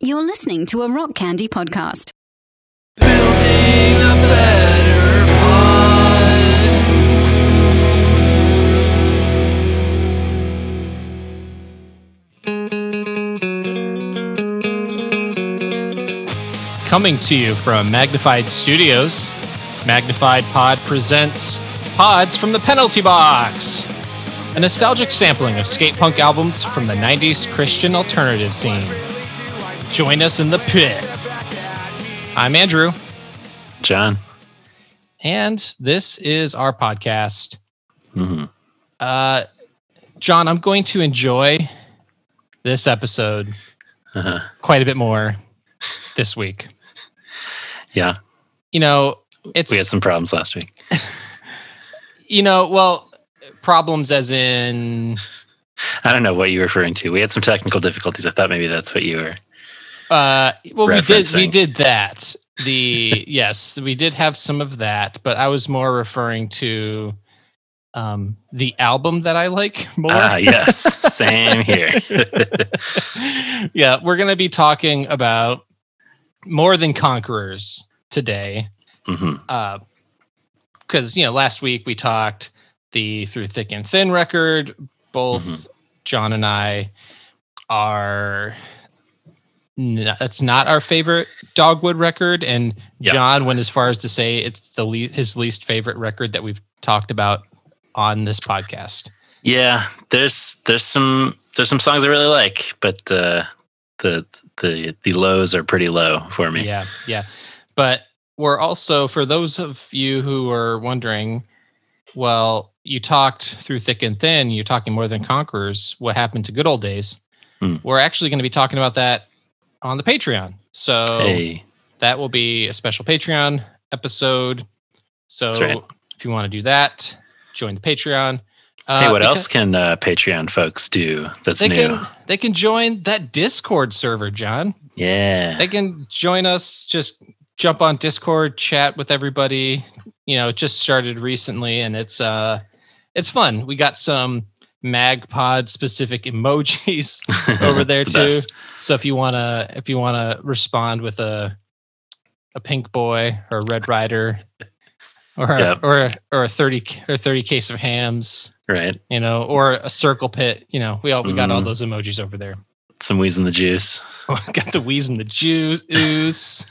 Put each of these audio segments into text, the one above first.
You're listening to a Rock Candy podcast. Building a better pod. Coming to you from Magnified Studios, Magnified Pod presents Pods from the Penalty Box, a nostalgic sampling of skate punk albums from the 90s Christian alternative scene. Join us in the pit. I'm Andrew, John. and this is our podcast. hmm Uh, John, I'm going to enjoy this episode Uh-huh. quite a bit more this week. Yeah, You know, it's we had some problems last week. you know, well, problems as in I don't know what you're referring to. We had some technical difficulties. I thought maybe that's what you were. Uh well we did we did that. The yes, we did have some of that, but I was more referring to um the album that I like more. Ah, yes, same here. yeah, we're going to be talking about More Than Conquerors today. hmm uh because you know last week we talked the through thick and thin record both Mhm. john and i are n- that's not our favorite dogwood record and Yeah. john went as far as to say it's the le- his least favorite record that we've talked about on this podcast Yeah, there's there's some there's some songs I really like, but uh, the the the lows are pretty low for me. yeah yeah but we're also for those of you who are wondering well you talked through thick and thin you're talking more than conquerors what happened to good old days Hmm. we're actually going to be talking about that on the patreon. So Hey, that will be a special patreon episode. So right. if you want to do that join the patreon. Uh, hey, what else can uh, Patreon folks do that's they new? can they can join that discord server john. Yeah, they can join us just jump on discord chat with everybody. You know it just started recently and it's uh it's fun. We got some magpod specific emojis over there the too best. so if you want to if you want to respond with a a pink boy or a red rider or Yep. or a, or a 30 or 30 case of hams Right, you know or a circle pit you know we all we got all Mhm. those emojis over there some wheeze in the juice. got the wheeze and the juice, ooze,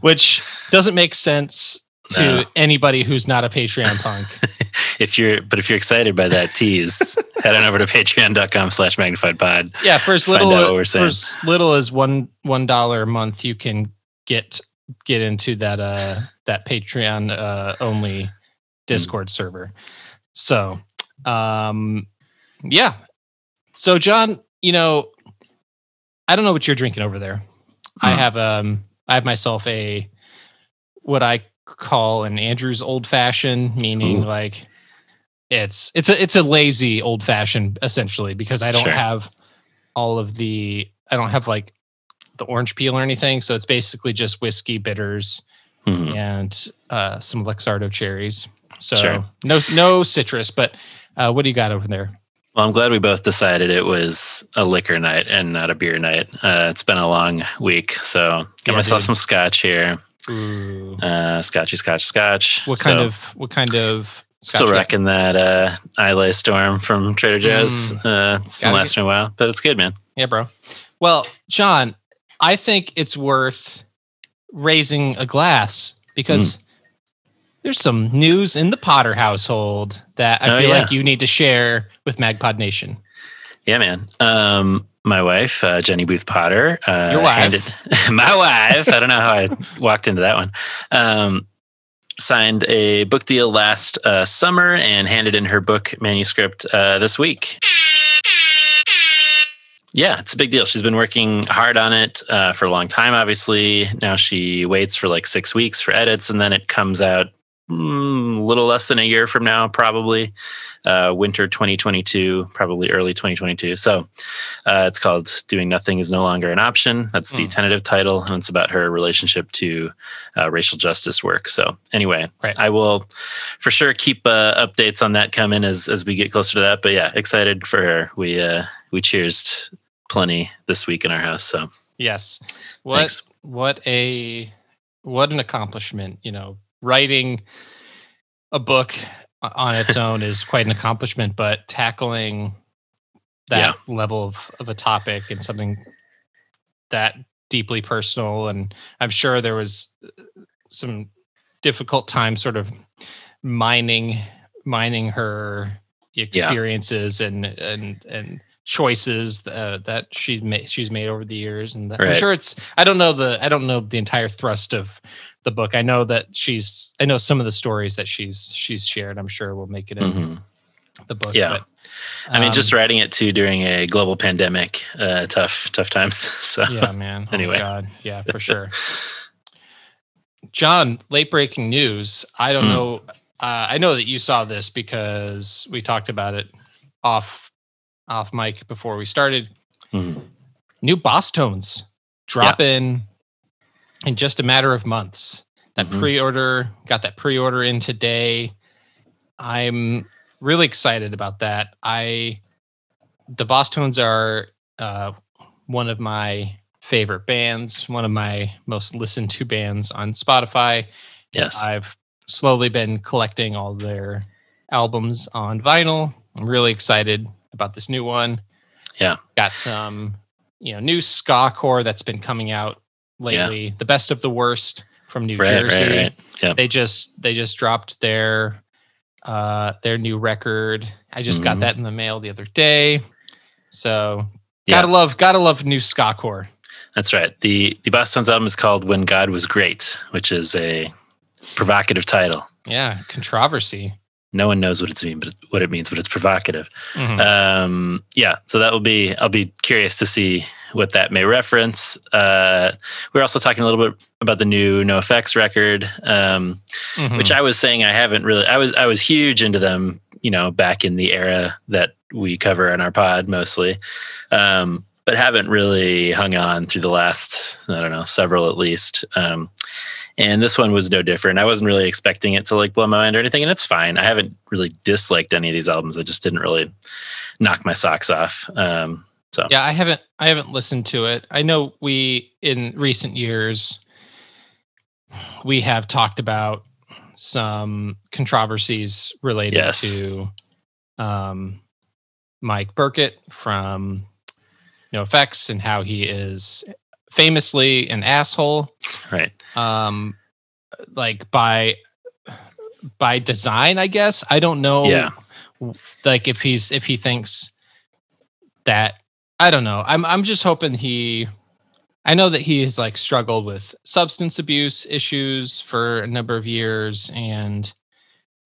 which doesn't make sense to No. anybody who's not a Patreon punk. if you're but if you're excited by that tease head on over to patreon.com slash magnified pod Yeah, for as little out what we're for as little as one one dollar a month, you can get get into that uh that Patreon uh only Discord server. So, um, yeah. So, John, you know, I don't know what you're drinking over there. I Hmm. have um, I have myself a what I call an Andrew's old fashioned, meaning Ooh. like it's it's a it's a lazy old fashioned essentially because I don't Sure. have all of the I don't have like the orange peel or anything, so it's basically just whiskey bitters Mhm. and uh, some Luxardo cherries. So Sure. no no citrus, but uh, what do you got over there? well i'm glad we both decided it was a liquor night and not a beer night uh, it's been a long week so got Yeah, myself dude. some scotch here Ooh. uh, scotchy scotch scotch What kind So, of what kind of still scotch got? rocking that uh Islay storm from trader joe's uh it's been Gotta lasting a while but it's good man Yeah, bro. Well, John, I think it's worth raising a glass because there's some news in the Potter household that I Oh, feel yeah. like you need to share with Magpod Nation. Yeah, man. Um, my wife, uh, Jenny Booth Potter, uh, Your wife? handed- my wife. I don't know how I walked into that one. Um, signed a book deal last uh, summer and handed in her book manuscript uh, this week. Yeah, it's a big deal. She's been working hard on it uh, for a long time, obviously. Now she waits for like six weeks for edits, and then it comes out mm, a little less than a year from now, probably uh, winter 2022, probably early 2022. So uh, it's called Doing Nothing is No Longer an Option. That's the Hmm. tentative title, and it's about her relationship to uh, racial justice work. So, anyway, Right. I will for sure keep uh, updates on that coming as, as we get closer to that. But yeah, excited for her. We, uh, we cheersed plenty this week in our house. So, Yes. What Thanks. what a what an accomplishment, you know. Writing a book on its own is quite an accomplishment, but tackling that level of, of a topic and something that deeply personal and I'm sure there was uh, some difficult time sort of mining mining her experiences and and and choices uh, that she's made she's made over the years and that, I'm sure it's I don't know the I don't know the entire thrust of the book. I know that she's I know some of the stories that she's she's shared. I'm sure will make it in Mhm. the book. Yeah. but, I mean, just um, writing it too during a global pandemic, uh, tough, tough times. So yeah, man. Anyway. oh God, yeah, for sure. John, late breaking news. I don't Hmm. know. Uh, I know that you saw this because we talked about it off off mic before we started. Mhm. New Bosstones drop in in just a matter of months. That Mhm. pre-order got that pre-order in today. I'm really excited about that. I the Bosstones are uh, one of my favorite bands, one of my most listened to bands on Spotify. yes, I've slowly been collecting all their albums on vinyl. I'm really excited about this new one. Yeah. Got some, you know, new ska core that's been coming out lately. The best of the worst from New right, Jersey. right, right. Yeah, They just they just dropped their uh their new record. I just got Mhm. that in the mail the other day. So Yeah. gotta love gotta love new ska core. that's right. the The Bosstones' album is called "When God Was Great," which is a provocative title. Yeah, controversy. No one knows what it's mean, but what it means, but it's provocative. Mhm. um yeah so that will be i'll be curious to see what that may reference uh we are also talking a little bit about the new NOFX record um Mhm. which i was saying i haven't really i was i was huge into them you know back in the era that we cover in our pod mostly um but haven't really hung on through the last i don't know several at least um and this one was no different. I wasn't really expecting it to like blow my mind or anything, and it's fine. I haven't really disliked any of these albums. I just didn't really knock my socks off. Um, so Yeah, I haven't I haven't listened to it. I know we in recent years we have talked about some controversies related Yes. to um Mike Burkett from NOFX and how he is famously an asshole right, um like by by design i guess i don't know Yeah. like if he's if he thinks that i don't know i'm i'm just hoping he i know that he has like struggled with substance abuse issues for a number of years and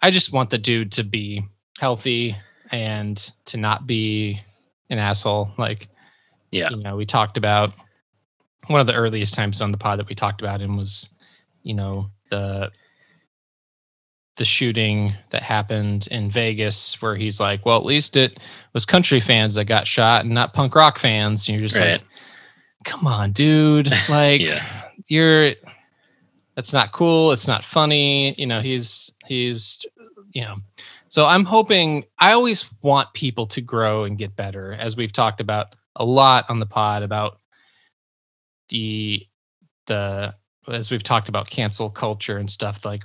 i just want the dude to be healthy and to not be an asshole like Yeah. you know we talked about one of the earliest times on the pod that we talked about him was you know the the shooting that happened in Vegas where he's like well at least it was country fans that got shot and not punk rock fans. And you're just Right. like come on dude. Like Yeah. you're that's not cool. It's not funny. You know he's he's you know. So i'm hoping i always want people to grow and get better as we've talked about a lot on the pod about the the as we've talked about cancel culture and stuff like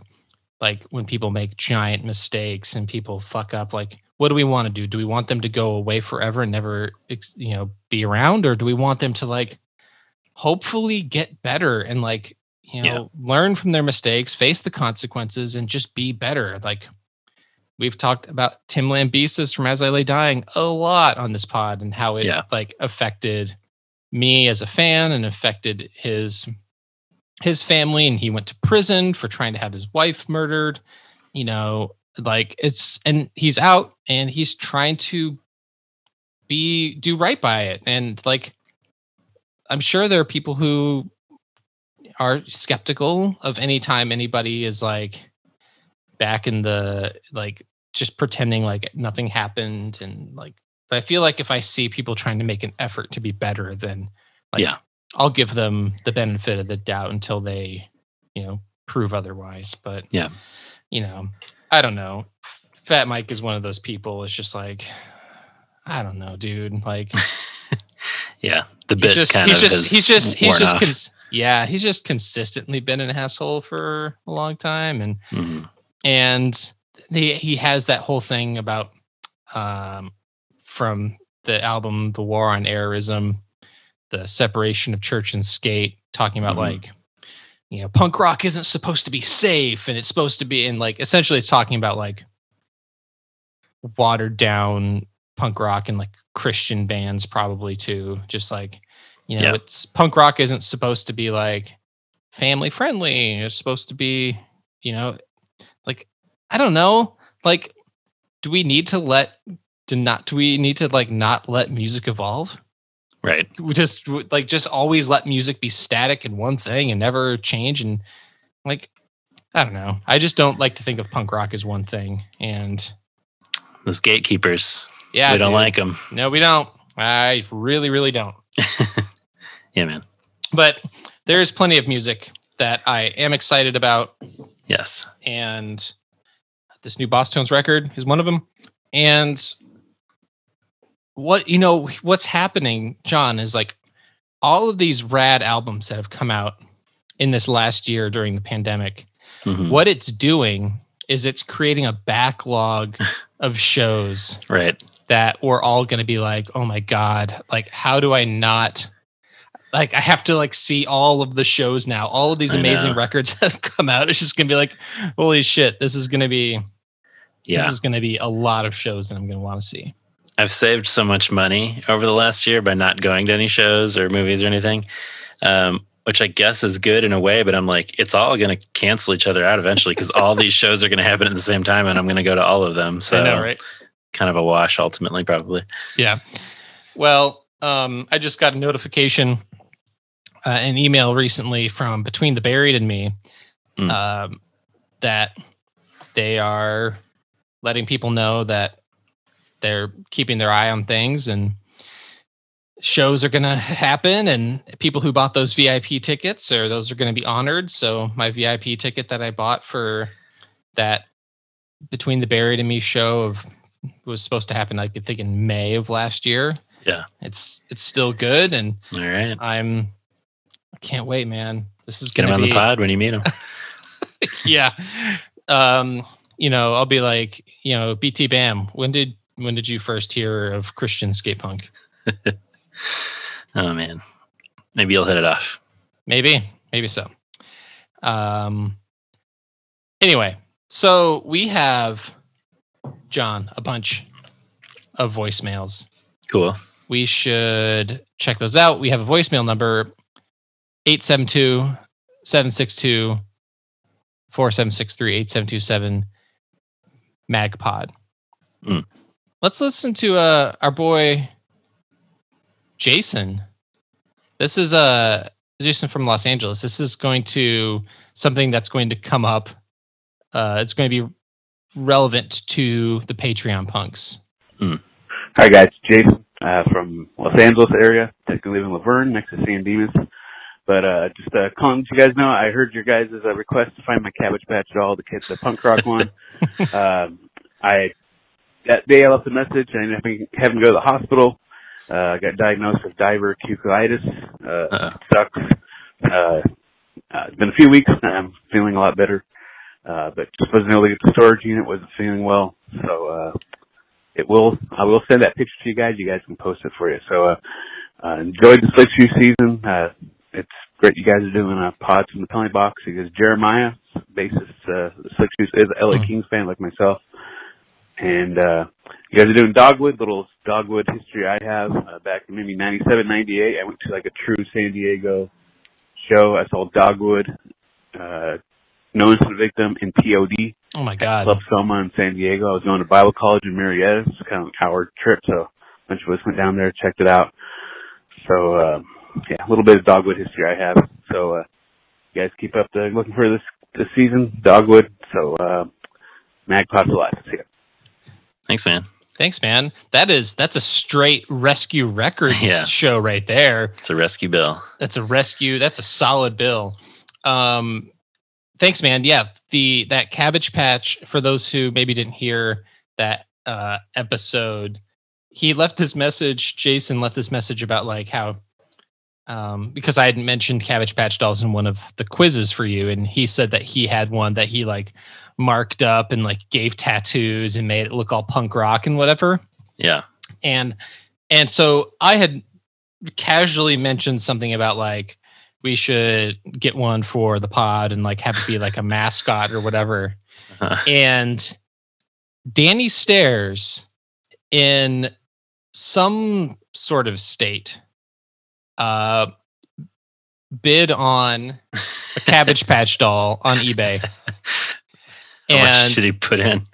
like when people make giant mistakes and people fuck up like what do we want to do do we want them to go away forever and never you know be around or do we want them to like hopefully get better and like you Yeah. know learn from their mistakes face the consequences and just be better like we've talked about tim lambesis from as i lay dying a lot on this pod and how it Yeah. like affected me as a fan and affected his his family and he went to prison for trying to have his wife murdered you know like it's and he's out and he's trying to be do right by it and like i'm sure there are people who are skeptical of any time anybody is like back in the like just pretending like nothing happened and like but i feel like if i see people trying to make an effort to be better then like Yeah. I'll give them the benefit of the doubt until they you know prove otherwise but Yeah. you know i don't know fat mike is one of those people it's just like i don't know dude like Yeah, the He's bit just kind he's of just he's just he's just off. cons- yeah he's just consistently been an asshole for a long time and Mhm. and he he has that whole thing about um from the album The War on Errorism, the separation of church and skate, talking about Mhm. like you know punk rock isn't supposed to be safe and it's supposed to be and like essentially it's talking about like watered down punk rock and like Christian bands probably too just like you know Yeah. it's punk rock isn't supposed to be like family friendly it's supposed to be you know like I don't know. Like, do we need to let do not do we need to like not let music evolve? Right. Just like just always let music be static in one thing and never change and like I don't know. I just don't like to think of punk rock as one thing. And Those gatekeepers. yeah, we don't dude. like them. No, we don't. I really, really don't. Yeah, man. But there's plenty of music that I am excited about. Yes. and this new Bosstones record is one of them. And what you know, what's happening, John, is like all of these rad albums that have come out in this last year during the pandemic. Mhm. What it's doing is it's creating a backlog of shows Right. that we're all going to be like, oh my god, like how do I not? Like I have to like see all of the shows now, all of these amazing records that have come out. It's just gonna be like, holy shit, this is gonna be Yeah. this is gonna be a lot of shows that I'm gonna want to see. I've saved so much money over the last year by not going to any shows or movies or anything, um, which I guess is good in a way. But I'm like, it's all going to cancel each other out eventually because all these shows are going to happen at the same time, and I'm going to go to all of them. So know, right? kind of a wash ultimately, probably. Yeah. Well, um, I just got a notification, uh, an email recently from Between the Buried and Me, Mm. um, that they are letting people know that they're keeping their eye on things and shows are going to happen and people who bought those VIP tickets or those are going to be honored. So my VIP ticket that I bought for that Between the Buried and Me show of was supposed to happen I think in May of last year. Yeah. It's it's still good and All right. I'm I can't wait, man. This is Get him on be the pod when you meet him. yeah. Um, you know, I'll be like, you know, BT Bam, when did when did you first hear of Christian skate punk? oh, man. Maybe you'll hit it off. Maybe, maybe so. Um anyway, so we have John, a bunch of voicemails. Cool. we should check those out. We have a voicemail number 872 762 4763 8727 MagPod. Mm. Let's listen to uh, our boy Jason. This is uh, Jason from Los Angeles. This is going to something that's going to come up. Uh, it's going to be relevant to the Patreon punks. Hi guys, Jason uh, from Los Angeles area. Technically live in La Verne, next to San Dimas. But uh, just uh, calling to you guys know, I heard your guys' uh, request to find my Cabbage Patch Doll to catch the punk rock one. um, I that day I left a message. I ended up having, to go to the hospital. Uh, I got diagnosed with diverticulitis. Uh, Uh-oh. sucks. Uh, uh, it's been a few weeks. I'm feeling a lot better. Uh, but just wasn't able to get the storage unit. Wasn't feeling well. So, uh, it will, I will send that picture to you guys. You guys can post it for you. So, uh, uh, enjoyed the Slick Shoe season. Uh, it's great you guys are doing uh, pods from the penalty box because Jeremiah, bassist, uh, the Slick Shoes, is an LA Mhm. Kings fan like myself. And, uh, you guys are doing Dogwood, little Dogwood history I have, uh, back in maybe 97, 98. I went to like a true San Diego show. I saw Dogwood, uh, No Innocent Victim and POD. Oh my God. Club Soma in San Diego. I was going to Bible College in Murrieta. It's kind of an hour trip, so a bunch of us went down there, checked it out. So, uh, yeah, a little bit of Dogwood history I have. So, uh, you guys keep up the looking for this this season, Dogwood. So, uh, Magpie's alive. See ya. Thanks, man. Thanks, man. That is that's a straight rescue records Yeah. show right there. It's a rescue bill. That's a rescue. That's a solid bill. Um, thanks, man. Yeah, the that Cabbage Patch. For those who maybe didn't hear that uh, episode, he left this message. Jason left this message about like how, um, because I had mentioned Cabbage Patch Dolls in one of the quizzes for you, and he said that he had one that he like marked up and like gave tattoos and made it look all punk rock and whatever. Yeah. And and so I had casually mentioned something about like we should get one for the pod and like have it be like a mascot or whatever. Uh-huh. And Danny Stairs in some sort of state uh bid on a cabbage patch doll on eBay. How much did he put in?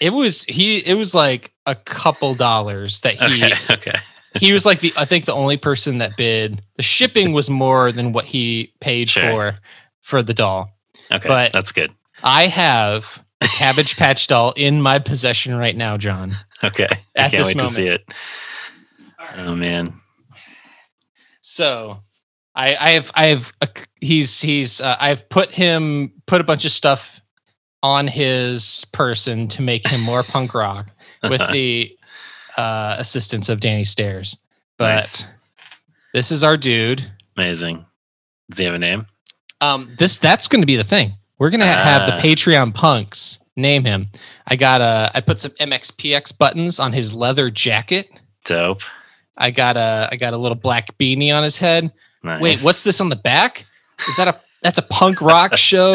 it was he it was like a couple dollars that he Okay. Okay. he was like the I think the only person that bid. The shipping was more than what he paid Sure. for for the doll. Okay. But- That's good. I have a Cabbage Patch doll in my possession right now, John. Okay. I can't this wait moment. to see it. Oh man. So I I have I have a, he's he's uh, I've put him put a bunch of stuff on his person to make him more punk rock with the uh, assistance of Danny Stairs. But Nice. this is our dude. Amazing. Does he have a name? Um, this that's going to be the thing. We're going to have the Ah. Patreon punks name him. I got a I put some MXPX buttons on his leather jacket. Dope. I got a I got a little black beanie on his head. Nice. Wait, what's this on the back? Is that a that's a punk rock show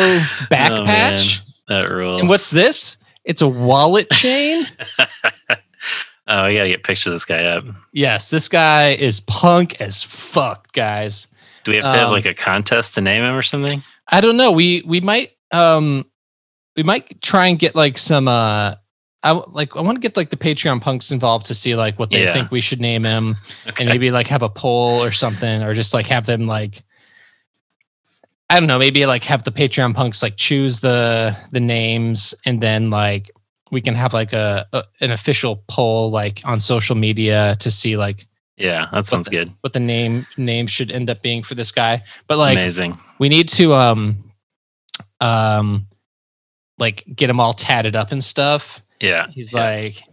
back Oh, patch? That rules? And what's this? It's a wallet chain. oh, we gotta get pictures of this guy up. yes, this guy is punk as fuck, guys. Do we have to have Um, like a contest to name him or something? I don't know. We we might um we might try and get like some uh I like I want to get like the Patreon punks involved to see like what they Yeah. think we should name him Okay. and maybe like have a poll or something or just like have them like I don't know, maybe like have the Patreon punks like choose the the names and then like we can have like a, a an official poll like on social media to see like yeah, that sounds the- good. what the name name should end up being for this guy. But like Amazing. we need to um um like get him all tatted up and stuff Yeah. he's yeah. like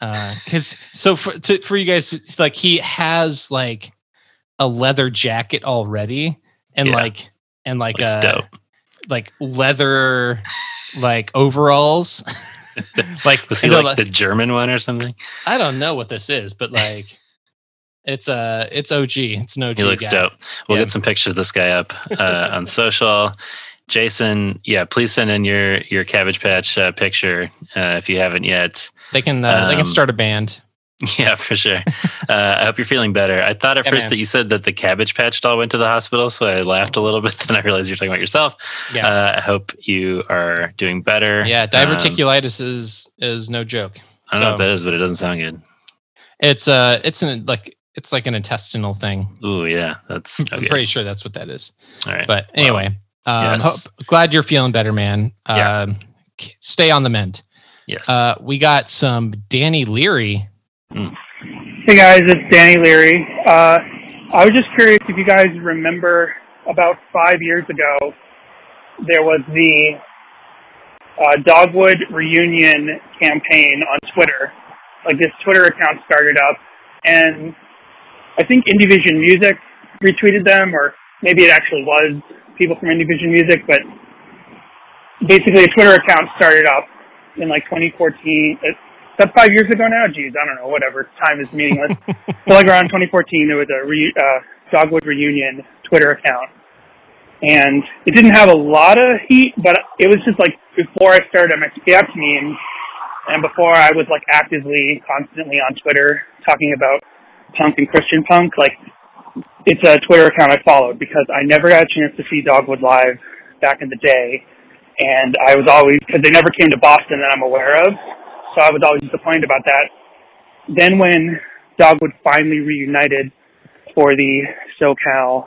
uh because so for to, for you guys like he has like a leather jacket already and Yeah. like and like Looks uh dope. like leather like overalls like Was he like the German one or something? i don't know what this is but like it's uh it's og it's no He looks dope. We'll Yeah. get some pictures of this guy up uh, on social. Jason, yeah, please send in your your Cabbage Patch uh, picture uh, if you haven't yet. they can uh, they can Um, start a band Yeah, for sure. Uh, I hope you're feeling better. I thought at Yeah, first man. that you said that the Cabbage Patch doll went to the hospital, so I laughed a little bit. Then I realized you're talking about yourself. Yeah. Uh, I hope you are doing better. yeah Um, diverticulitis is is no joke I don't know what that is, but it doesn't sound good. It's uh it's an like it's like an intestinal thing. Ooh, yeah, that's I'm okay. pretty sure that's what that is. All right. But anyway, um, yes. hope- glad you're feeling better, man. Yeah. Um, stay on the mend. yes. Uh, we got some Danny Leary. Hey guys, it's Danny Leary. Uh, I was just curious if you guys remember about five years ago, there was the uh, Dogwood reunion campaign on Twitter. Like this Twitter account started up, and I think Indivision Music retweeted them, or maybe it actually was people from Indivision Music, but basically a Twitter account started up in like 2014. That's five years ago now. Geez, I don't know. Whatever. Time is meaningless. so like around 2014, there was a re, uh, Dogwood reunion Twitter account, and it didn't have a lot of heat, but it was just like before I started MXPX memes, and before I was like actively, constantly on Twitter talking about punk and Christian punk. Like it's a Twitter account I followed because I never got a chance to see Dogwood live back in the day, and I was always because they never came to Boston that I'm aware of, so I was always disappointed about that. Then when Dogwood finally reunited for the SoCal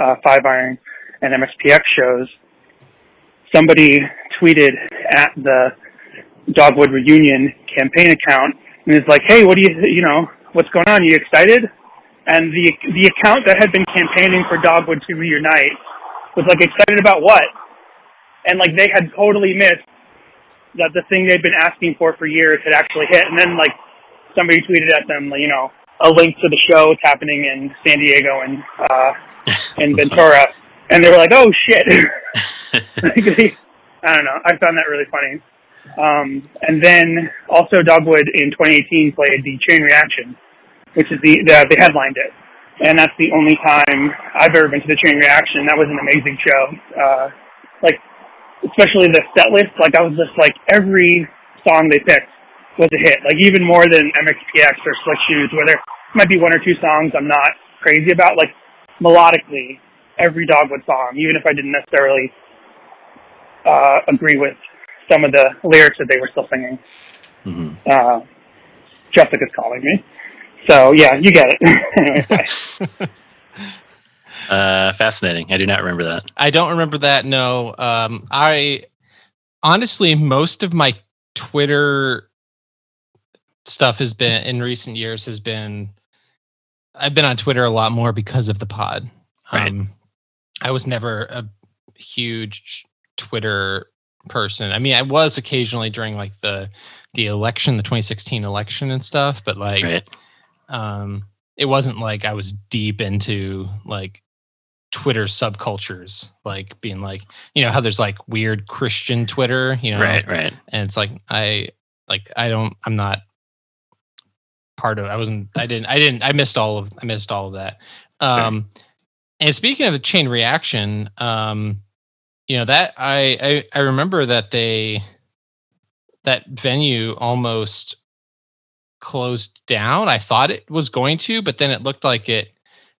uh, Five Iron and MXPX shows, somebody tweeted at the Dogwood reunion campaign account and is like, "Hey, what do you you know what's going on? Are you excited?" And the the account that had been campaigning for Dogwood to reunite was like excited about what? And like they had totally missed that the thing they'd been asking for for years had actually hit. And then like somebody tweeted at them, you know, a link to the show is happening in San Diego and uh, in Ventura, and they were like, "Oh shit!" I don't know. I found that really funny. Um, and then also Dogwood in 2018 played the Chain Reaction, which is the, the they headlined it, and that's the only time I've ever been to the Chain Reaction. That was an amazing show. Uh, like especially the set list. Like I was just like every song they picked was a hit. Like even more than MXPX or Slick Shoes, where there might be one or two songs I'm not crazy about. Like melodically, every Dogwood song, even if I didn't necessarily uh, agree with some of the lyrics that they were still singing. Mhm. Uh, Jessica's calling me. So yeah, you get it. uh, fascinating. I do not remember that. I don't remember that. No, um, I honestly most of my Twitter stuff has been in recent years has been I've been on Twitter a lot more because of the pod. Right. Um, I was never a huge Twitter person. I mean, I was occasionally during like the the election, the 2016 election and stuff, but like Right. um it wasn't like I was deep into like Twitter subcultures, like being like, you know, how there's like weird Christian Twitter, you know, Right. Right. and it's like I like I don't I'm not part of I wasn't I didn't I didn't I missed all of I missed all of that. Um and speaking of the chain reaction, um you know that I I, I remember that they that venue almost closed down. I thought it was going to, but then it looked like it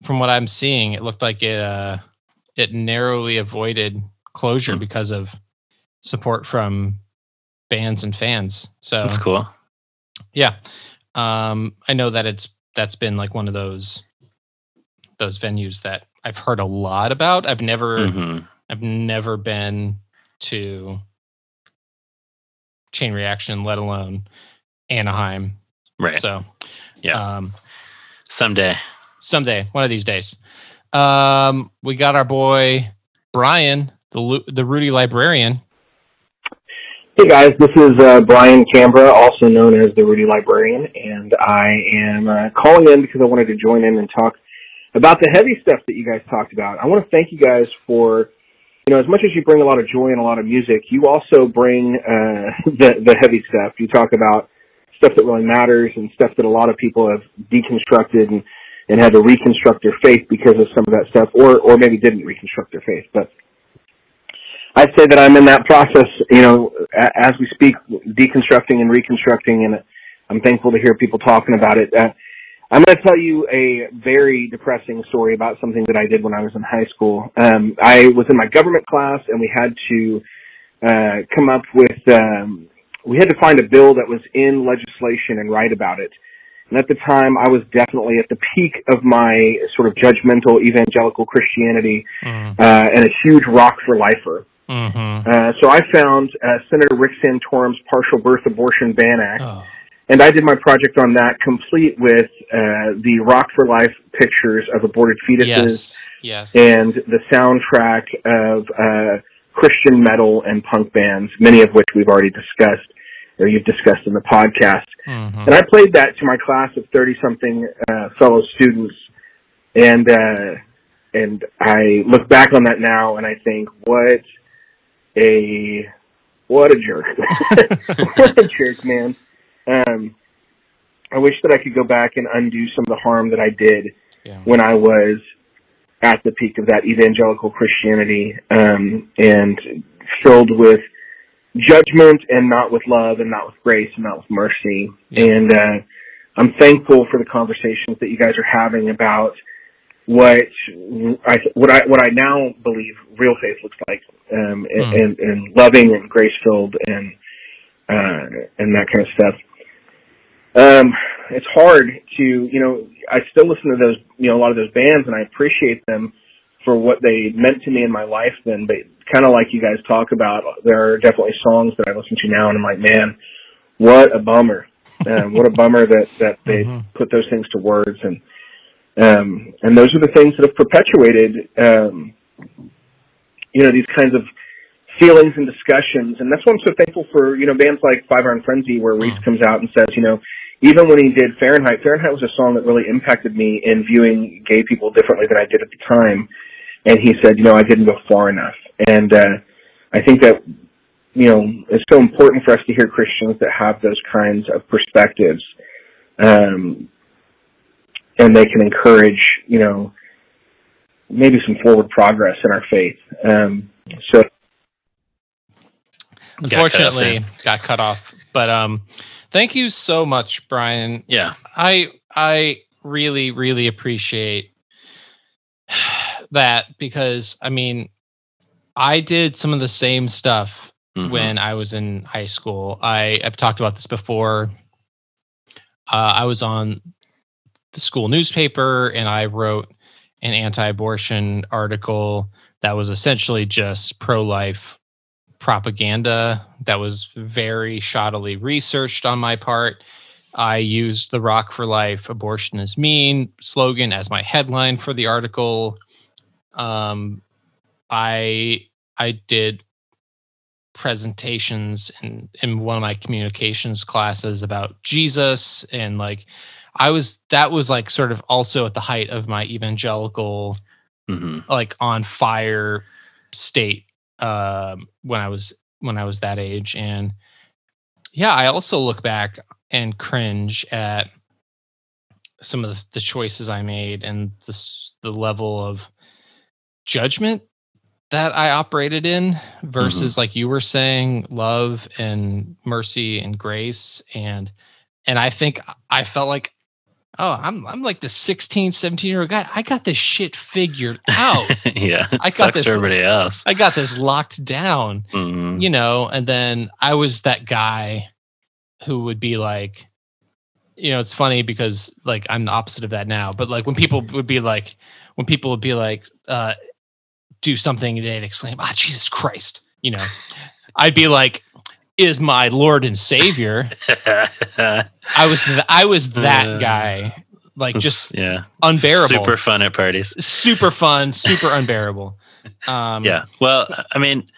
from what I'm seeing, it looked like it uh it narrowly avoided closure Hmm. because of support from bands and fans. So That's cool. yeah. Um I know that it's that's been like one of those those venues that I've heard a lot about. I've never hmm I've never been to Chain Reaction, let alone Anaheim. Right. So Yeah. um Someday. Someday, one of these days. Um we got our boy Brian, the the Rudy librarian. Hey guys, this is uh, Brian Canberra, also known as the Rudy Librarian, and I am uh, calling in because I wanted to join in and talk about the heavy stuff that you guys talked about. I want to thank you guys for, you know, as much as you bring a lot of joy and a lot of music, you also bring uh, the the heavy stuff. You talk about stuff that really matters and stuff that a lot of people have deconstructed and and had to reconstruct their faith because of some of that stuff, or or maybe didn't reconstruct their faith, but. I'd say that I'm in that process, you know, as we speak, deconstructing and reconstructing, and I'm thankful to hear people talking about it. Uh, I'm going to tell you a very depressing story about something that I did when I was in high school. Um, I was in my government class, and we had to uh, come up with, um, we had to find a bill that was in legislation and write about it. And at the time, I was definitely at the peak of my sort of judgmental evangelical Christianity Mm, uh, and a huge rock for lifer. mhm. Uh, so I found uh, Senator Rick Santorum's Partial Birth Abortion Ban Act, Oh, and I did my project on that, complete with uh, the Rock for Life pictures of aborted fetuses yes. Yes. and the soundtrack of uh, Christian metal and punk bands, many of which we've already discussed or you've discussed in the podcast. Mhm. And I played that to my class of thirty something uh, fellow students, and uh, and I look back on that now and I think, what a what a jerk, what a jerk, man. Um, I wish that I could go back and undo some of the harm that I did Yeah. when I was at the peak of that evangelical Christianity um, and filled with judgment and not with love and not with grace and not with mercy. Yeah. And uh, I'm thankful for the conversations that you guys are having about what I what I what I now believe real faith looks like, um, and, Hmm. and, and loving and grace filled and uh, and that kind of stuff. Um, it's hard to you know I still listen to those you know a lot of those bands and I appreciate them for what they meant to me in my life then, but kind of like you guys talk about, there are definitely songs that I listen to now and I'm like, man, what a bummer. Um, what a bummer that, that they Mhm. put those things to words and, um, and those are the things that have perpetuated, um, you know, these kinds of feelings and discussions. And that's why I'm so thankful for, you know, bands like Five Iron Frenzy where Reese Mm. comes out and says, you know, even when he did Fahrenheit, Fahrenheit was a song that really impacted me in viewing gay people differently than I did at the time. And he said, you know, I didn't go far enough. And uh, I think that, you know, it's so important for us to hear Christians that have those kinds of perspectives. Um, and they can encourage, you know, maybe some forward progress in our faith. Um, so Unfortunately, got cut off. But um, thank you so much, Brian. Yeah. I I really really appreciate that because I mean, I did some of the same stuff Mhm. when I was in high school. I I've talked about this before. Uh, I was on the school newspaper and I wrote an anti-abortion article that was essentially just pro-life propaganda that was very shoddily researched on my part. I used the Rock for Life abortion is mean slogan as my headline for the article. Um, I I did presentations in in one of my communications classes about Jesus and like I was that was like sort of also at the height of my evangelical Mhm. like on fire state um when I was when I was that age and yeah I also look back and cringe at some of the, the choices I made and the the level of judgment that I operated in versus like you were saying love and mercy and grace and and I think I felt like oh I'm I'm like the 16 17 year old guy I got this shit figured out yeah. I got this- for everybody else. I got this locked down Mhm. you know and then i was that guy who would be like you know it's funny because like i'm the opposite of that now but like when people would be like when people would be like uh do something they'd exclaim ah jesus christ you know i'd be like is my lord and savior i was th- i was that Uh, guy like just yeah, unbearable super fun at parties. super fun super unbearable um Yeah. Well, I mean,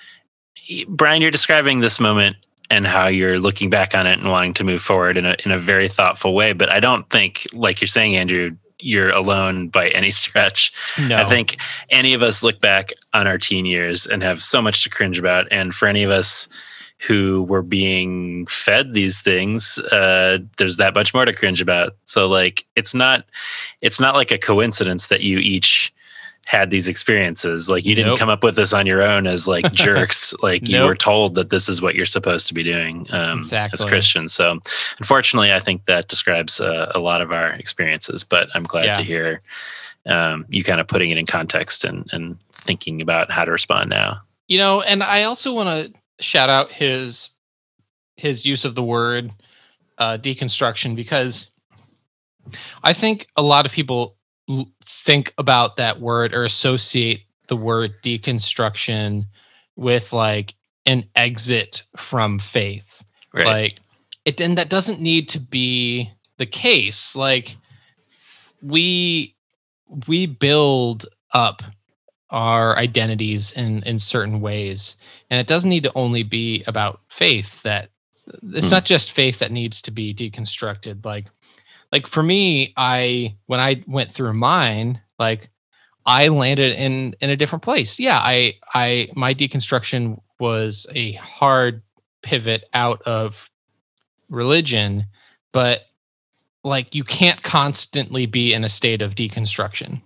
Brian, you're describing this moment and how you're looking back on it and wanting to move forward in a in a very thoughtful way. But I don't think, like you're saying, Andrew, you're alone by any stretch. no I think any of us look back on our teen years and have so much to cringe about. And for any of us who were being fed these things, uh, there's that much more to cringe about. So like it's not it's not like a coincidence that you each had these experiences. Like you didn't Nope. come up with this on your own as like jerks. like you were told that this is what you're supposed to be doing um, as Christians. So unfortunately, I think that describes uh, a lot of our experiences. But I'm glad Yeah. to hear um, you kind of putting it in context and, and thinking about how to respond now. you know and i also want to shout out his his use of the word uh deconstruction because i think a lot of people l- think about that word or associate the word deconstruction with like an exit from faith Right. like it and that doesn't need to be the case like we we build up our identities in in certain ways and it doesn't need to only be about faith that it's Hmm. not just faith that needs to be deconstructed like like for me i when i went through mine like i landed in in a different place yeah i i my deconstruction was a hard pivot out of religion but like you can't constantly be in a state of deconstruction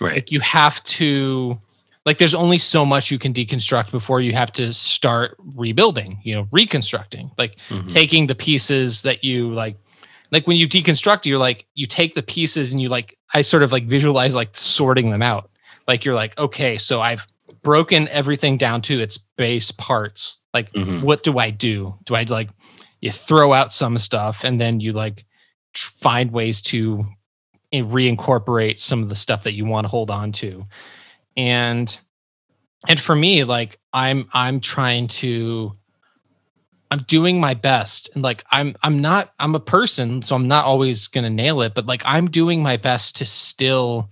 right. like you have to like there's only so much you can deconstruct before you have to start rebuilding you know reconstructing like Mhm. taking the pieces that you like like when you deconstruct you're like you take the pieces and you like i sort of like visualize like sorting them out. Like you're like okay so i've broken everything down to its base parts. Like Mhm. what do i do? Do i like you throw out some stuff and then you like tr- find ways to reincorporate some of the stuff that you want to hold on to. And and for me like i'm i'm trying to i'm doing my best and like i'm i'm not i'm a person so i'm not always going to nail it but like i'm doing my best to still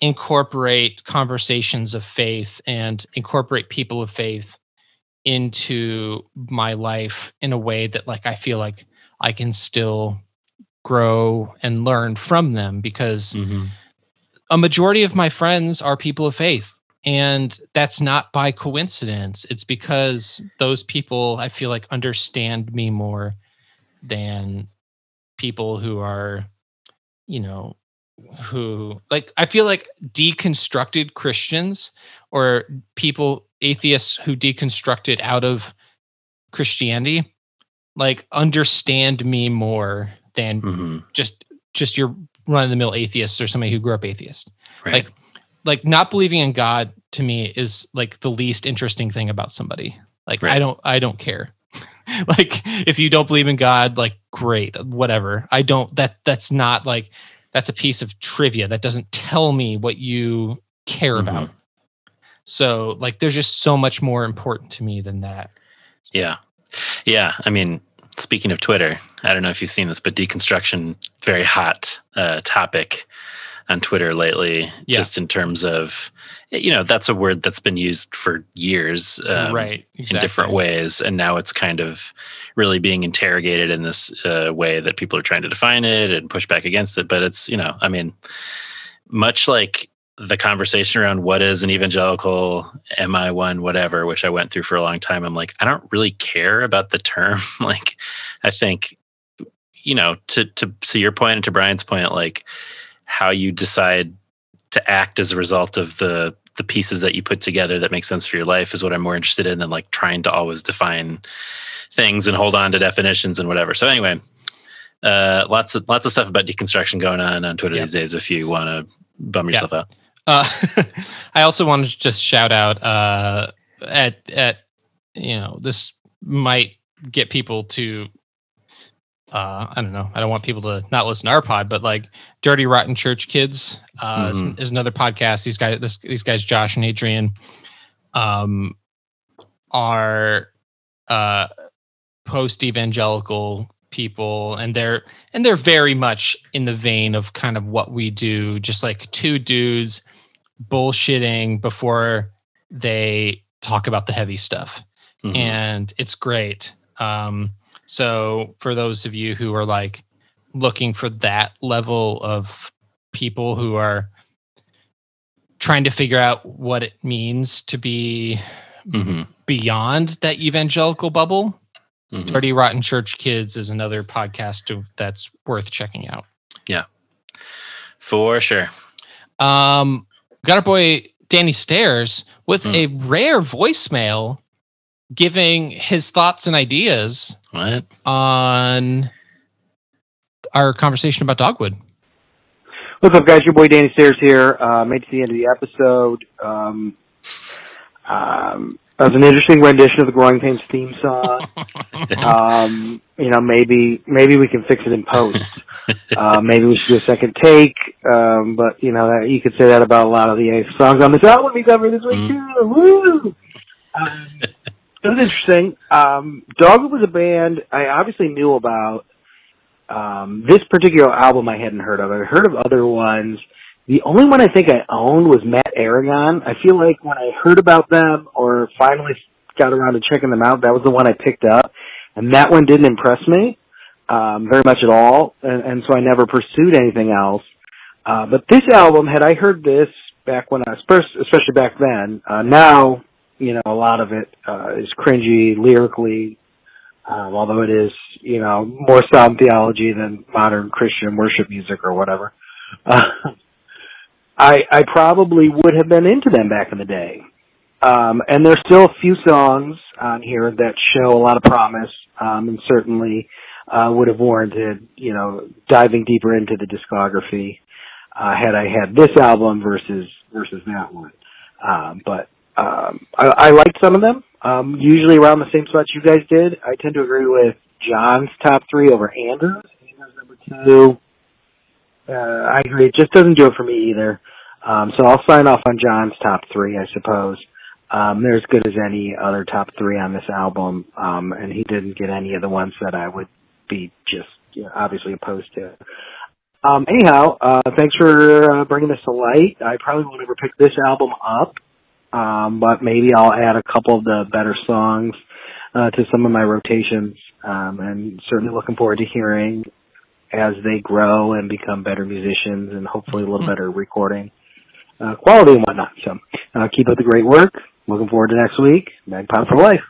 incorporate conversations of faith and incorporate people of faith into my life in a way that like i feel like i can still grow and learn from them because Mhm. a majority of my friends are people of faith and that's not by coincidence it's because those people i feel like understand me more than people who are you know who like i feel like deconstructed christians or people atheists who deconstructed out of christianity like understand me more than Mhm. just just your run of the mill atheists or somebody who grew up atheist Right. like like not believing in god to me is like the least interesting thing about somebody like i don't i don't care like if you don't believe in god like great whatever i don't that that's not like that's a piece of trivia that doesn't tell me what you care Mhm. about so like there's just so much more important to me than that Yeah. Yeah. I mean, speaking of Twitter, I don't know if you've seen this, but deconstruction, very hot uh, topic on Twitter lately, Yeah. just in terms of, you know, that's a word that's been used for years. um, right In different ways. And now it's kind of really being interrogated in this uh, way that people are trying to define it and push back against it. But it's, you know, I mean, much like the conversation around what is an evangelical, am I one, whatever, which I went through for a long time. I'm like, I don't really care about the term. like, I think, you know, to to to your point and to Brian's point, like how you decide to act as a result of the the pieces that you put together that make sense for your life is what I'm more interested in than like trying to always define things and hold on to definitions and whatever. So anyway, uh, lots of lots of stuff about deconstruction going on on Twitter Yep. these days. If you want to bum Yeah. yourself out, Uh, I also wanted to just shout out uh, at at you know this might get people to uh, I don't know. I don't want people to not listen to our pod but like Dirty Rotten Church Kids uh, is, is another podcast. These guys this, these guys Josh and Adrian um are uh post evangelical people and they're and they're very much in the vein of kind of what we do just like two dudes bullshitting before they talk about the heavy stuff. Mhm. and it's great. Um so for those of you who are like looking for that level of people who are trying to figure out what it means to be Mhm. beyond that evangelical bubble Mhm. dirty rotten church kids is another podcast to, that's worth checking out Yeah, for sure. um got our boy danny stairs with Hmm. a rare voicemail giving his thoughts and ideas What? on our conversation about dogwood What's up, guys? Your boy Danny Stairs here. Uh, made it to the end of the episode. Um, um, that was an interesting rendition of the Growing Pains theme song. um, you know, maybe maybe we can fix it in post. uh, maybe we should do a second take. Um, but you know, that, you could say that about a lot of the songs on this album we covered this week Mm. too. Woo! Um, it was interesting. Um, Dogwood was a band I obviously knew about. Um, this particular album I hadn't heard of. I heard of other ones. The only one I think I owned was Matt Aragon. I feel like when I heard about them or finally got around to checking them out, that was the one I picked up. And that one didn't impress me um, very much at all, and, and so I never pursued anything else. Uh, but this album, had I heard this back when I was first, especially back then, uh, now, you know, a lot of it uh, is cringy lyrically, um, although it is, you know, more sound theology than modern Christian worship music or whatever. Uh, I I probably would have been into them back in the day. Um, and there's still a few songs on here that show a lot of promise, um, and certainly uh, would have warranted, you know, diving deeper into the discography uh, had I had this album versus versus that one. Um, but um, I, I liked some of them. Um, usually around the same spots you guys did. I tend to agree with John's top three over Andrews. Andrews number two. Uh, I agree. It just doesn't do it for me either. Um, so I'll sign off on John's top three, I suppose. Um, they're as good as any other top three on this album, um, and he didn't get any of the ones that I would be just you know, obviously opposed to. Um, anyhow, uh, thanks for uh, bringing this to light. I probably won't ever pick this album up, um, but maybe I'll add a couple of the better songs uh, to some of my rotations, um, and certainly looking forward to hearing as they grow and become better musicians and hopefully a little better recording uh, quality and whatnot. So uh, keep up the great work. Looking forward to next week. Magpod for life.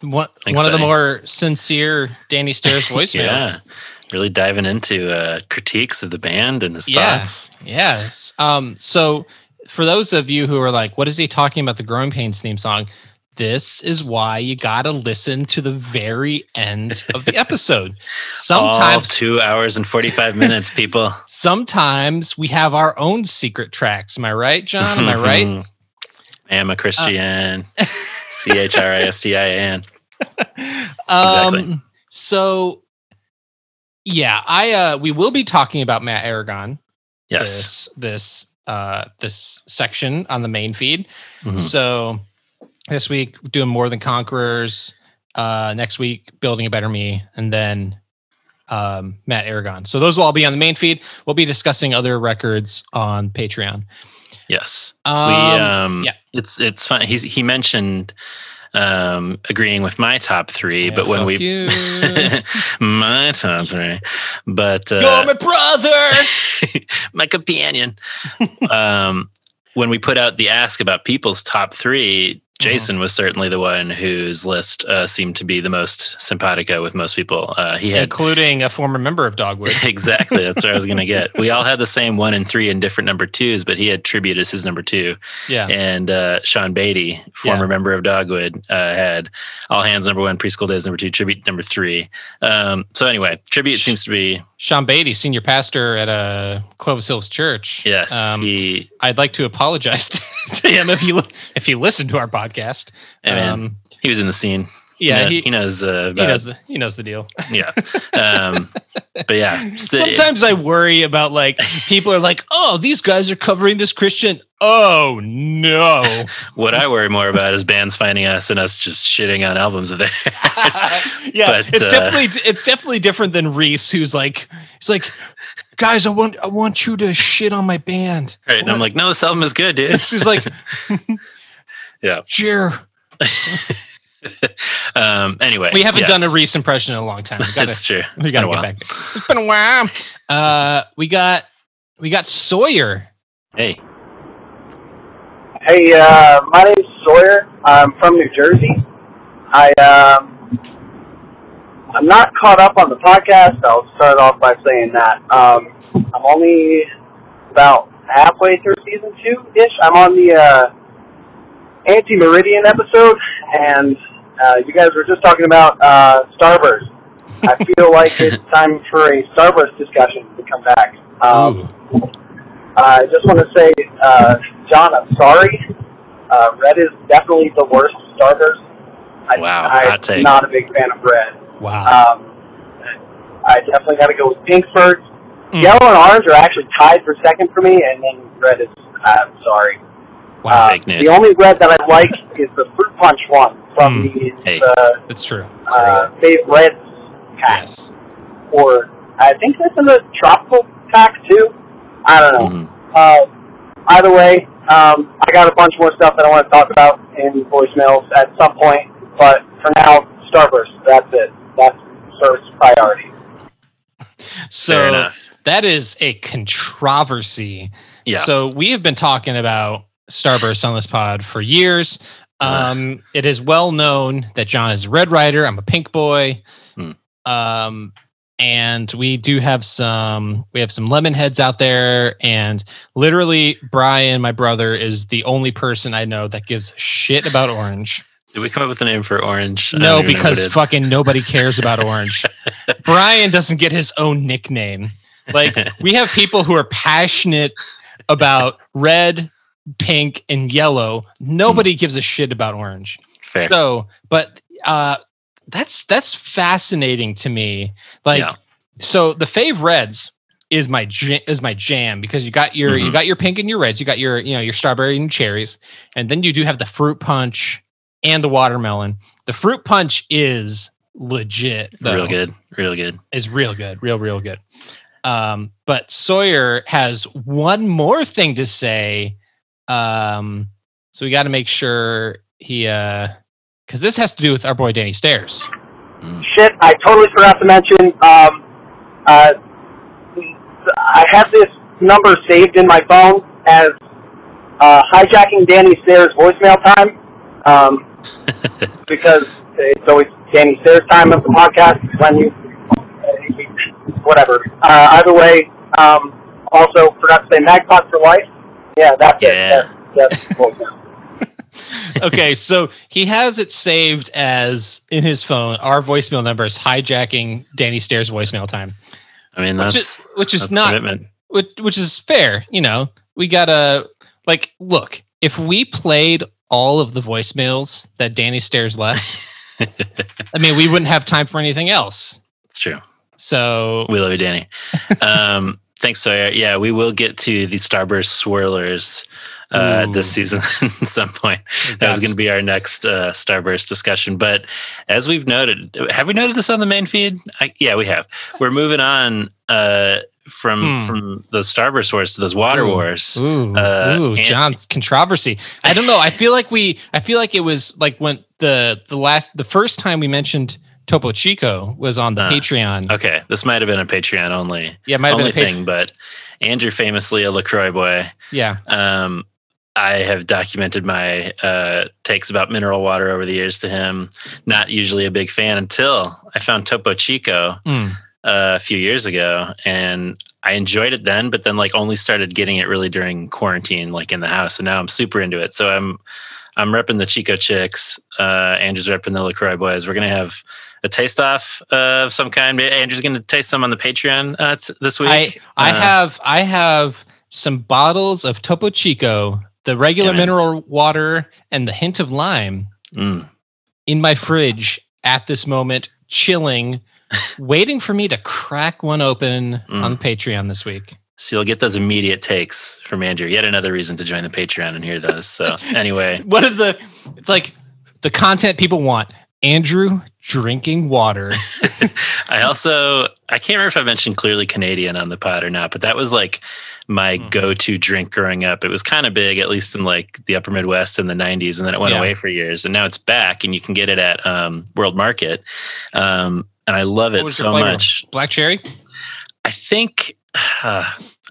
One, Thanks, one of the more sincere Danny Stairs voicemails. Yeah. Really diving into uh, critiques of the band and his Yeah. thoughts. Yes. Um, so for those of you who are like, what is he talking about the Growing Pains theme song? This is why you gotta listen to the very end of the episode. Sometimes two hours and 45 minutes, people. sometimes we have our own secret tracks. Am I right, John? Am I right? I am a Christian. C H R I S T I A N. Um, Exactly. So yeah, I uh we will be talking about Matt Aragon Yes. this this uh this section on the main feed. Mhm. So this week doing more than conquerors. Uh, next week building a better me, and then um, Matt Aragon. So those will all be on the main feed. We'll be discussing other records on Patreon. Yes. Um, we um yeah. it's it's fun. He's he mentioned um agreeing with my top three, Yeah, but when we my top three. But uh You're my brother. my companion. um, when we put out the ask about people's top three, Jason was certainly the one whose list uh, seemed to be the most simpatico with most people. Uh, he had including a former member of Dogwood. exactly that's what I was going to get. We all had the same one and three and different number twos, but he had tribute as his number two. Yeah. And uh, Sean Beatty, former Yeah. member of Dogwood, uh, had all hands number one, preschool days number two, tribute number three. Um, so anyway, tribute seems to be Sean Beatty, senior pastor at uh, Clovis Hills Church. yes. Um, he I'd like to apologize to him if you if you listen to our podcast. Um, he was in the scene. Yeah, he, he, knows. Uh, he knows the he knows the deal. yeah. Um, but yeah, Sometimes I worry about like people are like, "Oh, these guys are covering this Christian." Oh no! what I worry more about is bands finding us and us just shitting on albums of theirs. yeah, But, it's uh, definitely it's definitely different than Reese, who's like, he's like, guys, I want I want you to shit on my band. right? And I'm like, no, this album is good, dude. Is like, Yeah. sure. um. Anyway, We haven't yes. done a Reese impression in a long time. We gotta, It's true. we It's gotta been a get while. back. It's been a while. Uh, we got we got Sawyer. Hey, Hey, uh, my name's Sawyer. I'm from New Jersey. I um, I'm not caught up on the podcast. I'll start off by saying that um, I'm only about halfway through season two ish. I'm on the uh, Anti Meridian episode, and uh, you guys were just talking about uh, Starburst. I feel like it's time for a Starburst discussion to come back. Um, I just want to say, uh, John, I'm sorry. Uh, Red is definitely the worst starters. I, Wow, I'm take. not a big fan of Red. Wow. Um, I definitely got to go with Pinkford. Mm. Yellow and orange are actually tied for second for me, and then red is. I'm sorry. Wow. Uh, fake news. The only red that I like is the fruit punch one from Mm. the Hey. uh, That's true. That's very uh, good. Fave Reds pack, Yes. or I think that's in the tropical pack too. I don't know. Mhm. Uh, either way, um, I got a bunch more stuff that I want to talk about in voicemails at some point. But for now, Starburst. That's it. That's first priority. Fair So enough. that is a controversy. Yeah. So we have been talking about Starburst on this pod for years. Um, it is well known that John is a Red Rider. I'm a Pink Boy. Hmm. Um, and we do have some we have some lemon heads out there and literally brian my brother is the only person i know that gives shit about orange Did we come up with a name for Orange? No even know who because fucking nobody cares about orange brian doesn't get his own nickname like we have people who are passionate about red pink and yellow nobody gives a shit about orange Fair. so but uh that's that's fascinating to me like Yeah. so the fave reds is my is my jam because you got your you Mhm. got your pink and your reds you got your you know your strawberry and cherries and then you do have the fruit punch and the watermelon the fruit punch is legit though Real good. Real good. is real good, real, real good. Um, but Sawyer has one more thing to say. Um, so we got to make sure he, uh, because this has to do with our boy Danny Stairs. shit, I totally forgot to mention. Um, uh, I have this number saved in my phone as uh, hijacking Danny Stairs voicemail time um, because it's always Danny Stairs time of the podcast when you whatever. Uh, either way, um, also forgot to say Magpod for life. Yeah, that's Yeah. it. That's, that's voicemail. okay, so he has it saved as in his phone. Our voicemail number is hijacking Danny Stairs voicemail time, I mean, Which is- which is that's not- commitment. which, which is fair. You know, we gotta like look. If we played all of the voicemails that Danny Stairs left, I mean, we wouldn't have time for anything else. It's true. So We love you, Danny. um, thanks, Sawyer. Yeah, we will get to the Starburst Swirlers uh, Ooh. this season at some point. That was going to be our next uh, Starburst discussion. But as we've noted, have we noted this on the main feed? I, yeah, we have. We're moving on uh, from Hmm. from the Starburst Wars to those Water Ooh. Wars. Ooh, Uh, ooh, and- John controversy. I don't know. I feel like we. I feel like it was like when the the last the first time we mentioned Topo Chico was on the Uh, Patreon. Okay, this might have been a Patreon only Yeah, might have been a Patreon. thing, but Andrew famously a Lacroix boy. Yeah, Um, I have documented my uh, takes about mineral water over the years to him. Not usually a big fan until I found Topo Chico Mm. uh, a few years ago, and I enjoyed it then. But then, like, only started getting it really during quarantine, like in the house, and now I'm super into it. So I'm I'm repping the Chico chicks. Uh, Andrew's repping the Lacroix boys. We're gonna have a taste off of some kind. Andrew's gonna taste some on the Patreon uh, this week. I Uh, have I have some bottles of Topo Chico, the regular Yeah, mineral water, and the hint of lime mm. in my fridge at this moment, chilling, waiting for me to crack one open Mm. on Patreon this week. So you'll get those immediate takes from Andrew. Yet another reason to join the Patreon and hear those. So anyway, What is the? It's like the content people want. Andrew drinking water. I also I can't remember if I mentioned clearly Canadian on the pod or not, but that was like my Mhm. go-to drink growing up. It was kind of big, at least in like the upper Midwest in the '90s, and then it went Yeah. away for years, and now it's back, and you can get it at um, World Market, um, and I love it so much. Black cherry. I think.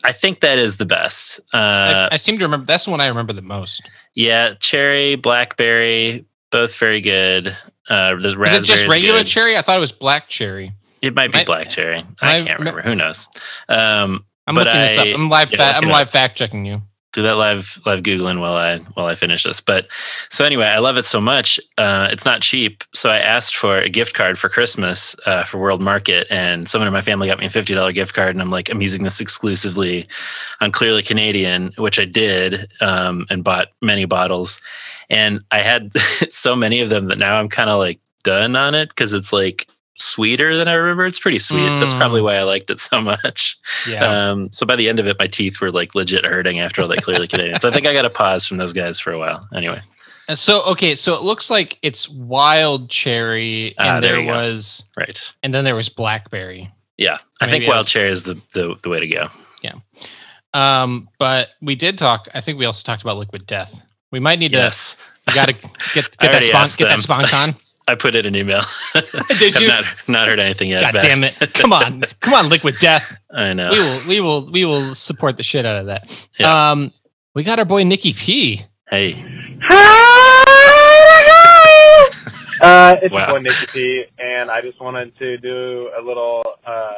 I think that is the best. Uh, I, I seem to remember. That's the one I remember the most. Yeah, cherry, blackberry, both very good. Uh, Is it just regular good. cherry? I thought it was black cherry. It might be I- black cherry. I, I- can't remember. Who knows? Um, I'm looking this up. I- I'm live. yeah, fa- I'm live fact checking you. do that live live googling while I while I finish this. But so anyway, I love it so much. Uh, it's not cheap, so I asked for a gift card for Christmas uh, for World Market, and someone in my family got me a fifty dollar gift card, and I'm like, I'm using this exclusively on Clearly Canadian, which I did, um, and bought many bottles, and I had so many of them that now I'm kind of like done on it because it's like sweeter than I remember. It's pretty sweet. That's Mm. probably why I liked it so much. Yeah. Um, so by the end of it, my teeth were like legit hurting after all that clearly Canadian. So I think I got a pause from those guys for a while. Anyway, And so okay, so it looks like it's wild cherry, and Ah, there there you go. was, right. and then there was blackberry. Yeah. I think I wild was- cherry is the, the, the way to go. Yeah. Um, but we did talk. I think we also talked about liquid death. We might need Yes. to. You got to get get that already spon- get that them. spawn con. I put it in email. Did you? Not, not heard anything yet. God back. damn it! Come on, come on, liquid death. I know. We will, we will, we will support the shit out of that. Yeah. Um, we got our boy Nikki P. Hey. Uh, it's Wow. your boy Nicky P, and I just wanted to do a little uh,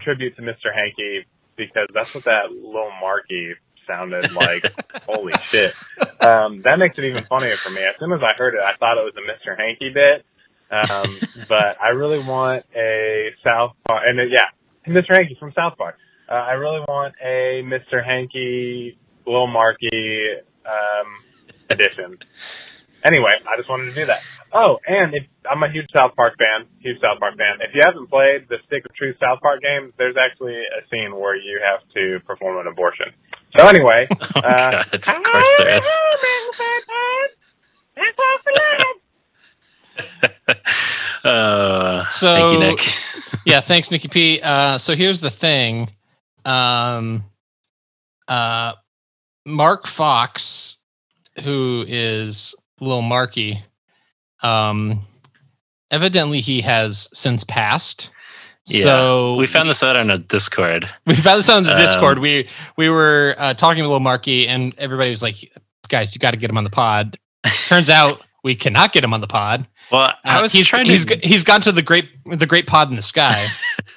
tribute to Mr. Hanky because that's what that little Marky sounded like. Holy shit! Um, that makes it even funnier for me. As soon as I heard it, I thought it was a Mr. Hanky bit, um, but I really want a South Park, and uh, yeah, Mr. Hanky from South Park. Uh, I really want a Mr. Hanky, Lil Marky um, edition. Anyway, I just wanted to do that. Oh, and if, I'm a huge South Park fan, huge South Park fan. If you haven't played the Stick of Truth South Park game, there's actually a scene where you have to perform an abortion. So anyway, Oh, Uh, God. Of course there is. uh, So- thank you, Nick. yeah, thanks, Nikki P. Uh, so here's the thing. Um, uh, Mark Fox, who is Lil Marky, um, evidently he has since passed. Yeah, so we found this out on a Discord. we found this out on the Um, Discord. We we were uh, talking with Little Marky, and everybody was like, "Guys, you got to get him on the pod." Turns out we cannot get him on the pod. Well, I Uh, was he's, trying he's to g- he's gone to the great the great pod in the sky.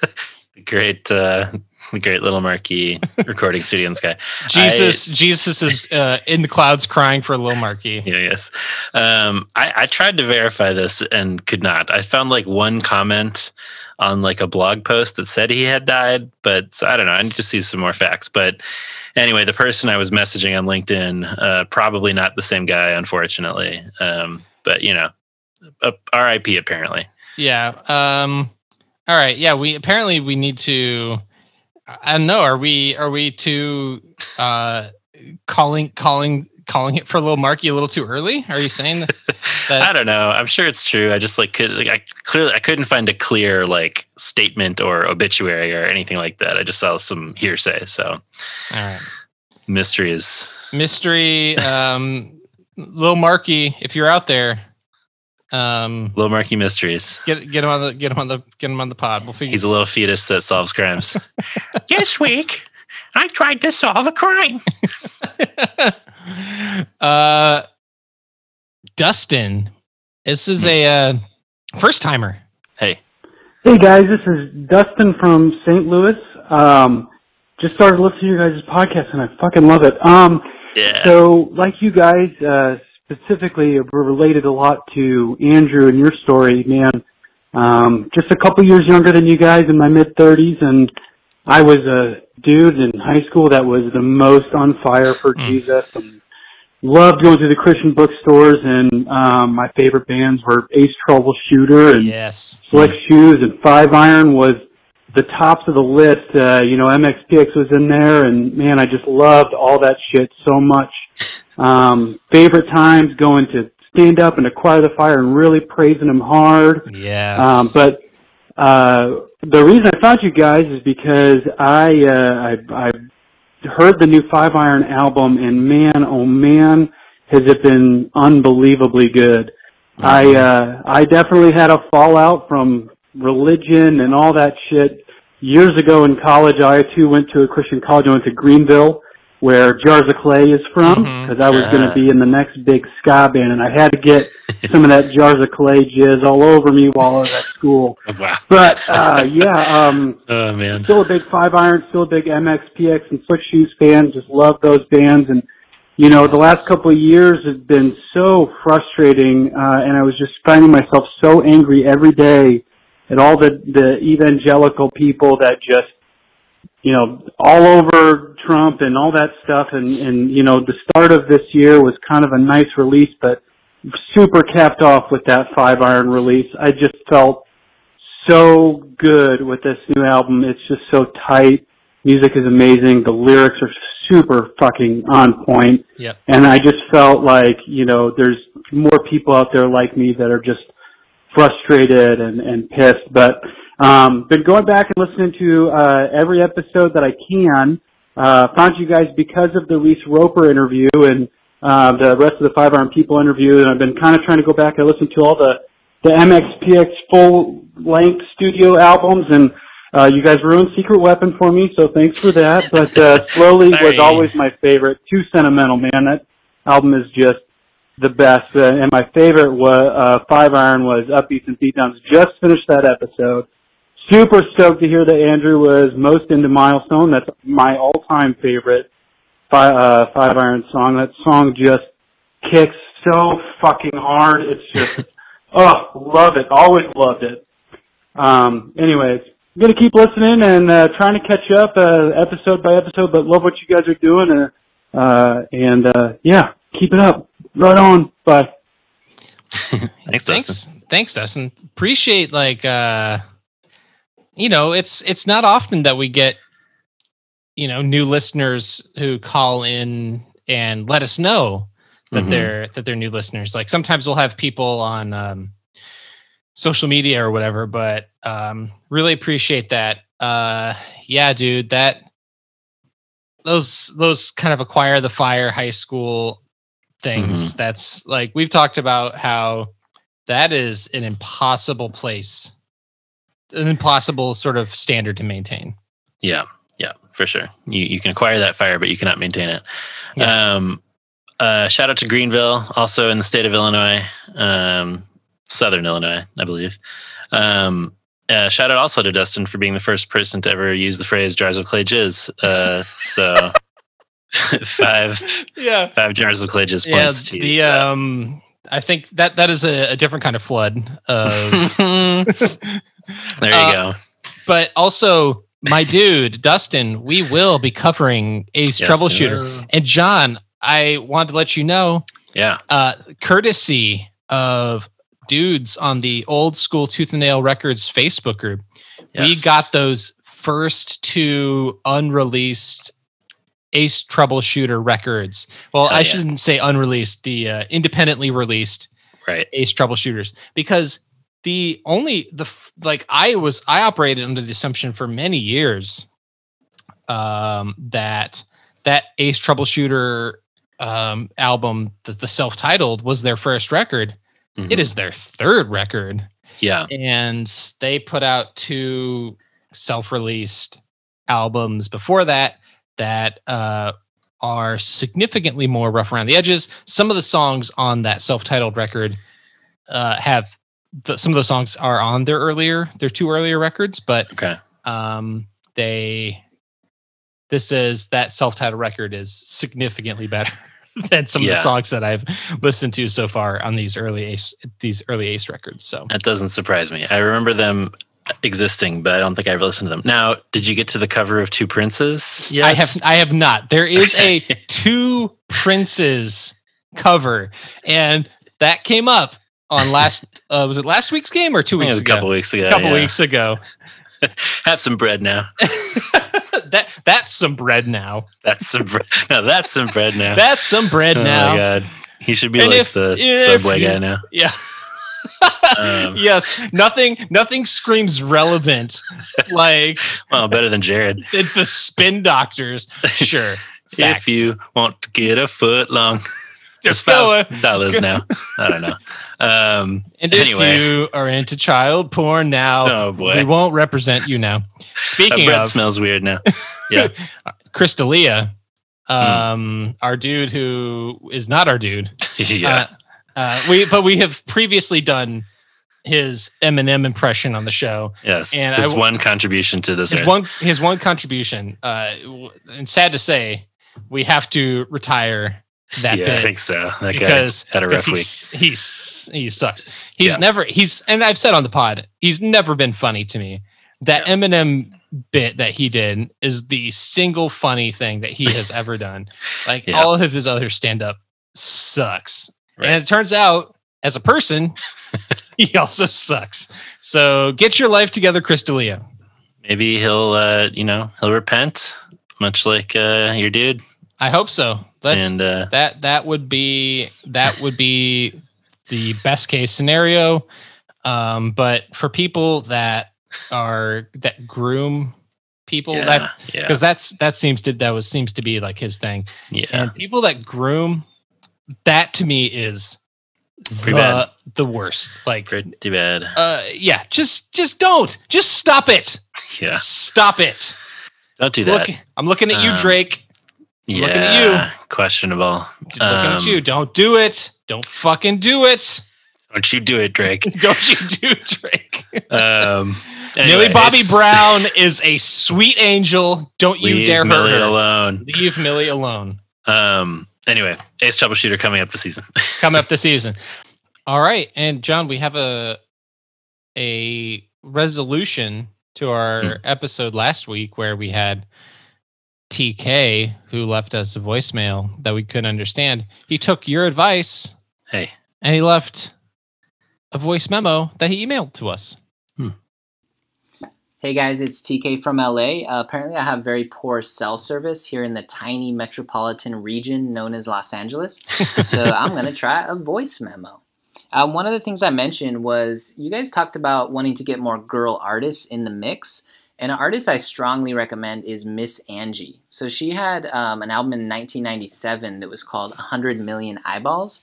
the great, uh, the great little Marky recording studio in the sky. Jesus Jesus is uh, in the clouds crying for a Little Marky. Yeah, yes. Um, I, I tried to verify this and could not. I found like one comment on like a blog post that said he had died, but so I don't know. I need to see some more facts. But anyway, the person I was messaging on LinkedIn, uh, probably not the same guy, unfortunately. Um, but you know, uh, RIP apparently. Yeah. Um. All right. Yeah. We apparently we need to. I don't know. Are we are we too uh calling calling calling it for a little Marky a little too early? Are you saying that? I don't know. I'm sure it's true. I just like could like I clearly I couldn't find a clear like statement or obituary or anything like that. I just saw some hearsay. So all right. mystery is Mystery. Um. Little Marky, if you're out there, um, Little murky Mysteries. get get him on the get him on the get him on the pod. We'll figure. He's a little fetus that solves crimes. this week, I tried to solve a crime. uh, Dustin, this is a uh, first timer. Hey, Hey guys, this is Dustin from St. Louis. Um, just started listening to your guys' podcast and I fucking love it. Um, yeah, so like you guys, uh, specifically were related a lot to Andrew and your story, man. Um, just a couple years younger than you guys in my mid thirties and I was a dude in high school that was the most on fire for Mm. Jesus and loved going to the Christian bookstores and, um, my favorite bands were Ace Troubleshooter and Yes. Slick Shoes and Five Iron was the tops of the list. Uh, you know, MXPX was in there, and man, I just loved all that shit so much. Um, favorite times going to stand up and acquire the fire and really praising him hard. Yeah. Um, but uh, the reason I found you guys is because I uh, I, I heard the new Five Iron album, and man, oh man, has it been unbelievably good. I uh, I definitely had a fallout from religion and all that shit years ago in college. I too went to a Christian college. I went to Greenville, where Jars of Clay is from, because I was going to be in the next big ska band, and I had to get some of that Jars of Clay jizz all over me while I was at school. wow. But uh, yeah, um, Oh man. still a big Five Iron, still a big MXPX and Slick Shoes fan. Just love those bands, and you know, the last couple of years has been so frustrating, uh, and I was just finding myself so angry every day at all the the evangelical people that just you know all over Trump and all that stuff, and and you know, the start of this year was kind of a nice release, but super capped off with that Five Iron release. I just felt so good with this new album. It's just so tight. Music is amazing. The lyrics are super fucking on point. Yeah. And I just felt like, you know, there's more people out there like me that are just frustrated and, and pissed. But um been going back and listening to uh every episode that I can. Uh found you guys because of the Reese Roper interview and uh the rest of the five iron people interview and I've been kinda trying to go back and listen to all the the MXPX full length studio albums and uh, you guys ruined Secret Weapon for me, so thanks for that. But uh, Slowly was always my favorite. Too sentimental, man. That album is just the best. Uh, and my favorite was uh, Five Iron was Upbeats and Beatdowns. Just finished that episode. Super stoked to hear that Andrew was most into Milestone. That's my all-time favorite Five, uh, Five Iron song. That song just kicks so fucking hard. It's just, oh, love it. Always loved it. Um, anyways, I'm gonna keep listening and uh, trying to catch up uh, episode by episode, but love what you guys are doing. Uh, uh, and uh, yeah, keep it up. Right on. Bye. Thanks, Dustin. thanks thanks dustin appreciate like uh you know it's it's not often that we get you know new listeners who call in and let us know that Mhm. they're that they're new listeners. Like sometimes we'll have people on um social media or whatever but um really appreciate that. Uh yeah dude that those those kind of acquire the fire high school things that's like we've talked about how that is an impossible place, an impossible sort of standard to maintain. Yeah, yeah, for sure. You you can acquire that fire, but you cannot maintain it. Um, uh, shout out to Greenville, also in the state of Illinois, um, Southern Illinois, I believe. Um, uh, shout out also to Dustin for being the first person to ever use the phrase "jars of clay jizz." Uh, so five, Yeah. five jars of clay jizz Yeah, points to the you. um, I think that that is a, a different kind of flood of. there you Uh, go. but also, my dude Dustin, we will be covering Ace Yes, Troubleshooter, we and John. I wanted to let you know, Yeah. uh, courtesy of dudes on the Old School Tooth and Nail Records Facebook group, we got those first two unreleased Ace Troubleshooter records. Well, Hell I yeah. shouldn't say unreleased, the uh, independently released right Ace Troubleshooters because the only the like I was I operated under the assumption for many years um that that Ace Troubleshooter um album the, the self-titled was their first record. Mhm. It is their third record Yeah. and they put out two self-released albums before that that uh, are significantly more rough around the edges. Some of the songs on that self-titled record uh, have the, some of those songs are on their earlier, their two earlier records, but Okay. um, they this is that self-titled record is significantly better than some of the songs that I've listened to so far on these early Ace these early Ace records. So That doesn't surprise me. I remember them existing, but I don't think I ever listened to them. Now, did you get to the cover of Two Princes? Yet? I have I have not. There is Okay. a two princes cover, and that came up on last uh, was it last week's game or two I think it weeks was a couple weeks ago. A couple yeah. weeks ago. Have some bread now. that that's some bread now. That's some bread. No, that's some bread now. That's some bread now. oh my god, he should be And like if- the if subway guy now. Yeah. Um, yes. Nothing. Nothing screams relevant like Well, better than Jared. the the spin doctors. Sure. If you want to get a foot long, Just It's five dollars now. I don't know. Um, And anyway, if you are into child porn now, Oh, boy. we won't represent you now. Speaking of smells weird now. Yeah, Chris D'Elia, Hmm. um, our dude who is not our dude. yeah. Uh, uh, we but we have previously done his Eminem impression on the show. yes. and His w- one contribution to this. His one his one contribution. Uh, and sad to say, we have to retire that yeah, I think so. That because guy had a rough week. he's, he sucks. He's Yeah. never he's and I've said on the pod he's never been funny to me. That Eminem bit that he did is the single funny thing that he has ever done. Like Yeah. all of his other stand up sucks. Right. And it turns out as a person he also sucks. So get your life together Chris D'Elia. Maybe he'll, uh, you know, he'll repent, much like uh, your dude. I hope so. That's and uh, that that would be that would be the best case scenario um but for people that are that groom people yeah, that yeah, because that's that seems to that was seems to be like his thing yeah. and people that groom that to me is Pretty the, bad. the worst like Pretty bad. uh yeah just just don't just stop it Yeah, stop it don't do that. Look, i'm looking at you Um, drake yeah, looking at you. questionable. just looking at Um, you don't do it don't fucking do it Don't you do it, Drake? Don't you do Drake? um, Millie Bobby Brown is a sweet angel. Don't you dare Millie hurt her. alone. Leave Millie alone. Um, anyway, Ace Troubleshooter coming up this season. Coming up this season. All right, and John, we have a a resolution to our Hmm. episode last week where we had TK who left us a voicemail that we couldn't understand. He took your advice hey, and he left a voice memo that he emailed to us. Hey guys, it's TK from LA. Uh, apparently, I have very poor cell service here in the tiny metropolitan region known as Los Angeles. so I'm going to try a voice memo. Uh, one of the things I mentioned was you guys talked about wanting to get more girl artists in the mix. And an artist I strongly recommend is Miss Angie. So she had um, an album in 1997 that was called 100 Million Eyeballs.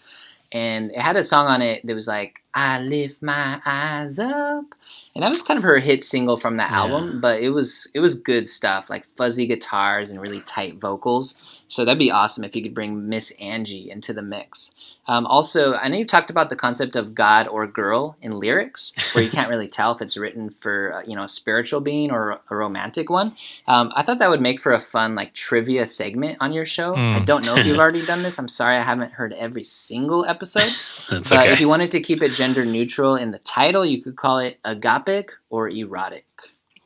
And it had a song on it that was like, I lift my eyes up. And that was kind of her hit single from Yeah. album, but it was it was good stuff, like fuzzy guitars and really tight vocals. So that'd be awesome if you could bring Miss Angie into the mix. Um, also, I know you've talked about the concept of God or girl in lyrics, where you can't really tell if it's written for uh, you know a spiritual being or a romantic one. Um, I thought that would make for a fun like trivia segment on your show. I Hmm. don't know if you've already done this. I'm sorry, I haven't heard every single episode. That's but okay. if you wanted to keep it gender neutral in the title, you could call it agapic or erotic.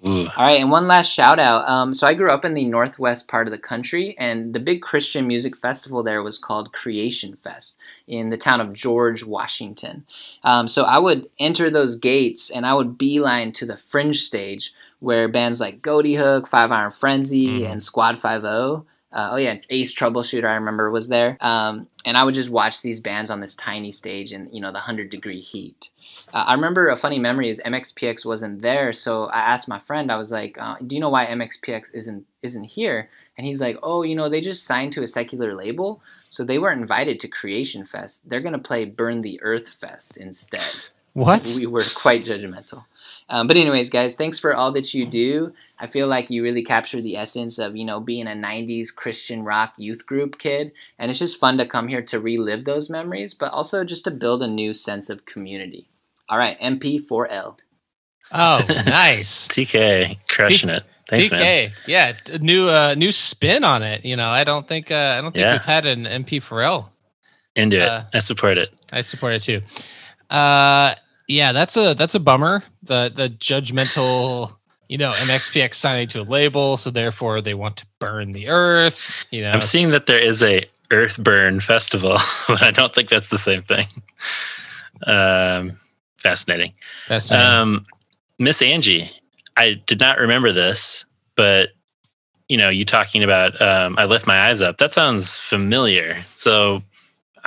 Ooh. All right, and one last shout out. Um, so I grew up in the northwest part of the country, and the big Christian music festival there was called Creation Fest in the town of George, Washington. Um, so I would enter those gates and I would beeline to the fringe stage where bands like Ghoti Hook, Five Iron Frenzy, and Squad Five O. Uh, oh yeah, Ace Troubleshooter I remember was there, um, and I would just watch these bands on this tiny stage in you know the hundred degree heat. Uh, I remember a funny memory is MXPX wasn't there, so I asked my friend. I was like, uh, "Do you know why MXPX isn't isn't here?" And he's like, "Oh, you know, they just signed to a secular label, so they weren't invited to Creation Fest. They're gonna play Burn the Earth Fest instead." What? We were quite judgmental. Um, but anyways, guys, thanks for all that you do. I feel like you really capture the essence of you know being a '90s Christian rock youth group kid, and it's just fun to come here to relive those memories, but also just to build a new sense of community. All right, MP4L. Oh, nice. TK crushing it. Thanks, man. TK. man. Yeah, new uh new spin on it. You know, I don't think uh I don't think Yeah. we've had an MP4L. Into it. Uh, I support it. I support it too. Uh yeah, that's a that's a bummer. The the judgmental, you know, MXPX signing to a label, so therefore they want to burn the earth. You know, I'm seeing that there is a Earth Burn festival, but I don't think that's the same thing. Um, fascinating. Fascinating. Um, Miss Angie, I did not remember this, but you know, you talking about um, I lift my eyes up. That sounds familiar. So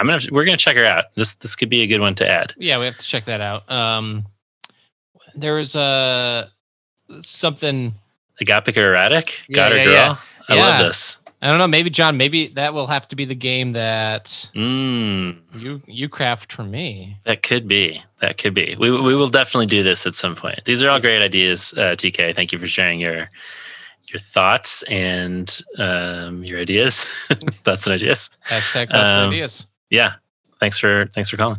I'm gonna we're gonna check her out. This this could be a good one to add. Yeah, we have to check that out. Um, there was a something. Agapic or erratic? Yeah, Got her yeah, girl. yeah. I love this. I don't know. Maybe John. Maybe that will have to be the game that Mm, you you craft for me. that could be. That could be. We we will definitely do this at some point. These are all great ideas, uh, TK. Thank you for sharing your your thoughts and um, your ideas, thoughts and ideas. Hashtag thoughts and Um, ideas. Yeah. Thanks for thanks for calling.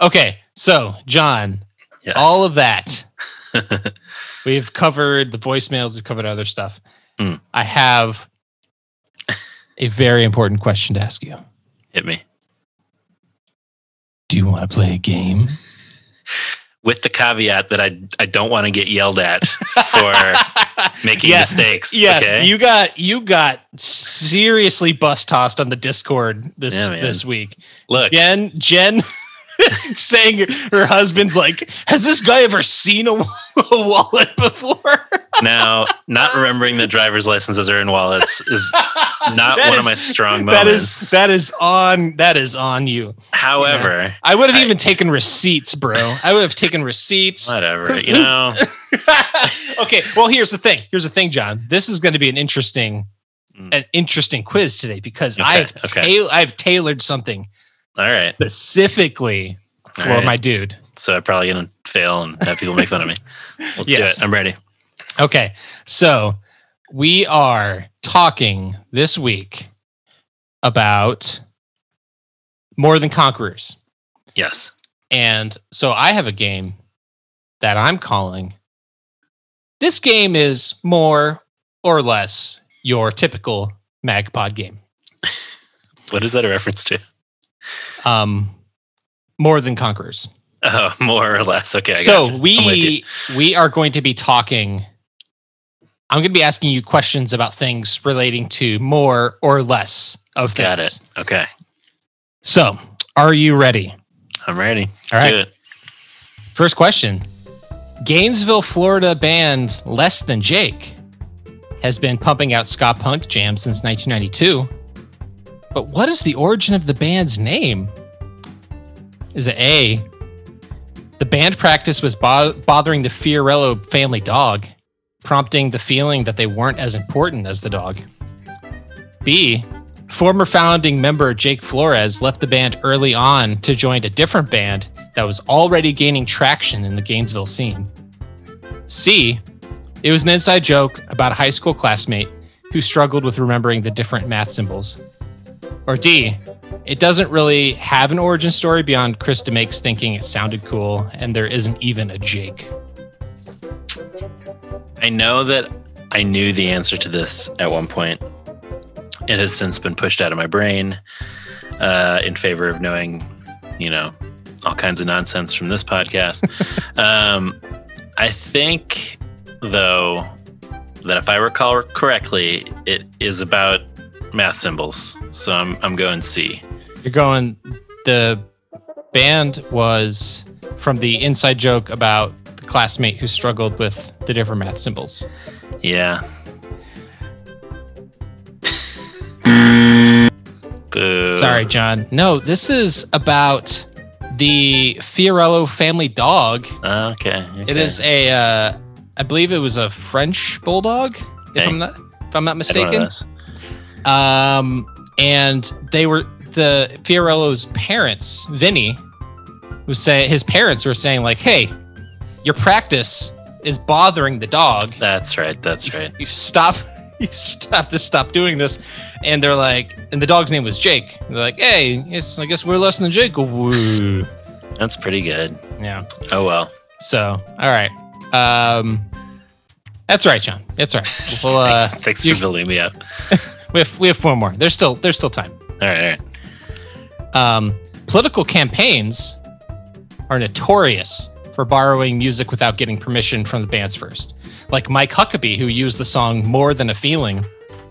Okay, so John, Yes. all of that we've covered the voicemails. We've covered other stuff. Mm. I have a very important question to ask you. Hit me. Do you want to play a game? With the caveat that I I don't want to get yelled at for making Yeah, mistakes. Yeah, okay. you got you got seriously bus tossed on the Discord this Yeah, this week. Look, Jen Jen saying her husband's like, has this guy ever seen a, a wallet before? now not remembering that driver's licenses are in wallets is not That one of my strong That moments. is that is on that is on you. However, I would have I- even taken receipts, bro. I would have taken receipts. whatever. You know, okay, well here's the thing. Here's the thing, John. This is going to be an interesting Mm. an interesting quiz today because Okay, I've okay. I've tailored something all right. specifically for right. my dude. So I'm probably gonna fail and have people make fun of me. Let's Yes. do it. I'm ready. Okay, so we are talking this week about more than conquerors. Yes. And so I have a game that I'm calling. This game is more or less your typical Magpod game. What is that a reference to? Um, more than conquerors. Oh, more or less. Okay. I so gotcha. I'm with you. we we are going to be talking. I'm going to be asking you questions about things relating to more or less of things. got it. Okay. So, are you ready? I'm ready. Let's All do it. First question. Gainesville, Florida band Less Than Jake has been pumping out ska punk jams since 1992. But what is the origin of the band's name? Is it A? The band practice was bo- bothering the Fiorello family dog, prompting the feeling that they weren't as important as the dog. B. Former founding member Jake Flores left the band early on to join a different band that was already gaining traction in the Gainesville scene. C. It was an inside joke about a high school classmate who struggled with remembering the different math symbols. Or D. It doesn't really have an origin story beyond Chris DeMakes thinking it sounded cool, and there isn't even a Jake. I know that I knew the answer to this at one point. It has since been pushed out of my brain uh, in favor of knowing, you know, all kinds of nonsense from this podcast. um, I think, though, that if I recall correctly, it is about math symbols. So I'm, I'm going C. You're going. The band was from the inside joke about the classmate who struggled with the different math symbols. Yeah. Boo. Sorry, John. No, this is about the Fiorello family dog. Uh, okay, It is a, uh, I believe it was a French bulldog, if Okay. I'm not, if I'm not I don't know mistaken. Um, and they were the Fiorello's parents, Vinny, was saying his parents were saying like, "Hey, your practice is bothering the dog. That's right. That's right. You stop. You stop to stop doing this." And they're like, and the dog's name was Jake. And they're like, "Hey, it's, I guess we're less than Jake." That's pretty good. Yeah. Oh well. So, all right. Um, that's right, John. That's right. Well, uh, thanks thanks you- for building me up. We have we have four more. There's still there's still time. All right, all right. Um, political campaigns are notorious for borrowing music without getting permission from the bands first. Like Mike Huckabee, who used the song More Than a Feeling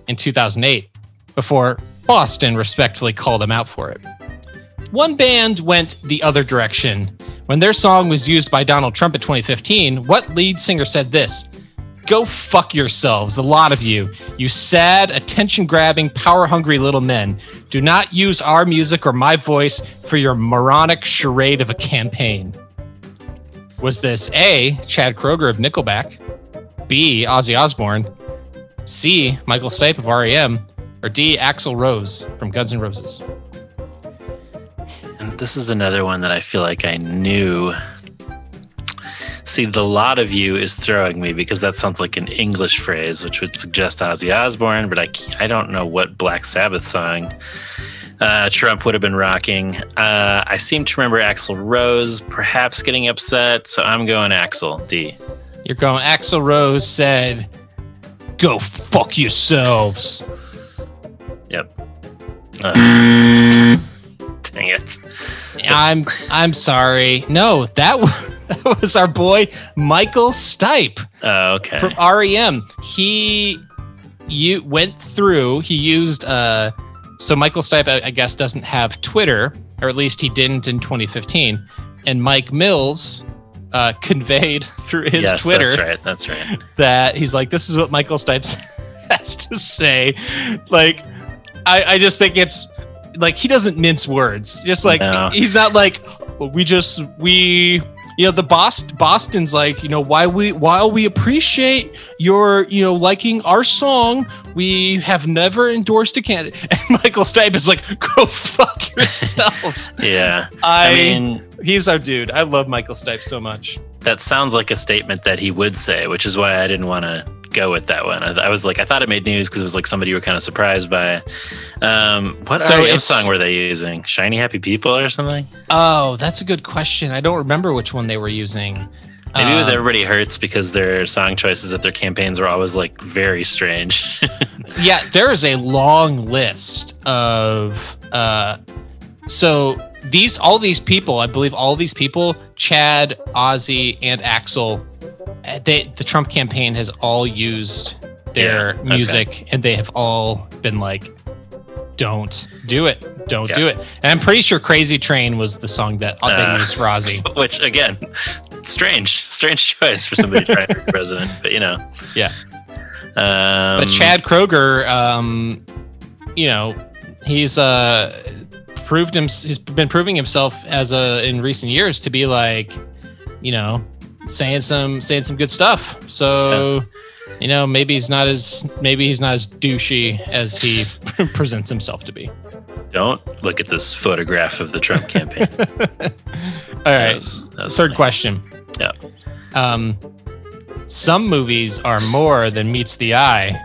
in 2008 before Boston respectfully called him out for it. One band went the other direction. When their song was used by Donald Trump in 2015, what lead singer said this? Go fuck yourselves, a lot of you. You sad, attention grabbing, power hungry little men. Do not use our music or my voice for your moronic charade of a campaign. Was this A, Chad Kroeger of Nickelback, B, Ozzy Osbourne, C, Michael Stipe of REM, or D, Axl Rose from Guns N' Roses? And this is another one that I feel like I knew. See, the lot of you is throwing me because that sounds like an English phrase, which would suggest Ozzy Osbourne, but I, I don't know what Black Sabbath song uh, Trump would have been rocking. Uh, I seem to remember Axl Rose perhaps getting upset, so I'm going Axl D. You're going, Axl Rose said, Go fuck yourselves. Yep. Uh, dang it. I'm I'm sorry. No, that was, that was our boy Michael Stipe Oh, okay. from REM. He you went through. He used uh. So Michael Stipe, I, I guess, doesn't have Twitter, or at least he didn't in 2015. And Mike Mills uh, conveyed through his yes, Twitter that's right. That's right. that he's like, this is what Michael Stipe's has to say. Like, I, I just think it's like he doesn't mince words. Just like No. he's not like we just we you know the Boston Boston's like you know why we while we appreciate your you know liking our song we have never endorsed a candidate and Michael Stipe is like go fuck yourselves. Yeah. I, I mean, he's our dude. I love Michael Stipe so much. that sounds like a statement that he would say, which is why I didn't want to go with that one. I, I was like, I thought it made news because it was like somebody you were kind of surprised by. Um, what So REM song were they using? Shiny Happy People or something? Oh, that's a good question. I don't remember which one they were using. Maybe it was Um, Everybody Hurts because their song choices at their campaigns were always like very strange. yeah there is a long list of uh so these all these people i believe all these people chad ozzy and Axl uh, they the trump campaign has all used their Yeah, okay. music and they have all been like don't do it don't Yeah. do it and i'm pretty sure crazy train was the song that uh, Uh, they used for ozzy which again, strange, strange choice for somebody trying to be president, but you know. Yeah. Um, but Chad Kroeger, um, you know, he's uh proved him. He's been proving himself as a in recent years to be like, you know, saying some saying some good stuff. So, you know, maybe he's not as maybe he's not as douchey as he presents himself to be. Don't look at this photograph of the Trump campaign. All right. was- that was Third funny. question. Yeah. Um, some movies are more than meets the eye.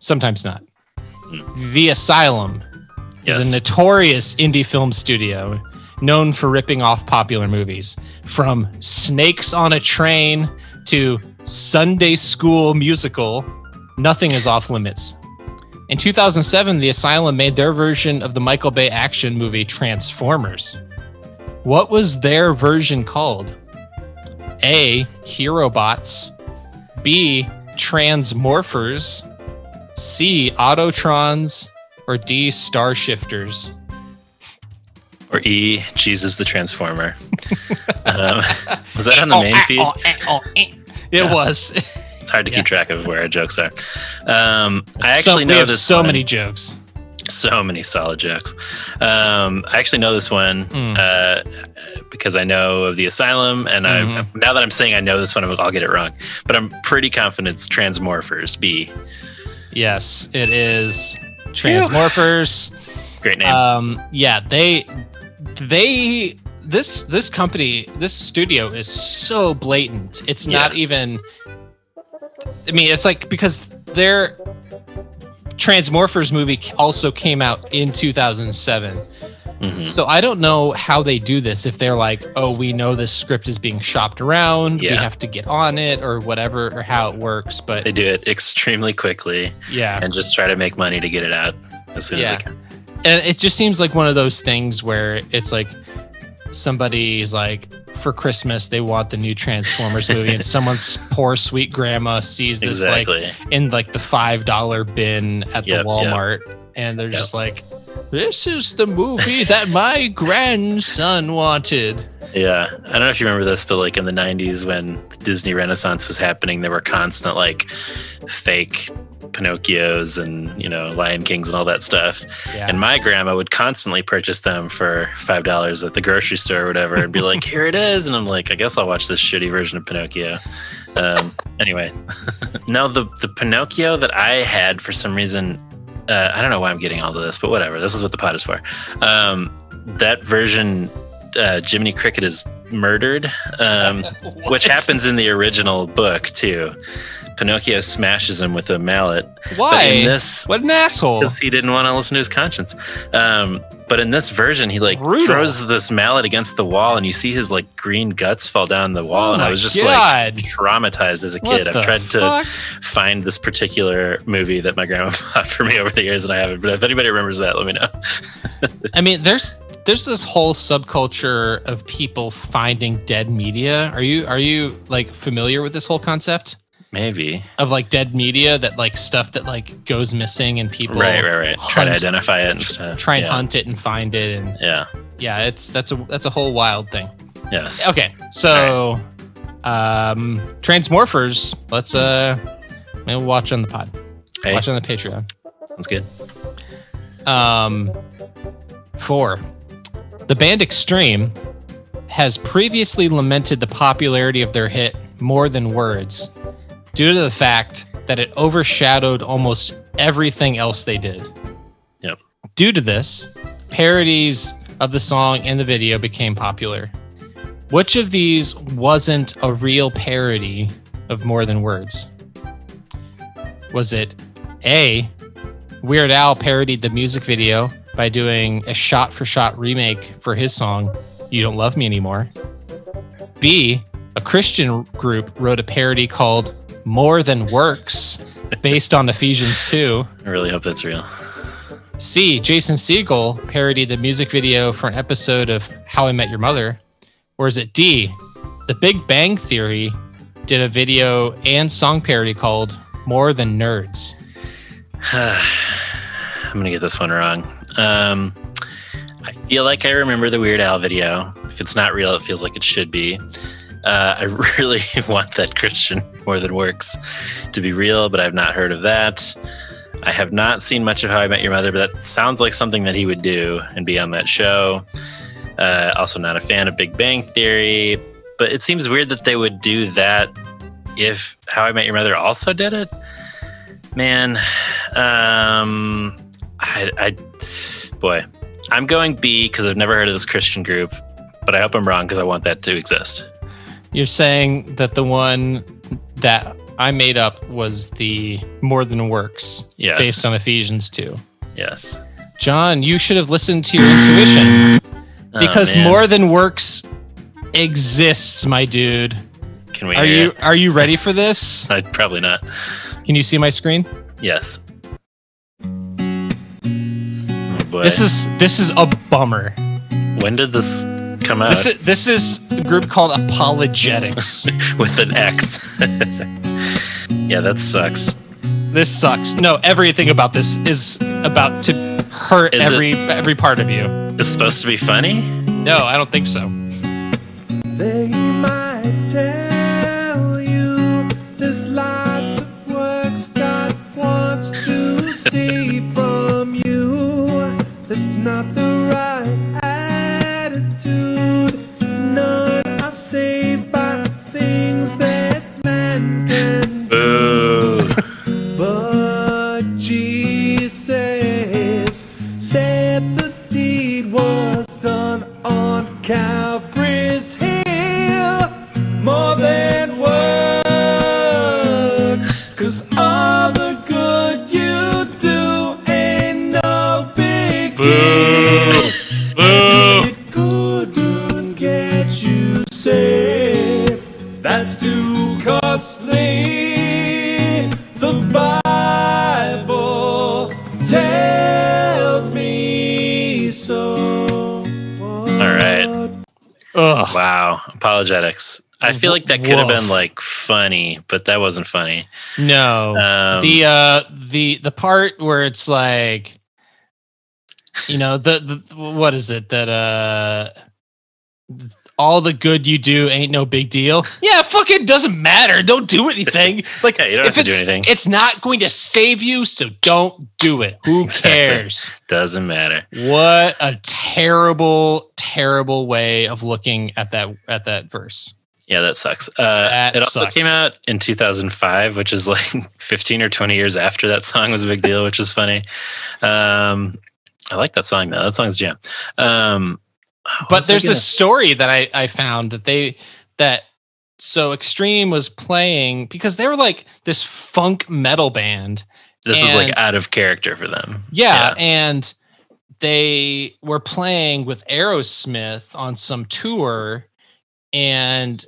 Sometimes not. The Asylum is a notorious indie film studio known for ripping off popular movies, from Snakes on a Train to Sunday School Musical. Nothing is off limits. In 2007, The Asylum made their version of the Michael Bay action movie Transformers. What was their version called? A. Herobots. B. Transmorphers. C. Autotrons. Or D. Star Shifters? Or E, Jesus the Transformer. um, was that on the Oh, main ah, feed? oh, ah, oh, eh. It Yeah. was. It's hard to Yeah. keep track of where our jokes are. Um, I So- actually we know have this so one. many jokes. So many solid jokes. Um, I actually know this one Hmm. uh, because I know of the asylum, and I Mhm. now that I'm saying I know this one, I'll get it wrong. But I'm pretty confident it's Transmorphers. B. Yes, it is. Transmorphers. Great name. Um, yeah, they they this this company this studio is so blatant. It's not even. I mean, it's like because their Transmorphers movie also came out in 2007. Mhm. So I don't know how they do this. If they're like, oh, we know this script is being shopped around, we have to get on it, or whatever, or how it works. But They do it extremely quickly yeah, and just try to make money to get it out as soon as they can. and it just seems like one of those things where it's like somebody's like for christmas they want the new transformers movie and someone's poor sweet grandma sees this Exactly. like in like the five dollar bin at Yep, the yep. walmart and they're Yep. just like this is the movie that my grandson wanted Yeah, I don't know if you remember this, but like in the '90s when the Disney Renaissance was happening, there were constant like fake Pinocchios and you know Lion Kings and all that stuff. yeah And my grandma would constantly purchase them for five dollars at the grocery store or whatever, and be like, "Here it is," and I'm like, "I guess I'll watch this shitty version of Pinocchio." Um, anyway, no, the the Pinocchio that I had for some reason, uh, I don't know why I'm getting all of this, but whatever. This is what the pot is for. Um, that version, uh, Jiminy Cricket is murdered, um, which happens in the original book too. Pinocchio smashes him with a mallet. why But in this, what an asshole because he didn't want to listen to his conscience. Um, but in this version, he like Brutal. throws this mallet against the wall, and you see his like green guts fall down the wall. Oh and I was just God. like traumatized as a kid. I've tried fuck? to find this particular movie that my grandma bought for me over the years, and I haven't. But if anybody remembers that, let me know. I mean, there's there's this whole subculture of people finding dead media. Are you are you like familiar with this whole concept Maybe. of like dead media that like stuff that like goes missing and people Right, right, right. Try to identify it and stuff. try and yeah. hunt it and find it and Yeah. yeah, it's that's a that's a whole wild thing. Yes. Okay, so um Transmorphers, let's uh maybe watch on the pod. Hey, Watch on the Patreon. sounds good. Um, four. The band Extreme has previously lamented the popularity of their hit More Than Words due to the fact that it overshadowed almost everything else they did. Yep. Due to this, parodies of the song and the video became popular. Which of these wasn't a real parody of More Than Words? Was it A, Weird Al parodied the music video by doing a shot for shot remake for his song, You Don't Love Me Anymore. B, a Christian group wrote a parody called More Than Works based on Ephesians 2. I really hope that's real. C, Jason Segel parodied the music video for an episode of How I Met Your Mother. Or is it D, The Big Bang Theory did a video and song parody called More Than Nerds? I'm gonna get this one wrong. Um, I feel like I remember the Weird Al video. If it's not real, it feels like it should be. Uh, I really want that Christian more than works to be real, but I've not heard of that. I have not seen much of How I Met Your Mother, but that sounds like something that he would do and be on that show. Uh, also, not a fan of Big Bang Theory, but it seems weird that they would do that if How I Met Your Mother also did it. Man, um, I, I, boy, I'm going B because I've never heard of this Christian group, but I hope I'm wrong because I want that to exist. You're saying that the one that I made up was the more than works Yes. based on Ephesians 2. Yes. John, you should have listened to your intuition Oh, because man. more than works exists, my dude. Can we Are you it? are you ready for this? Uh, probably not. Can you see my screen? Yes. Oh. This is this is a bummer. when did this come out? This is, this is a group called ApologetiX. With an X. yeah, that sucks. this sucks. No, everything about this is about to hurt Is it- every every part of you. It's supposed to be funny. No, I don't think so. They might tell you there's lots of works God wants to see from you. That's not ApologetiX. I feel like that could have been like funny, but that wasn't funny. No. Um, the uh the the part where it's like you know the, the what is it that uh all the good you do ain't no big deal. Yeah, fucking doesn't matter. Don't do anything. Like Yeah, you don't if have to do it's- anything. It's not going to save you, so don't do it. Who Exactly. cares? doesn't matter. What a terrible, terrible way of looking at that at that verse. Yeah, that sucks. Uh, That it also sucks. came out in 2005, which is like 15 or 20 years after that song was a big deal, which is funny. Um, I like that song though. That song's jam. Um, but there's this story that I, I found that they that so extreme was playing because they were like this funk metal band This is like out of character for them. yeah, and they were playing with aerosmith on some tour and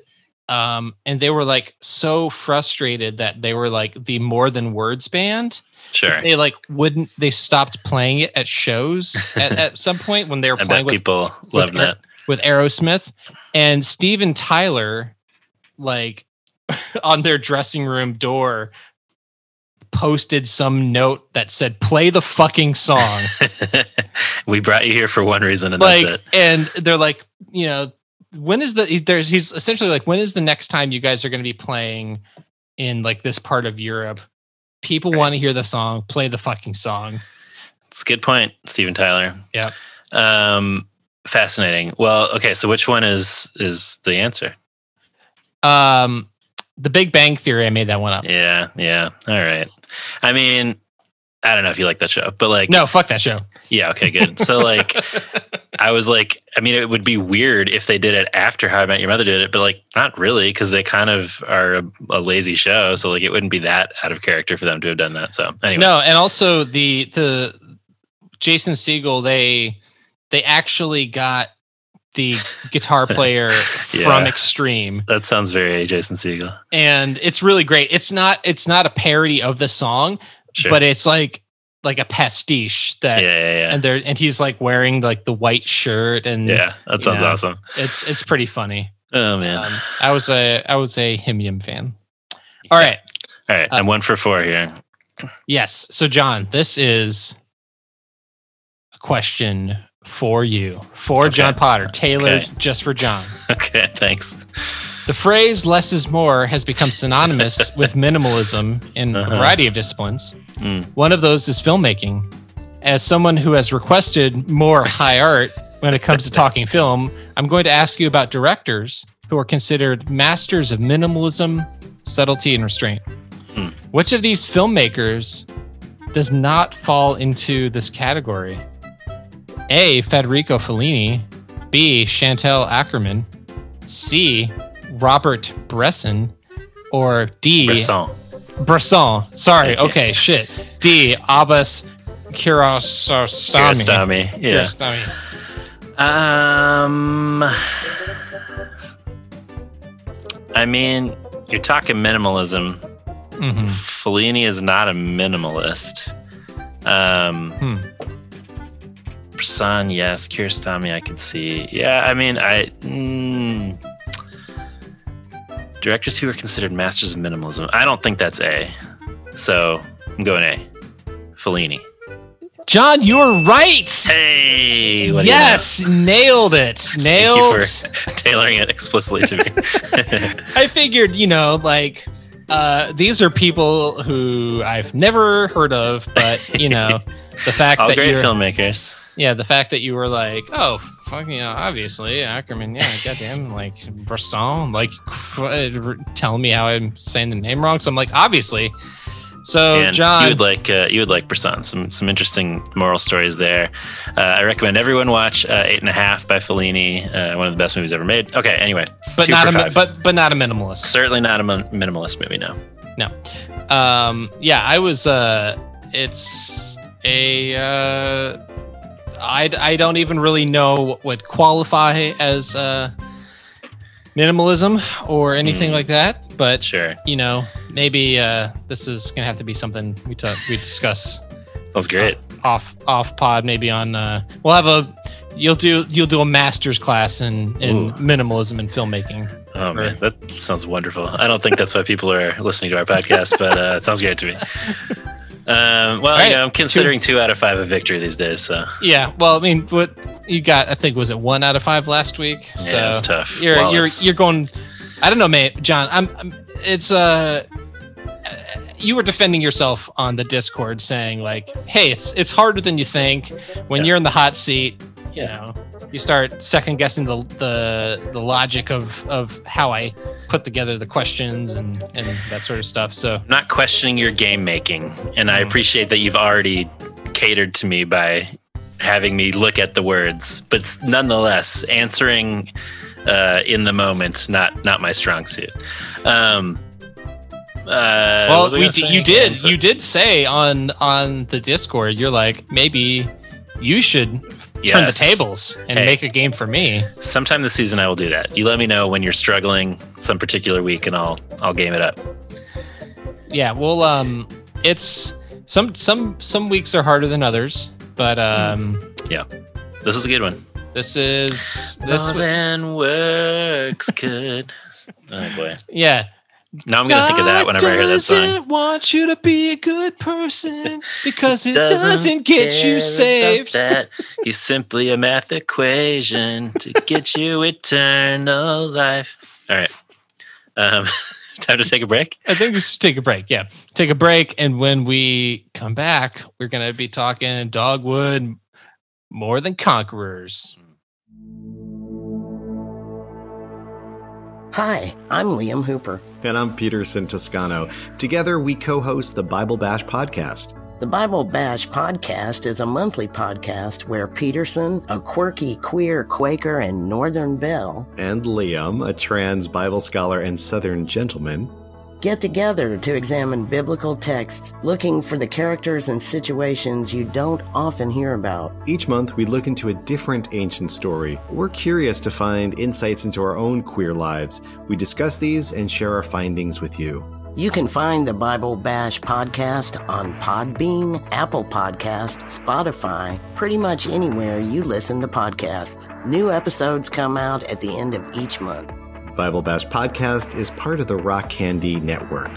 um and they were like so frustrated that they were like the more than words band Sure. they like wouldn't they stopped playing it at shows at, at some point when they were I playing with people Aer- that. with Aerosmith and Steven Tyler, like on their dressing room door, posted some note that said, "Play the fucking song." we brought you here for one reason, and like, that's it. and they're like, you know, when is the there's he's essentially like, when is the next time you guys are going to be playing in like this part of Europe? People want to hear the song. Play the fucking song. It's a good point, Steven Tyler. Yeah. Um, fascinating. Well, okay. So which one is is the answer? Um, The Big Bang Theory. I made that one up. Yeah. Yeah. All right. I mean, I don't know if you like that show, but like, No, fuck that show. yeah. Okay. Good. So like, I was like, I mean, it would be weird if they did it after How I Met Your Mother did it, but like, not really, because they kind of are a, a lazy show. So like, it wouldn't be that out of character for them to have done that. So anyway, No, and also the the Jason Segel they they actually got the guitar player from Extreme, that sounds very Jason Segel. and it's really great. It's not it's not a parody of the song, Sure. but it's like like a pastiche that. yeah, yeah. And there, and he's like wearing like the white shirt, and yeah, that sounds yeah. awesome. it's it's pretty funny. Oh man. Um, I was a I was a Himium fan. All right, All right, uh, I'm one for four here. Yes. So, John, this is a question for you, for Okay. John Potter, tailored Okay. just for John. Okay, thanks. The phrase less is more has become synonymous with minimalism in a Uh-huh. variety of disciplines. Mm. One of those is filmmaking. As someone who has requested more high art when it comes to talking film, I'm going to ask you about directors who are considered masters of minimalism, subtlety, and restraint. Hmm. Which of these filmmakers does not fall into this category? A. Federico Fellini, B. Chantal Akerman, C. Robert Bresson, or D. Bresson. Bresson. Sorry. You. Okay. Shit. D. Abbas. Kiarostami, yeah. Um, I mean, you're talking minimalism. Mhm. Fellini is not a minimalist. Um, Hmm. Bresson, yes. Kiarostami, I can see. Yeah, I mean, I. Mm, directors who are considered masters of minimalism. I don't think that's A. So I'm going A. Fellini. John, you're right. Hey, do you know? yes, nailed it. Nailed. Thank you for tailoring it explicitly to me. I figured, you know, like uh, these are people who I've never heard of, but you know, the fact All that great you're, filmmakers. yeah, the fact that you were like, oh, fucking, yeah, obviously Akerman, yeah, goddamn, like Bresson, like telling me how I'm saying the name wrong. So I'm like, obviously. So and John, you would like uh, you would like Bresson. Some some interesting moral stories there. Uh, I recommend everyone watch uh, Eight and a Half by Fellini. Uh, one of the best movies ever made. Okay, anyway, but not a but but not a minimalist. certainly not a min- minimalist movie. No, No. Um, yeah, I was. Uh, it's a. Uh, I I don't even really know what would qualify as uh, minimalism or anything Mm. like that. But sure, you know, maybe uh, this is gonna have to be something we talk we discuss sounds great. off off pod. Maybe on. Uh, we'll have a. You'll do you'll do a master's class in in Ooh. minimalism and filmmaking. Oh man, that sounds wonderful. I don't think that's why people are listening to our podcast, but uh, it sounds great to me. Um, well, Right. you know, I'm considering two out of five a victory these days. So Yeah, well, I mean, what you got? I think was it one out of five last week. So Yeah, it's tough. You're Well, you're it's- you're going. I don't know, mate. John, I'm. I'm it's uh. You were defending yourself on the Discord, saying like, "Hey, it's it's harder than you think. When you're in the hot seat, you know, you start second guessing the the the logic of of how I put together the questions and and that sort of stuff." So I'm not questioning your game making, and I appreciate that you've already catered to me by having me look at the words, but nonetheless, answering uh, in the moment not not my strong suit. Um, uh, well, we d- you did you did say on on the Discord, you're like maybe you should turn the tables and Hey. make a game for me. Sometime this season, I will do that. You let me know when you're struggling some particular week, and I'll I'll game it up. Yeah, well, um, it's some some some weeks are harder than others, but um, Yeah, this is a good one. this is this More than works could. Oh boy. yeah. Now I'm gonna think of that whenever I hear that song. doesn't want you to be a good person because it Doesn't doesn't, get you saved. That. He's simply a math equation to get you eternal life. All right. Um, time to take a break. I think we should take a break. Yeah, take a break, and when we come back, we're gonna be talking Dogwood more than conquerors. Hi, I'm Liam Hooper. And I'm Peterson Toscano. Together, we co host the Bible Bash podcast. The Bible Bash podcast is a monthly podcast where Peterson, a quirky queer Quaker and Northern Belle, And Liam, a trans Bible scholar and Southern gentleman. Get together to examine biblical texts, looking for the characters and situations you don't often hear about. Each month, we look into a different ancient story. We're curious to find insights into our own queer lives. We discuss these and share our findings with you. You can find the Bible Bash podcast on Podbean, Apple Podcast, Spotify, pretty much anywhere you listen to podcasts. New episodes come out at the end of each month. Bible Bash podcast is part of the Rock Candy Network.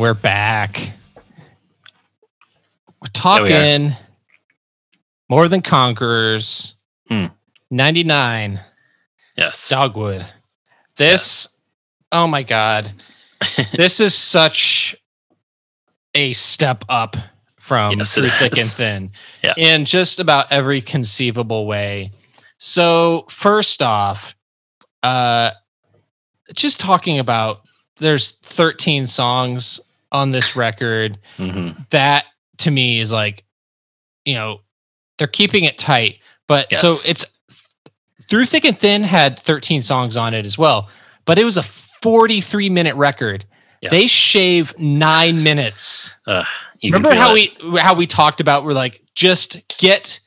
We're back. We're Yeah, we talking More Than Conquerors, Hmm. 99, Yes. Dogwood. This, oh my God. this is such a step up from Yes, Through Thick and. Thin Yeah. in just about every conceivable way. So, first off, uh, just talking about there's 13 songs on this record hmm that to me is like you know they're keeping it tight but Yes. so it's through thick and thin had 13 songs on it as well but it was a 43 minute record they shave nine minutes Uh, remember how it. we how we talked about we're like just get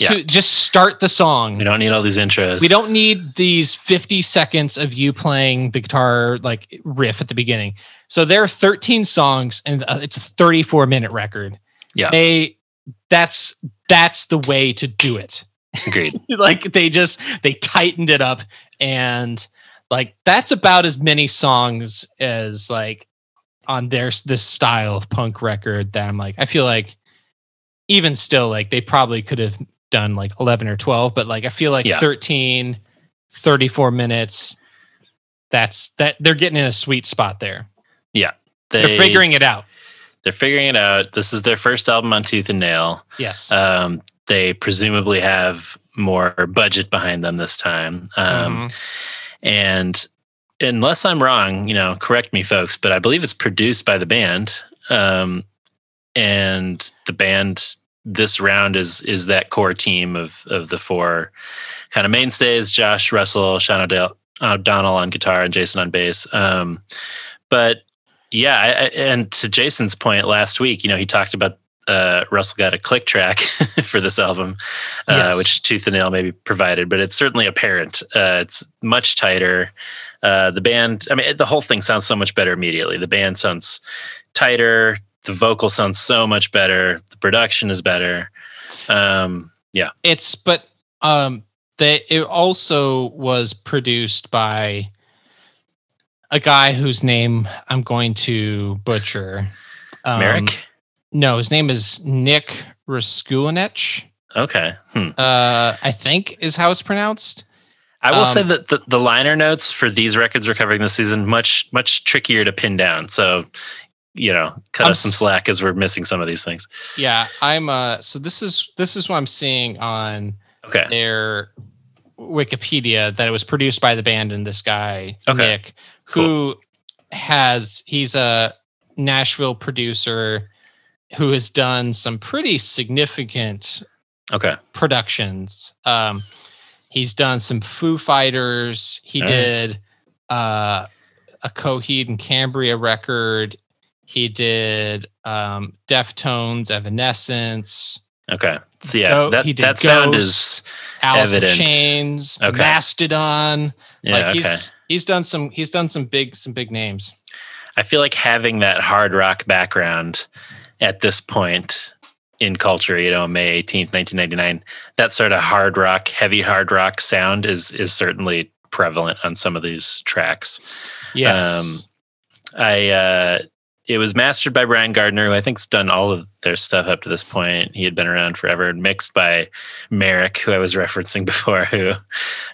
to Yeah. just start the song We don't need all these intros. we don't need these 50 seconds of you playing the guitar like riff at the beginning. So there are 13 songs and uh, it's a 34 minute record. Yeah. They that's that's the way to do it. Agreed. like they just they tightened it up and like that's about as many songs as like on their this style of punk record that I'm like I feel like even still like they probably could have done like 11 or 12 but like I feel like Yeah. 13 34 minutes that's that they're getting in a sweet spot there. Yeah. They, are figuring it out. They're figuring it out. This is their first album on Tooth and Nail. Yes. Um, they presumably have more budget behind them this time. Um, Mhm. And unless I'm wrong, you know, correct me, folks, but I believe it's produced by the band. Um, and the band this round is is that core team of of the four kind of mainstays: Josh, Russell, Sean O'Dell, O'Donnell on guitar, and Jason on bass. Um, but yeah, I, and to Jason's point last week, you know, he talked about uh, Russell got a click track for this album, uh, Yes. which Tooth and Nail maybe provided, but it's certainly apparent. Uh, it's much tighter. Uh, the band, I mean, the whole thing sounds so much better immediately. The band sounds tighter. The vocal sounds so much better. The production is better. Um, yeah. it's but um they it also was produced by a guy whose name I'm going to butcher. Um, Merrick? No, his name is Nick Raskulinecz. Okay. Hmm. Uh, I think is how it's pronounced. I will say Um, that the, the liner notes for these records we're covering this season much much trickier to pin down. So, you know, cut I'm us some slack as we're missing some of these things. Yeah, I'm. Uh, so this is this is what I'm seeing on Okay. their Wikipedia that it was produced by the band and this guy Okay. Nick, who has he's a Nashville producer who has done some pretty significant Okay. productions. Um, he's done some Foo Fighters. He All right. did uh, a Coheed and Cambria record. He did um, Deftones, Evanescence. Okay. So yeah, Go- that he did that sound is Alice evident. Chains, Okay. Mastodon. Yeah, like he's okay. he's done some he's done some big some big names. I feel like having that hard rock background at this point in culture, you know, May 18th, 1999, that sort of hard rock, heavy hard rock sound is is certainly prevalent on some of these tracks. Yes. Um, I uh, it was mastered by Brian Gardner, who I think's done all of their stuff up to this point. He had been around forever, and mixed by Merrick, who I was referencing before, who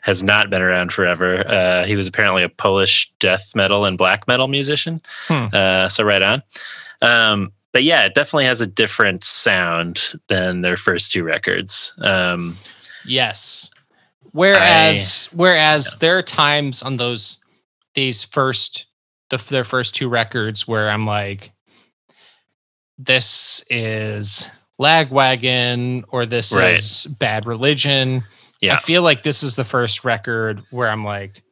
has not been around forever. Uh, he was apparently a Polish death metal and black metal musician. Hmm. Uh, so right on. Um, but yeah, it definitely has a different sound than their first two records. Um, Yes. Whereas whereas there are times on those these first the their first two records where I'm like this is Lagwagon or this Right. is Bad Religion. Yeah. I feel like this is the first record where I'm like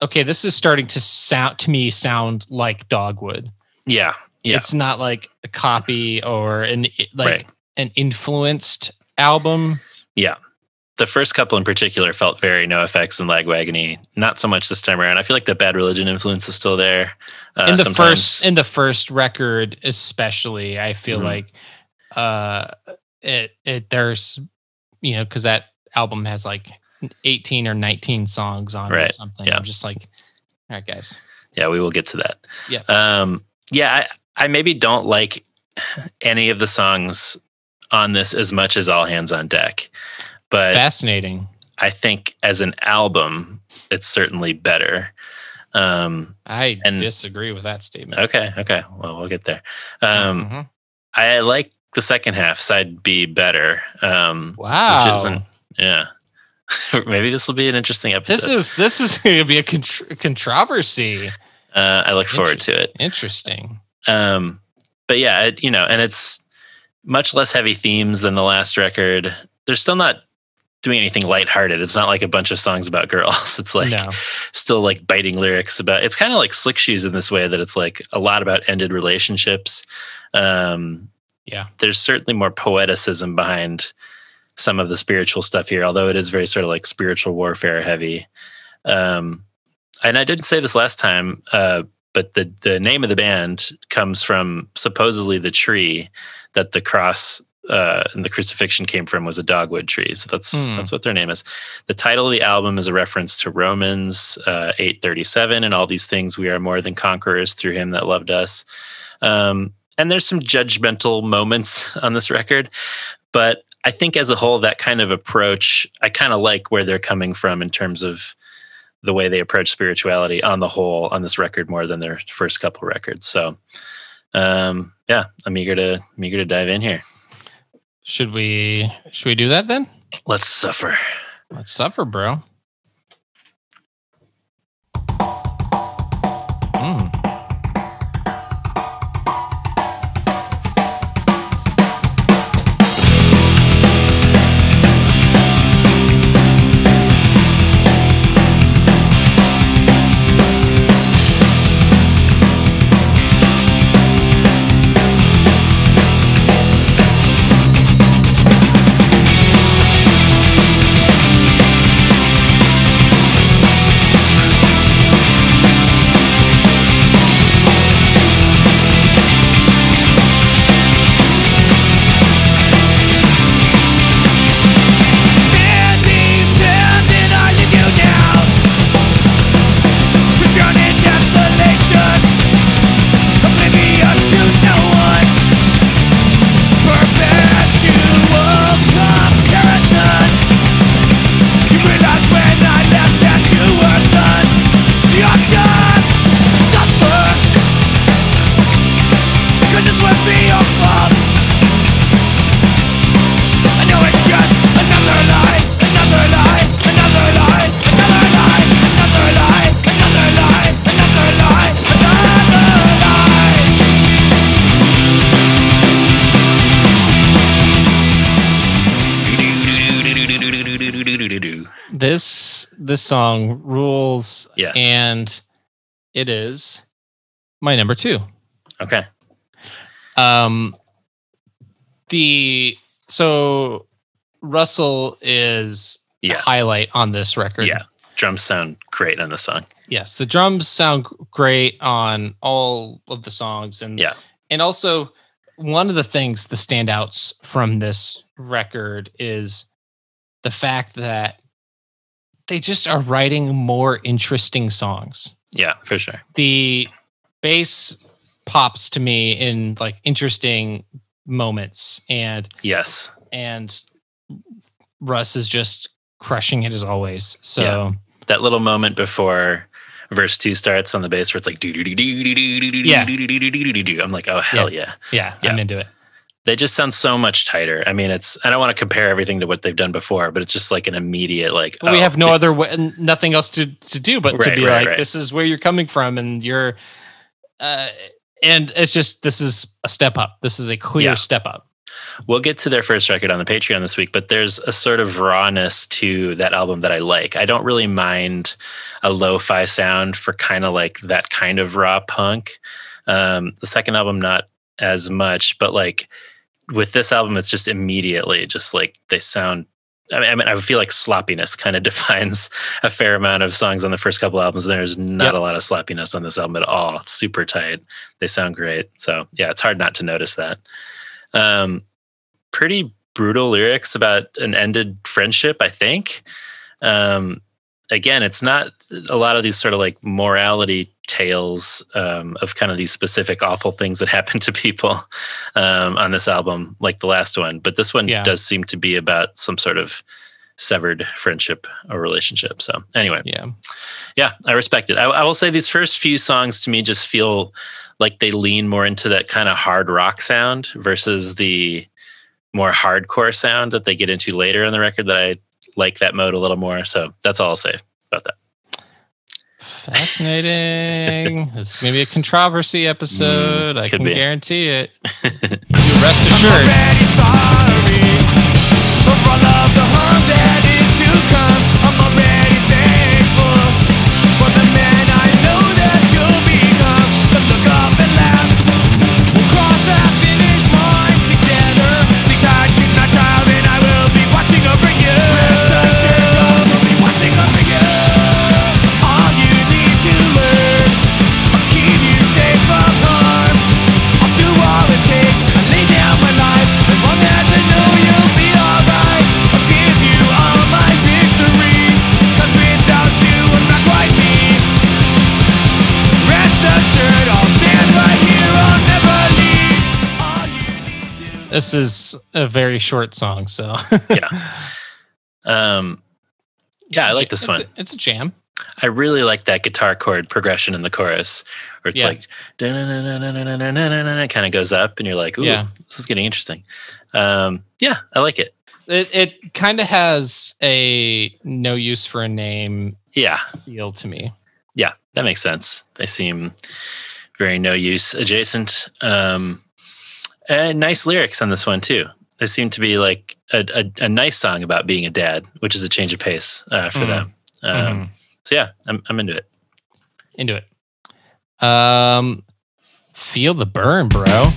okay, this is starting to sound to me sound like Dogwood. yeah, yeah, It's not like a copy or an like Right. an influenced album. Yeah. The first couple in particular felt very NOFX and lagwagony. Not so much this time around. I feel like the bad religion influence is still there. Uh, in the sometimes. first in the first record especially i feel Mhm. like uh it it there's you know because that album has like 18 or 19 songs on it or Right, something yeah. i'm just like all right guys yeah, we will get to that. yeah Um, yeah, I, I maybe don't like any of the songs on this as much as All Hands on Deck, but Fascinating. I think as an album, it's certainly better. Um, I And- disagree with that statement. okay, okay, well, we'll get there. Um, Mhm. I like the second half, side B, better. Um, Wow. which isn't, yeah. Maybe this will be an interesting episode. This is this is going to be a contr- controversy. uh, I look forward to it. Interesting. Um, but yeah, it, you know, and it's much less heavy themes than the last record. They're still not doing anything lighthearted. It's not like a bunch of songs about girls. It's like No. still like biting lyrics about. It's kind of like Slick Shoes in this way that it's like a lot about ended relationships. Um, Yeah. there's certainly more poeticism behind some of the spiritual stuff here, although it is very sort of like spiritual warfare heavy. Um, and I didn't say this last time, uh, but the the name of the band comes from supposedly the tree that the cross uh, and the crucifixion came from was a dogwood tree. So that's Hmm. that's what their name is. The title of the album is a reference to Romans uh, eight thirty seven and all these things. We are more than conquerors through Him that loved us. Um, and there's some judgmental moments on this record, but I think as a whole, that kind of approach, I kind of like where they're coming from in terms of the way they approach spirituality on the whole on this record more than their first couple records. So, um, yeah, I'm eager to I'm eager to dive in here. Should we should we do that then? Let's suffer. Let's suffer, bro. Song rules. Yeah. And it is my number two. Okay. Um the so Russell is Yeah. highlight on this record. Yeah. Drums sound great on the song. Yes, the drums sound great on all of the songs, and Yeah. and also one of the things, the standouts from this record is the fact that they just are writing more interesting songs. Yeah, for sure. The bass pops to me in like interesting moments, and Yes. and Russ is just crushing it as always. So. Yeah. That little moment before verse two starts on the bass where it's like do do do do do do do do do do do do do do. I'm like, oh hell yeah. Yeah, Yeah. I'm into it. They just sound so much tighter. I mean, it's I don't want to compare everything to what they've done before, but it's just like an immediate like But we oh, have no other way, nothing else to to do but to be right, like, right. this is where you're coming from, and you're, uh, and it's just this is a step up. This is a clear Yeah. step up. We'll get to their first record on the Patreon this week, but there's a sort of rawness to that album that I like. I don't really mind a lo-fi sound for kind of like that kind of raw punk. Um, the second album, not as much, but like with this album, it's just immediately just like they sound. I mean, I, mean, I feel like sloppiness kind of defines a fair amount of songs on the first couple albums. There's not Yep. a lot of sloppiness on this album at all. It's super tight. They sound great. So yeah, it's hard not to notice that. Um, pretty brutal lyrics about an ended friendship, I think. Um, again, it's not a lot of these sort of like morality tales um, of kind of these specific awful things that happen to people um, on this album, like the last one. But this one Yeah. does seem to be about some sort of severed friendship or relationship. So anyway, yeah, yeah, I respect it. I, I will say these first few songs to me just feel like they lean more into that kind of hard rock sound versus the more hardcore sound that they get into later in the record. That I like that mode a little more. So that's all I'll say about that. Fascinating. this is gonna be a controversy episode. I Mm, could can be. guarantee it. You rest assured. This is a very short song, so yeah. Um, yeah, I like this It's one. a- it's a jam. I really like that guitar chord progression in the chorus, where it's Yeah. like kind of goes up, and you're like, "Ooh, Yeah. this is getting interesting." Um, yeah, I like it. It it kind of has a no use for a name Yeah, feel to me. yeah, that makes sense. They seem very no use adjacent. Um, and nice lyrics on this one too. They seem to be like a, a, a nice song about being a dad, which is a change of pace uh, for Mhm. them. Um, Mhm. So yeah, I'm I'm into it. Into it. Um, feel the burn, bro.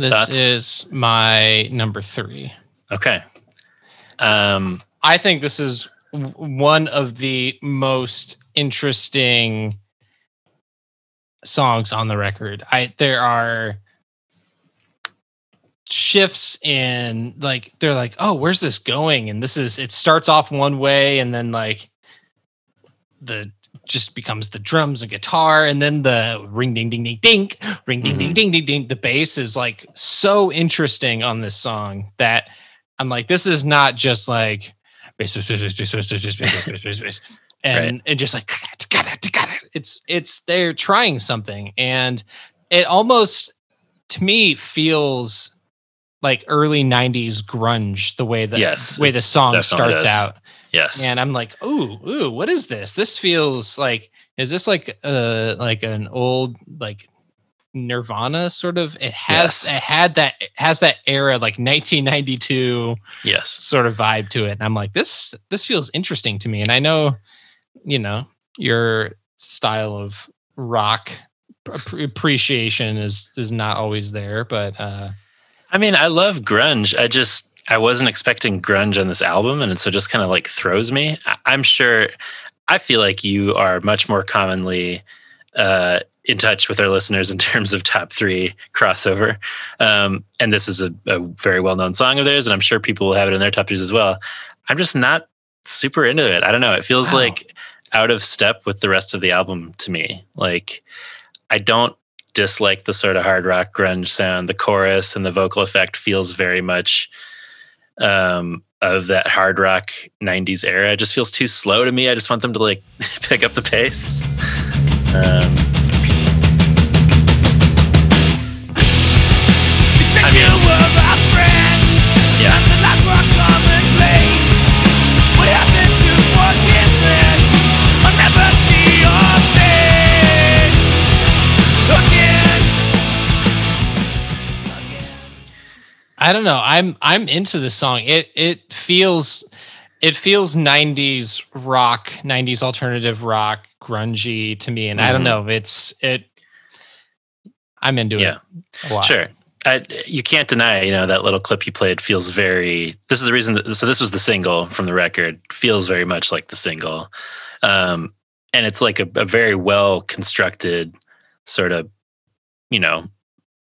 This is my number three. Okay. Um, I think this is one of the most interesting songs on the record. I there are shifts in like they're like, "Oh, where's this going?" And this is it starts off one way and then like the just becomes the drums and guitar and then the ring ding ding ding ding ring ding ding ding ding ding the bass is like so interesting on this song that I'm like this is not just like bass bass bass bass bass bass bass bass bass bass bass and and just like it's it's they're trying something and it almost to me feels like early 90s grunge the way that Yes, way the song starts out yes. and I'm like, ooh, ooh, what is this? This feels like is this like uh like an old like Nirvana sort of. It has Yes. it had that it has that era like 1992 Yes. sort of vibe to it. And I'm like, this this feels interesting to me. And I know, you know, your style of rock appreciation is is not always there, but uh I mean, I love grunge. I just I wasn't expecting grunge on this album, and so it just kind of like throws me. I- I'm sure. I feel like you are much more commonly uh, in touch with our listeners in terms of top three crossover, um, and this is a, a very well known song of theirs, and I'm sure people will have it in their top threes as well. I'm just not super into it. I don't know. It feels Wow. like out of step with the rest of the album to me. Like I don't dislike the sort of hard rock grunge sound. The chorus and the vocal effect feels very much um, of that hard rock 90s era. It just feels too slow to me. I just want them to like pick up the pace. Um, I don't know. I'm I'm into this song. It it feels it feels 90s rock, 90s alternative rock, grungy to me. And I don't Mhm. know. It's it I'm into Yeah. it a lot. Sure. I, you can't deny, you know, that little clip you played feels very. This is the reason. That, so this was the single from the record. Feels very much like the single, um, and it's like a, a very well constructed sort of, you know,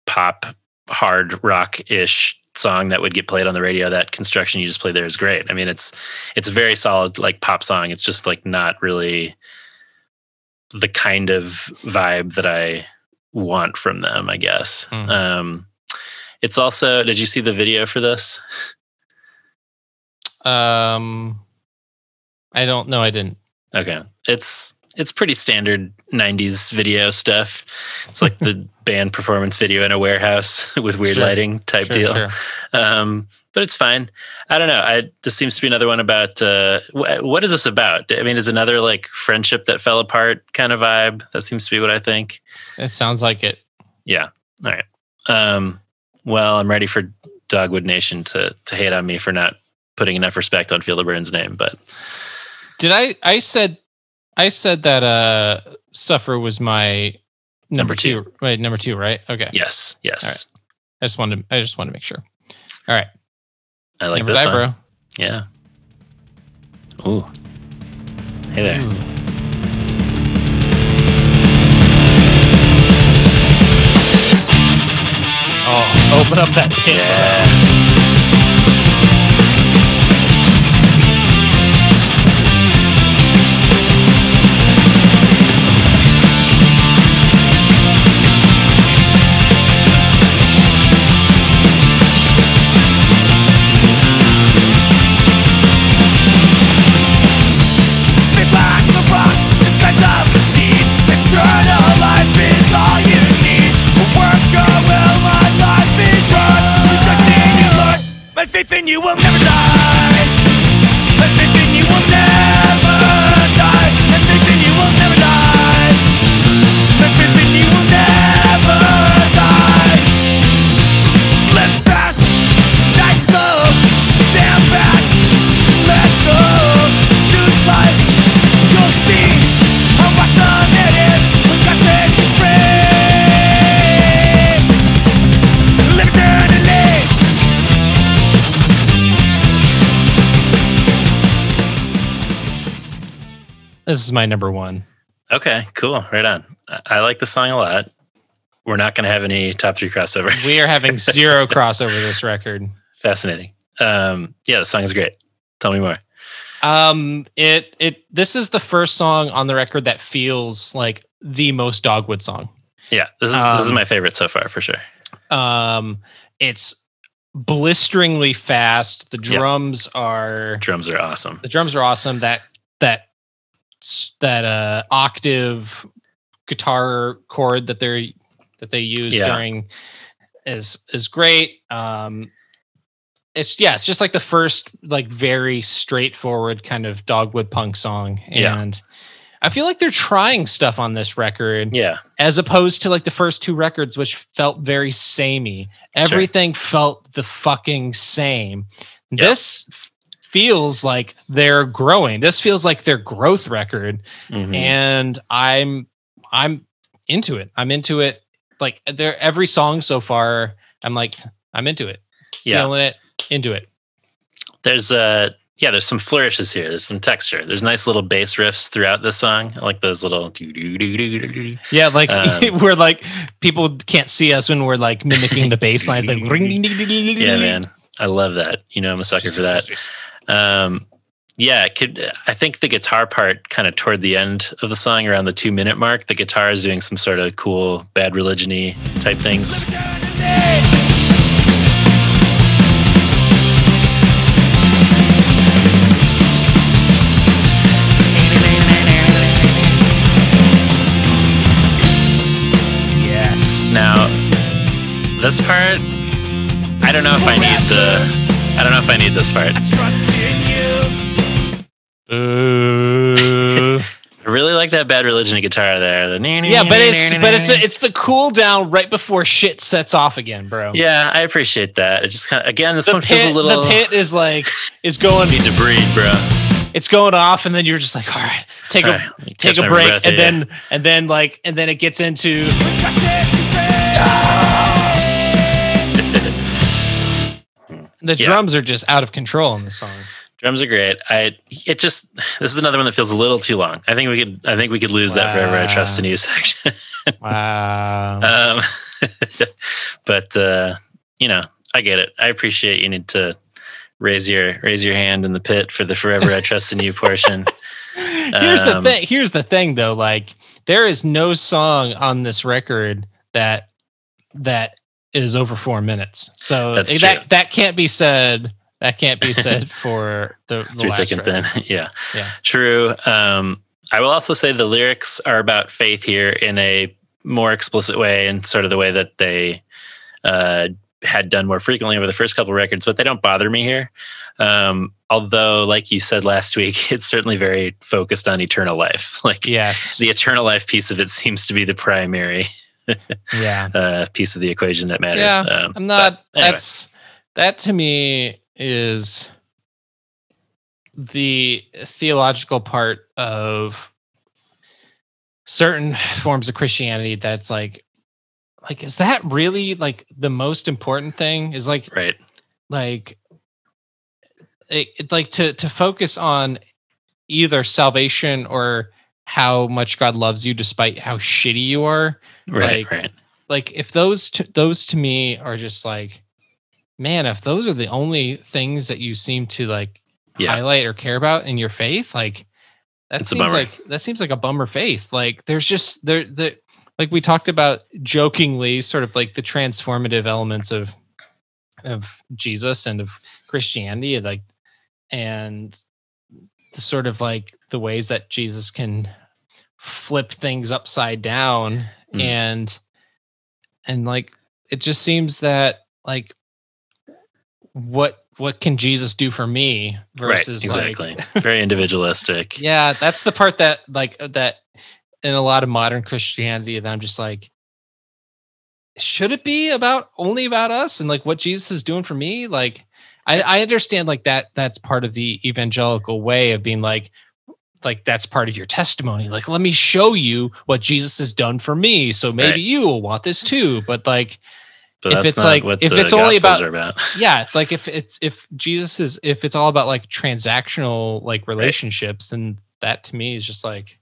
pop hard rock ish song that would get played on the radio. That construction you just played there is great. I mean, it's it's a very solid like pop song. It's just like not really the kind of vibe that I want from them, I guess. Mm. Um, it's also. Did you see the video for this? Um I don't know. I didn't. Okay, it's it's pretty standard '90s video stuff. It's like the band performance video in a warehouse with weird Sure. lighting type Sure, deal. sure. Um, but it's fine. I don't know. I this seems to be another one about uh, wh- what is this about? I mean, is another like friendship that fell apart kind of vibe? That seems to be what I think. It sounds like it. Yeah. All right. Um, well, I'm ready for Dogwood Nation to to hate on me for not putting enough respect on Feel the Burn's name, but Did I I said I said that uh Suffer was my number, Number two. two. Right, number two, right? Okay. yes, yes, right. I just wanted to, I just wanted to make sure. All right. I like Never this die, bro. Yeah. Ooh. Hey there. Oh, open up that pit. Yeah. My number one. Okay, cool. Right on. I, like the song a lot. We're not going to have any top three crossover. We are having zero crossover this record. Fascinating. Um, yeah, the song is great. Tell me more. Um, it it this is the first song on the record that feels like the most Dogwood song. Yeah, this is this is Um, my favorite so far for sure. Um, it's blisteringly fast. The drums are Drums are awesome. the drums are awesome. That that that uh octave guitar chord that they're that they use Yeah. during is is great. Um it's yeah, it's just like the first like very straightforward kind of dogwood punk song. Yeah. And I feel like they're trying stuff on this record. Yeah. As opposed to like the first two records, which felt very samey. Everything felt the fucking same. This f- feels like they're growing. This feels like their growth record. Mhm. And I'm I'm into it. I'm into it. Like there every song so far, I'm like, I'm into it. Yeah. Feeling it, into it. There's uh yeah, there's some flourishes here. There's some texture. There's nice little bass riffs throughout the song. I like those little. Yeah, like Um, we're like people can't see us when we're like mimicking the bass lines, like ring ding ding ding ding ding. Yeah, man. I love that. You know, I'm a sucker for that. Um yeah, could I think the guitar part kind of toward the end of the song around the two minute mark, the guitar is doing some sort of cool bad religion-y type things. Yes. Now, this part, I don't know if I need the. I don't know if I need this part. I really like that bad religion guitar there. The Yeah, but it's but it's it's the cool down right before shit sets off again, bro. yeah, I appreciate that. It just kind of again, this The one feels a little. the pit is like is going need to breathe, bro. it's going off, and then you're just like, all right, take All a right, take a break, breath and here. then and then like and then it gets into the Yeah. drums are just out of control in the song. Drums are great. I it just this is another one that feels a little too long. I think we could I think we could lose that forever. I trust in you section. Wow. Um, but uh, you know, I get it. I appreciate you need to raise your raise your hand in the pit for the forever I trust in you portion. Here's the Um, thing. Here's the thing, though. Like, there is no song on this record that that is over four minutes. So That's that true. that can't be said. That can't be said for the, the through last thick and thin. yeah. Yeah. True. Um, I will also say the lyrics are about faith here in a more explicit way and sort of the way that they uh, had done more frequently over the first couple records, but they don't bother me here. Um, although, like you said last week, it's certainly very focused on eternal life. Like, Yes. the eternal life piece of it seems to be the primary Yeah. uh, piece of the equation that matters. Yeah. Um, I'm not. anyway. That's that to me is the theological part of certain forms of Christianity that's like like is that really like the most important thing is like right like it, it- like to to focus on either salvation or how much God loves you despite how shitty you are Right, like, right. like if those t- those to me are just like man if those are the only things that you seem to like Yeah. highlight or care about in your faith like that It's seems like that seems like a bummer faith like there's just there the like we talked about jokingly sort of like the transformative elements of of Jesus and of Christianity like and the sort of like the ways that Jesus can flip things upside down Mm. and and like it just seems that like what what can Jesus do for me versus right, exactly. like very individualistic. yeah that's the part that like uh, that in a lot of modern christianity that i'm just like should it be about only about us and like what jesus is doing for me like i i understand like that that's part of the evangelical way of being like like that's part of your testimony like let me show you what jesus has done for me so maybe Right. you will want this too but like But if it's like if it's only about, are about. yeah like if it's if jesus is if it's all about like transactional like relationships then that to me is just like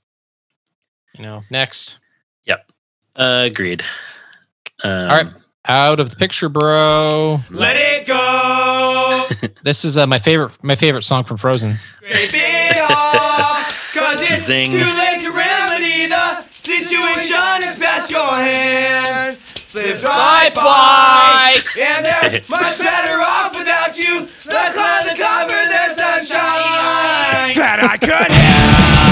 you know next Yep. Uh, agreed. Um, all right out of the picture bro Let it go. this is uh, my favorite my favorite song from frozen Scrape it off. Cause it's Zing. too late to remedy the situation is past your hands. Slip right by. And they're much better off without you. Let's let the cover their sunshine. That I could help.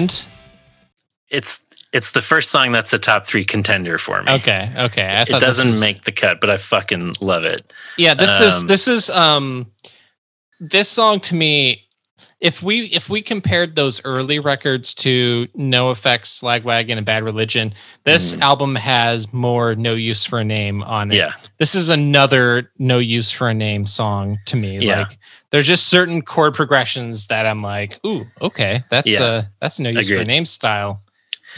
band? It's it's the first song that's a top three contender for me. Okay, okay. it doesn't was... make the cut, but I fucking love it. Yeah, this um, is this is um this song to me if we if we compared those early records to No Effects, Lagwagon, and Bad Religion, this album has more No Use for a Name on it. Mm. Yeah. This is another No Use for a Name song to me. Yeah. Like there's just certain chord progressions that I'm like, ooh, okay, that's Yeah. uh that's No Use for a Name style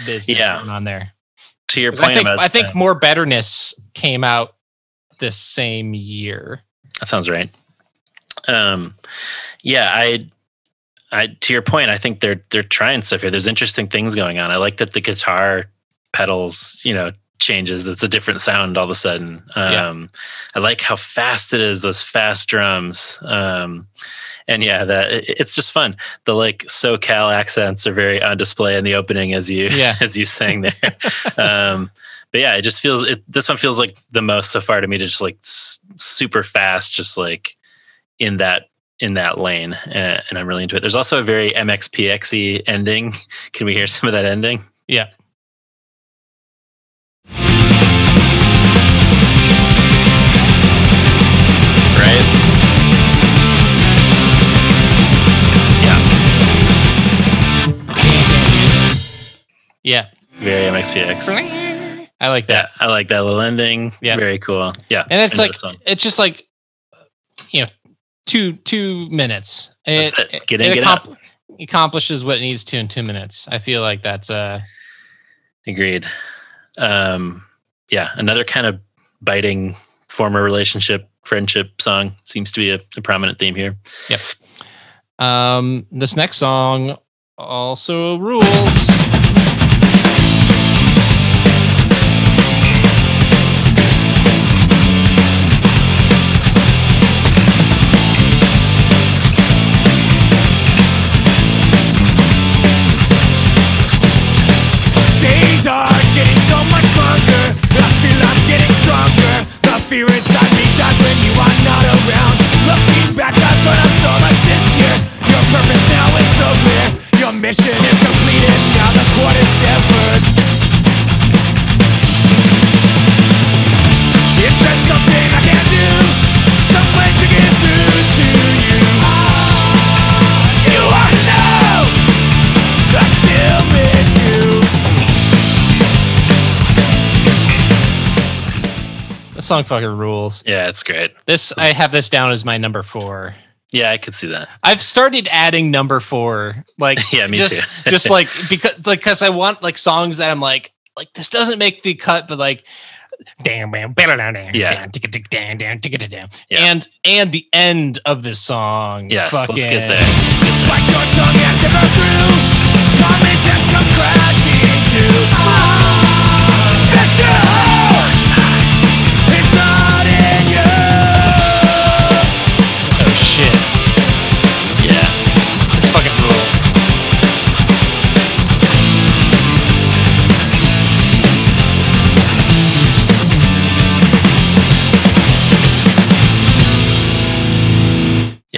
business Yeah. going on there. To your 'Cause I point think about I think more betterness came out this same year. That sounds right. Um, yeah, I, I to your point, I think they're they're trying stuff here. There's interesting things going on. I like that the guitar pedals, you know, changes. It's a different sound all of a sudden. Yeah. Um, I like how fast it is. Those fast drums. Um, and yeah, that it- it's just fun. The like SoCal accents are very on display in the opening as you Yeah. as you sang there. um, but yeah, it just feels it, this one feels like the most so far to me to just like s- super fast, just like in that in that lane, uh, and I'm really into it. There's also a very MXPXy ending. Can we hear some of that ending? Yeah. Right? Yeah. Yeah. Very MXPX. I like that. Yeah, I like that little ending. Yeah. Very cool. Yeah. And it's like it's just like you know, two two minutes. That's it. Get in, get out. accomplishes what it needs to in two minutes. I feel like that's uh Agreed. Um, yeah, another kind of biting former relationship, friendship song seems to be a, a prominent theme here. Yep. Um, this next song also rules. Mission is completed. Now the cord is severed. Is there something I can do? Some way to get through to you. You are know. I still miss you. This song fucking rules. Yeah, it's great. This I have this down as my number four. Yeah, I could see that. I've started adding number four, like Yeah, me just, too. just like because like because I want like songs that I'm like like this doesn't make the cut, but like damn, bam, bam, down, down, Yeah. down, ticka, tick, down, down, ticka, tick, down, and and the end of this song. Yes, let's get there. Let's get there.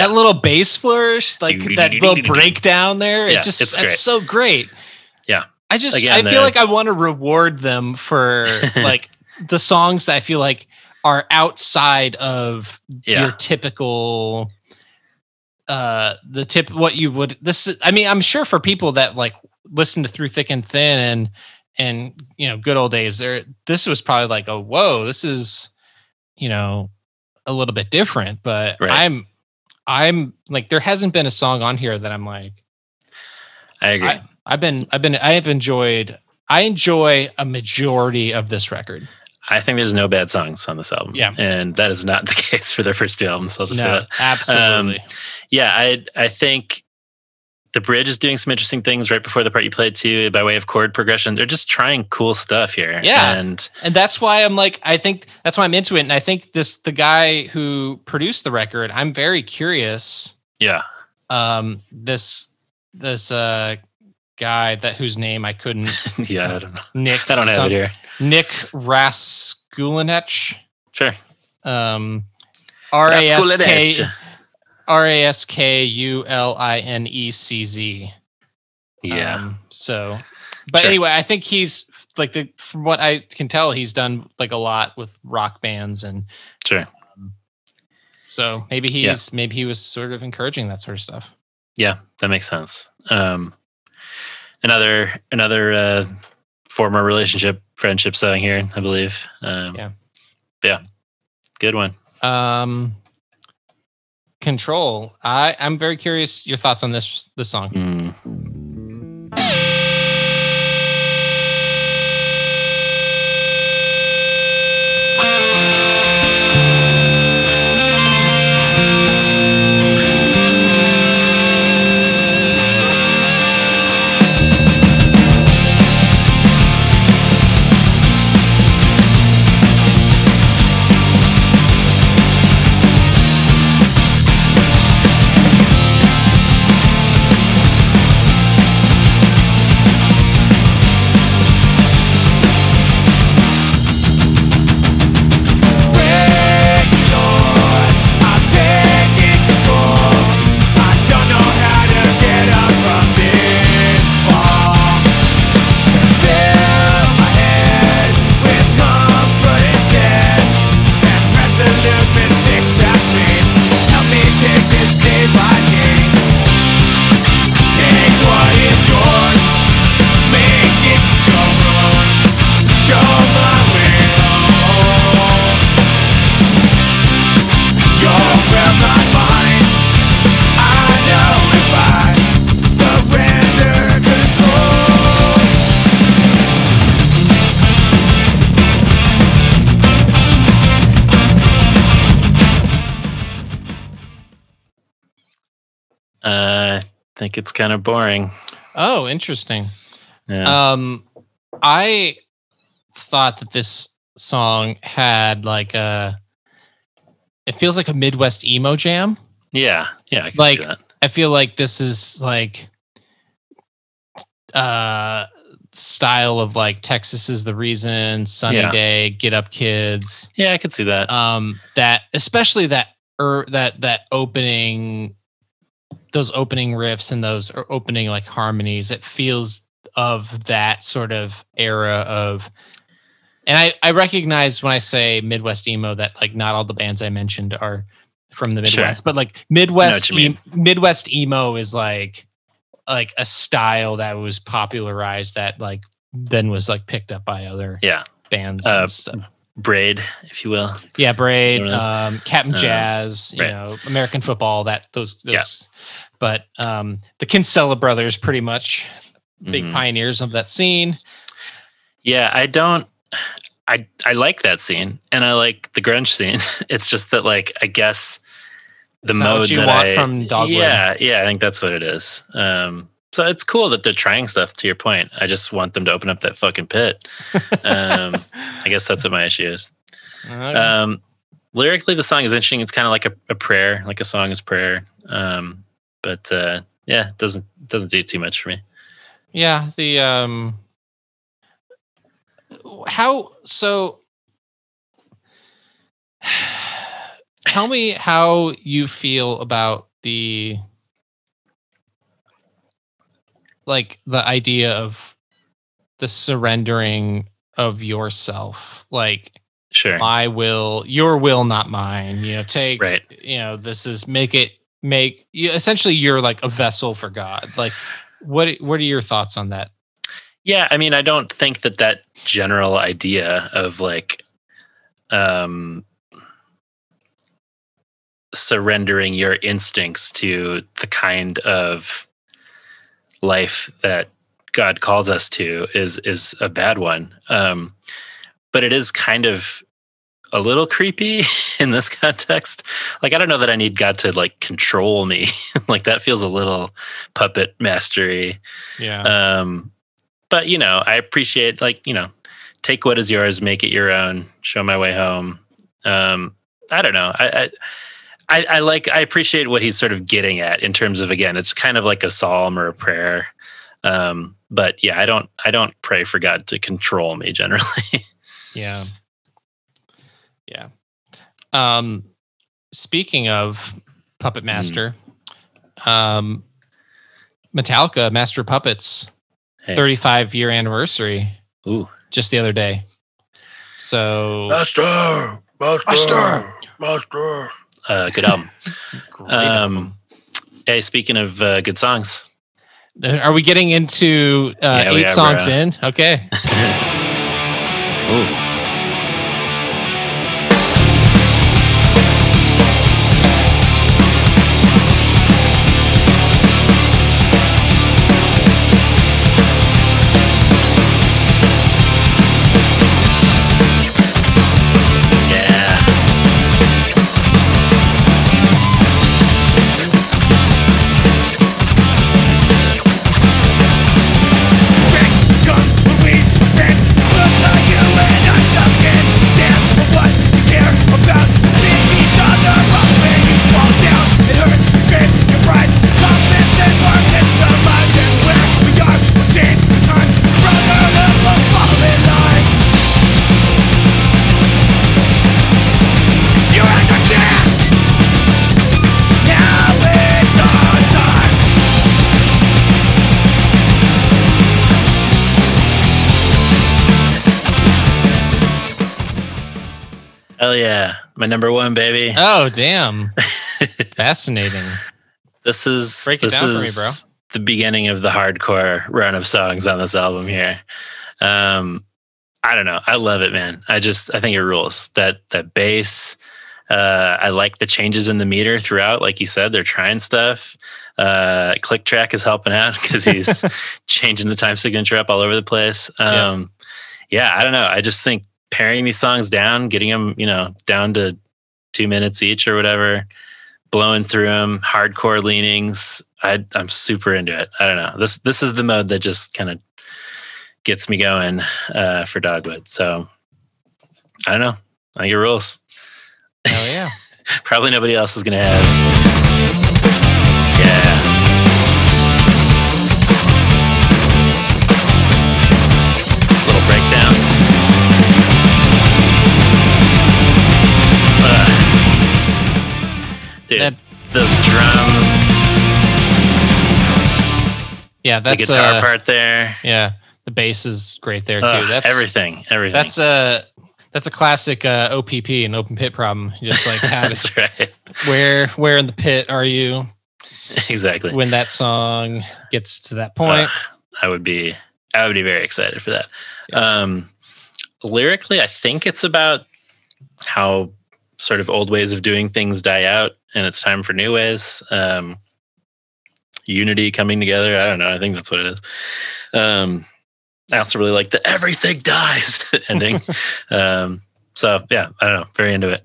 That little bass flourish, like that little breakdown there, Yeah, it just it's that's so great. Yeah. I just Again, I feel like I want to reward them for like the songs that I feel like are outside of Yeah. your typical uh the tip what you would this I mean I'm sure for people that like listen to through thick and thin and and you know good old days there this was probably like a whoa this is you know a little bit different but Right. I'm I'm like there hasn't been a song on here that I'm like I agree. I, I've been I've been I have enjoyed I enjoy a majority of this record. I think there's no bad songs on this album. Yeah. And that is not the case for their first two albums. I'll just No, say that. absolutely. Um, yeah, I I think the bridge is doing some interesting things right before the part you played too, by way of chord progression. They're just trying cool stuff here. Yeah. And and that's why I'm like I think that's why I'm into it and I think this the guy who produced the record I'm very curious yeah. um this this uh guy that whose name I couldn't yeah, I don't know. Nick I don't have some- it here. Nick Raskulinecz Sure. um R A S K. R A S K U L I N E C Z Yeah. Um, so But Sure. anyway, I think he's like the from what I can tell, he's done like a lot with rock bands, and Sure. so maybe Yeah. he's maybe he was sort of encouraging that sort of stuff. Yeah, that makes sense. Um, another another uh, former relationship friendship song here, I believe. Um, Yeah. yeah, good one. Um, Control. I I'm very curious your thoughts on this this song. Mm. It's kind of boring. Oh, interesting. Yeah. Um, I thought that this song had like a. It feels like a Midwest emo jam. yeah, yeah, I like. I feel like this is like uh style of like Texas is the reason, sunny Yeah. day, get up kids. Yeah, I could see that. Um that especially that er, that that opening those opening riffs and those opening like harmonies it feels of that sort of era of and I, I recognize when I say Midwest emo that like not all the bands I mentioned are from the Sure. Midwest, but like Midwest e- Midwest emo is like like a style that was popularized that like then was like picked up by other Yeah. bands Uh, and stuff. Braid, if you will. Yeah, Braid, um, Cap'n Uh, Jazz, you right. know, American football, that those, those Yeah. But um the Kinsella brothers pretty much big Mhm. pioneers of that scene. Yeah, I don't. I I like that scene, and I like the grunge scene. it's just that, like, I guess the mode you that I from Dogwood. Yeah, yeah, I think that's what it is. Um, so it's cool that they're trying stuff. To your point, I just want them to open up that fucking pit. Um, I guess that's what my issue is. Um, lyrically, the song is interesting. It's kind of like a, a prayer, like a song is prayer. Um, but uh, yeah, it doesn't doesn't do too much for me. Yeah, the um how so tell me how you feel about the like the idea of the surrendering of yourself like Sure. my will your will not mine you know take Right. you know this is make it make essentially you're like a vessel for god like what what are your thoughts on that Yeah, I mean, I don't think that that general idea of like um surrendering your instincts to the kind of life that God calls us to is is a bad one. Um but it is kind of a little creepy in this context. Like I don't know that I need God to like control me. like that feels a little puppet mastery. yeah Um, but you know, I appreciate like you know, take what is yours, make it your own, show my way home. Um, I don't know. I, I I I like I appreciate what he's sort of getting at in terms of again, it's kind of like a psalm or a prayer. Um, but yeah, I don't I don't pray for God to control me generally. Yeah. Yeah. Um speaking of Puppet Master, um Metallica, Master Puppets, Hey. 35 year anniversary. Ooh. Just the other day. So Master, Master, Master. Uh, good album. um, hey, speaking of uh, good songs, are we getting into uh, Yeah, we eight are, songs bro. in? Okay. Ooh. My number one, baby. Oh, damn. Fascinating. This is Break it this down for me, is bro. the beginning of the hardcore run of songs on this album here. Um, I don't know. I love it, man. I just I think it rules. That that bass. Uh, I like the changes in the meter throughout. Like you said, they're trying stuff. Uh, Click Track is helping out because he's changing the time signature up all over the place. Um, yeah, I don't know. I just think paring these songs down, getting them, you know, down to two minutes each or whatever, blowing through them, hardcore leanings. I, I'm super into it. I don't know. This this is the mode that just kind of gets me going uh, for Dogwood. So I don't know. I think it rules. Hell yeah. Probably nobody else is gonna have. Dude, those drums, Yeah, the guitar uh, part there. Yeah, the bass is great there too. Ugh, that's everything, everything. That's a that's a classic uh, OPP, an open pit problem. You Just like how That's right. where where in the pit are you Exactly. when that song gets to that point? Ugh, I would be I would be very excited for that. Um lyrically, I think it's about how sort of old ways of doing things die out and it's time for new ways. Um unity coming together. I don't know. I think that's what it is. Um I also really like the everything dies ending. um so yeah, I don't know. Very into it.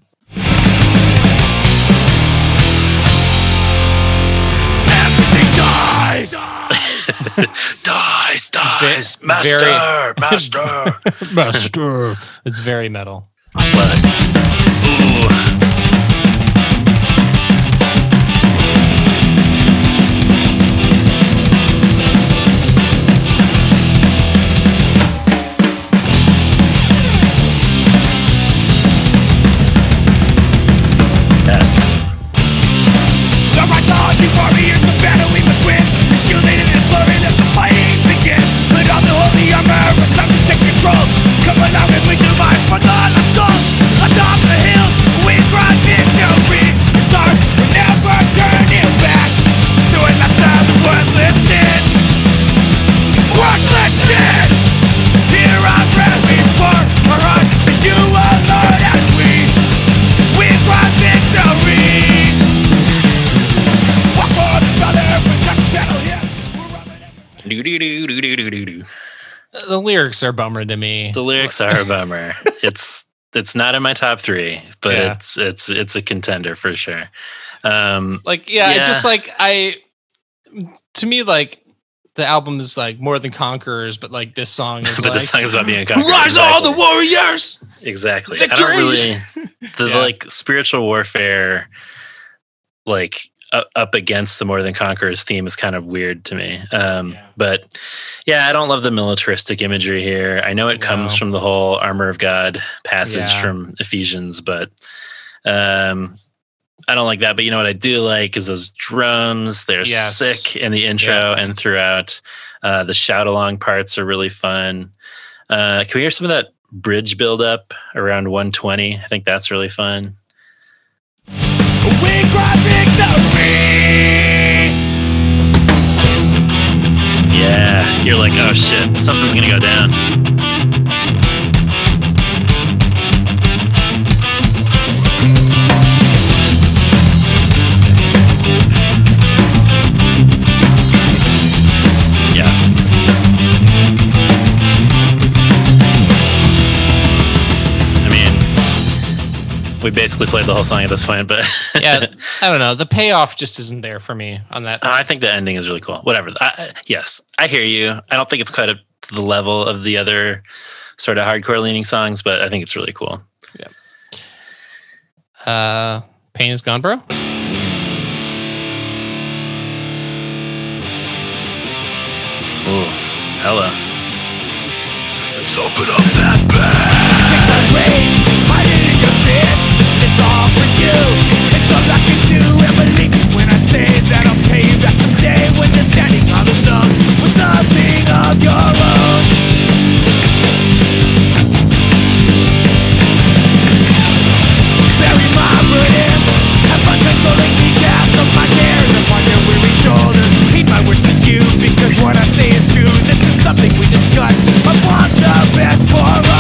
Everything dies. dies, dies, Ve- master, very- master. Master. It's very metal. Yes. Do-do-do-do-do-do-do. The lyrics are a bummer to me. The lyrics are a bummer. it's it's not in my top three, but Yeah. it's it's it's a contender for sure. Um, Like yeah, Yeah. just like I to me like the album is like more than conquerors, but like this song is but like the song is about being a conqueror. Rise all the warriors. Exactly. I don't really the Yeah. like spiritual warfare, like up against the more than conquerors theme is kind of weird to me. Um, But yeah, I don't love the militaristic imagery here. I know it comes No. from the whole armor of God passage Yeah. from Ephesians, but um, I don't like that. But you know what I do like is those drums. They're Yes. sick in the intro and throughout. Uh, the shout along parts are really fun. Uh, can we hear some of that bridge build up around 120? I think that's really fun. Yeah, you're like, oh shit, something's gonna go down. We basically played the whole song at this point, but yeah, I don't know. The payoff just isn't there for me on that. I think the ending is really cool. Whatever. I, I- yes, I hear you. I don't think it's quite up to the level of the other sort of hardcore leaning songs, but I think it's really cool. Yeah. Uh, pain is gone, bro. Ooh, hello. Let's open up that bag. Something we discussed. I want the best for us.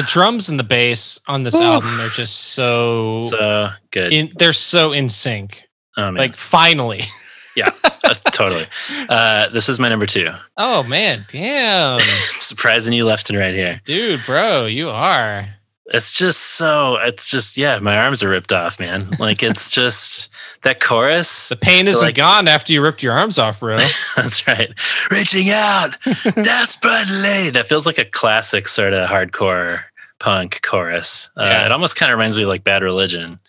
The drums and the bass on this Oof. album are just so so good. in, they're so in sync. oh, man. Like finally. yeah, that's totally. Uh, this is my number two. Oh man, damn. Surprising you left and right here. Dude, bro, you are. It's just so, it's just, yeah, my arms are ripped off, man. Like, it's just that chorus. The pain isn't like- gone after you ripped your arms off, bro. That's right. Reaching out desperately. That feels like a classic sort of hardcore punk chorus. Uh, Yeah. It almost kind of reminds me of like Bad Religion.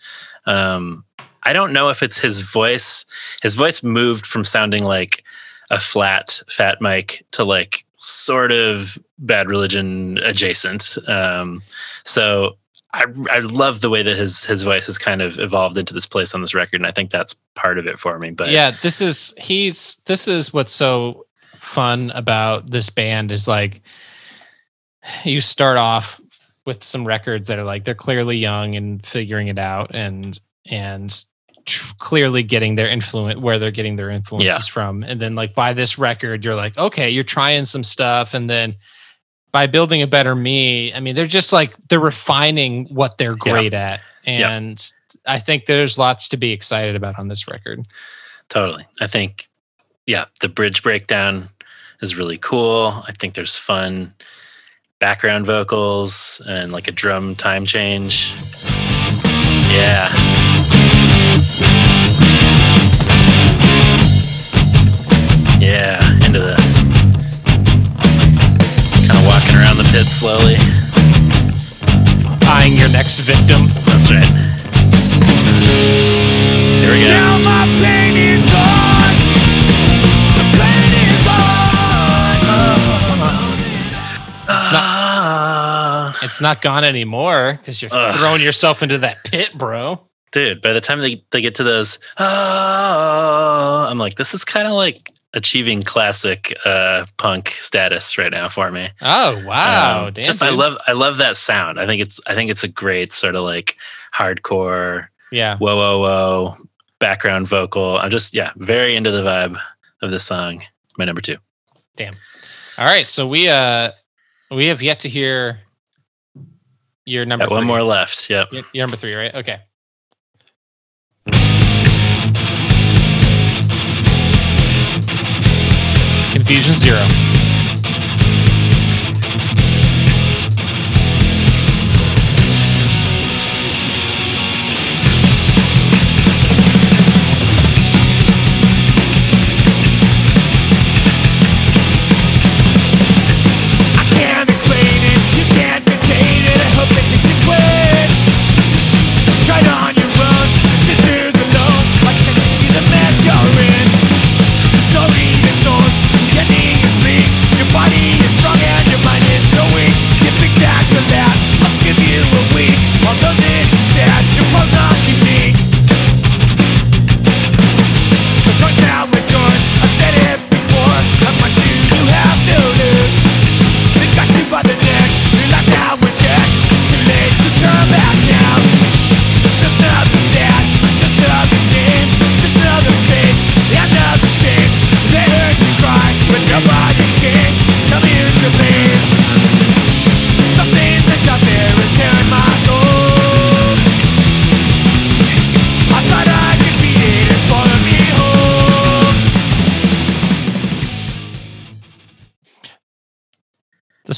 Um, I don't know if it's his voice. His voice moved from sounding like a flat Fat Mike to like sort of Bad Religion adjacent. Um, so I I love the way that his his voice has kind of evolved into this place on this record, and I think that's part of it for me. But yeah, this is he's this is what's so fun about this band is like you start off with some records that are like they're clearly young and figuring it out and and tr- clearly getting their influence where they're getting their influences Yeah. from and then like by this record you're like okay you're trying some stuff and then by building a better me i mean they're just like they're refining what they're Yeah. great at Yeah. and i think there's lots to be excited about on this record Totally. I think, yeah, the bridge breakdown is really cool. I think there's fun background vocals and like a drum time change. Yeah. Yeah, into this. Kind of walking around the pit slowly. eyeing your next victim That's right. Here we go. It's not gone anymore because you're Ugh. throwing yourself into that pit, bro. dude by the time they, they get to those oh i'm like this is kind of like achieving classic uh punk status right now for me Oh wow! Um, Damn, just i love i love that sound i think it's i think it's a great sort of like hardcore Yeah, whoa whoa whoa background vocal i'm just yeah very into the vibe of this song my number two damn. All right, so we uh we have yet to hear your number. One more left yep You're number three, right? Okay. Confusion zero.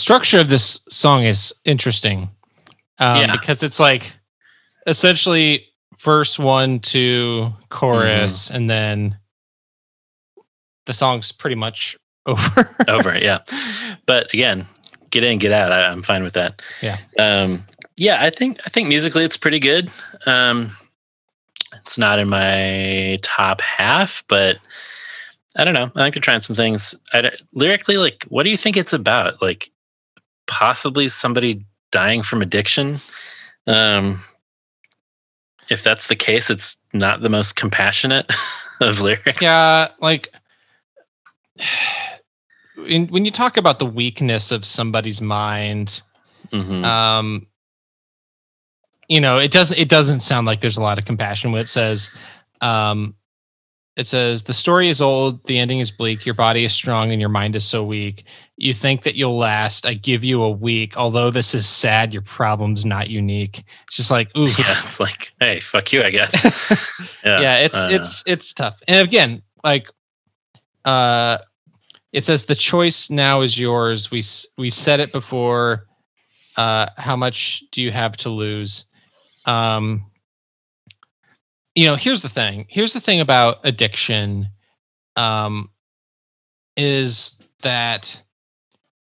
Structure of this song is interesting um, Yeah. because it's like essentially verse one to chorus, Mm-hmm. and then the song's pretty much over. over yeah but again get in get out I, i'm fine with that Yeah. um yeah i think i think musically it's pretty good um it's not in my top half but i don't know i think they're trying some things I lyrically like what do you think it's about like possibly somebody dying from addiction um if that's the case it's not the most compassionate of lyrics yeah, like in, when you talk about the weakness of somebody's mind, Mhm. um, you know, it doesn't it doesn't sound like there's a lot of compassion when it says, um, it says the story is old, the ending is bleak, your body is strong, and your mind is so weak. You think that you'll last. I give you a week. Although this is sad, your problem's not unique. It's just like, ooh, yeah it's like hey fuck you i guess yeah, yeah, it's uh, it's it's tough. And again, like uh it says the choice now is yours. We we said it before. Uh how much do you have to lose? Um you know, here's the thing. Here's the thing about addiction um is that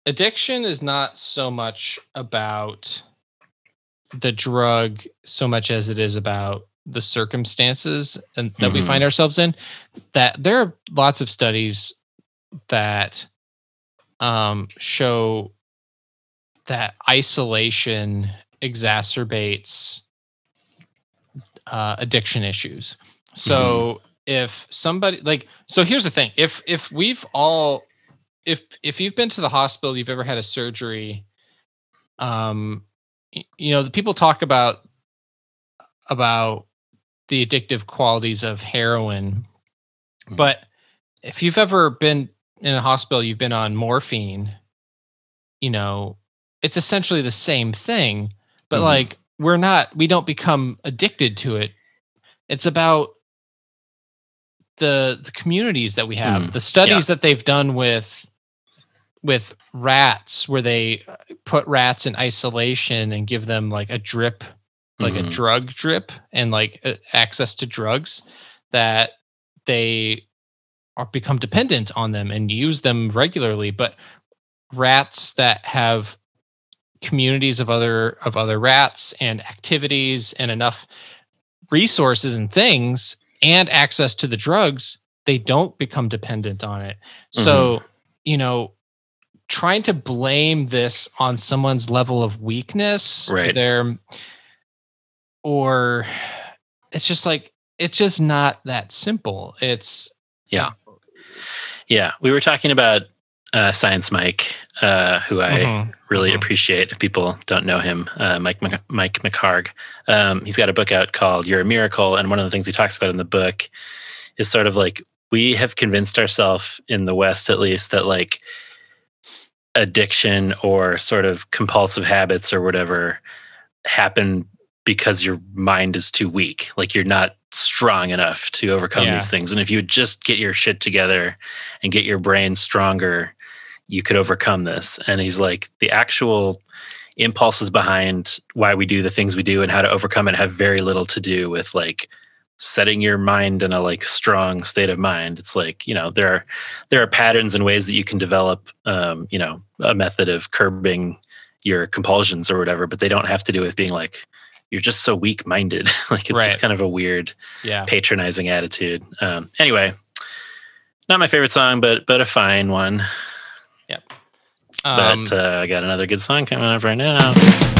addiction is not so much about the drug so much as it is about the circumstances and that we Mhm. find ourselves in that there are lots of studies that um, show that isolation exacerbates uh, addiction issues. So if somebody like so here's the thing. If if we've all if if you've been to the hospital you've ever had a surgery um you know the people talk about about the addictive qualities of heroin but if you've ever been in a hospital you've been on morphine you know it's essentially the same thing but Mhm. like we're not we don't become addicted to it. It's about the the communities that we have Mm, the studies that they've done with with rats where they uh, put rats in isolation and give them like a drip like a Mhm. drug drip and like uh, access to drugs that they are become dependent on them and use them regularly. But rats that have communities of other of other rats and activities and enough resources and things and access to the drugs they don't become dependent on it so mm-hmm. you know trying to blame this on someone's level of weakness Right. there or it's just like it's just not that simple it's Yeah. Yeah. We were talking about uh, Science Mike, uh, who I Mhm, really mhm. appreciate. If people don't know him, uh, Mike Mike McHargue. Um, he's got a book out called "You're a Miracle," and one of the things he talks about in the book is sort of like we have convinced ourselves in the West, at least, that like addiction or sort of compulsive habits or whatever happen because your mind is too weak. Like you're not strong enough to overcome Yeah. these things. And if you would just get your shit together and get your brain stronger, you could overcome this. And he's like, the actual impulses behind why we do the things we do and how to overcome it have very little to do with like setting your mind in a like strong state of mind. It's like you know there are there are patterns and ways that you can develop um you know a method of curbing your compulsions or whatever but they don't have to do with being like you're just so weak minded like it's Right. just kind of a weird yeah. patronizing attitude. Um anyway not my favorite song but but a fine one um, but uh, i got another good song coming up right now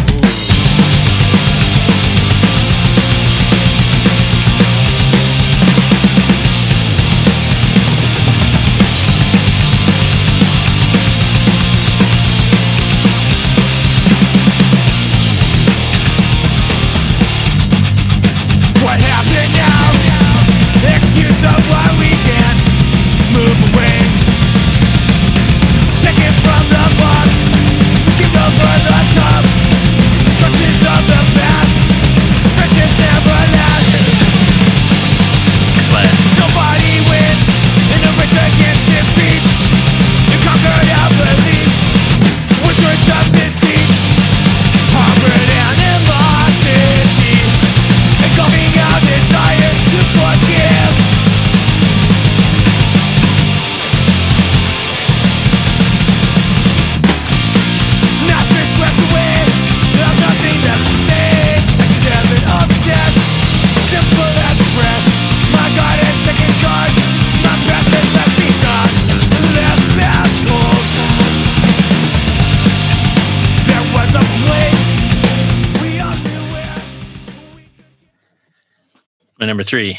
three.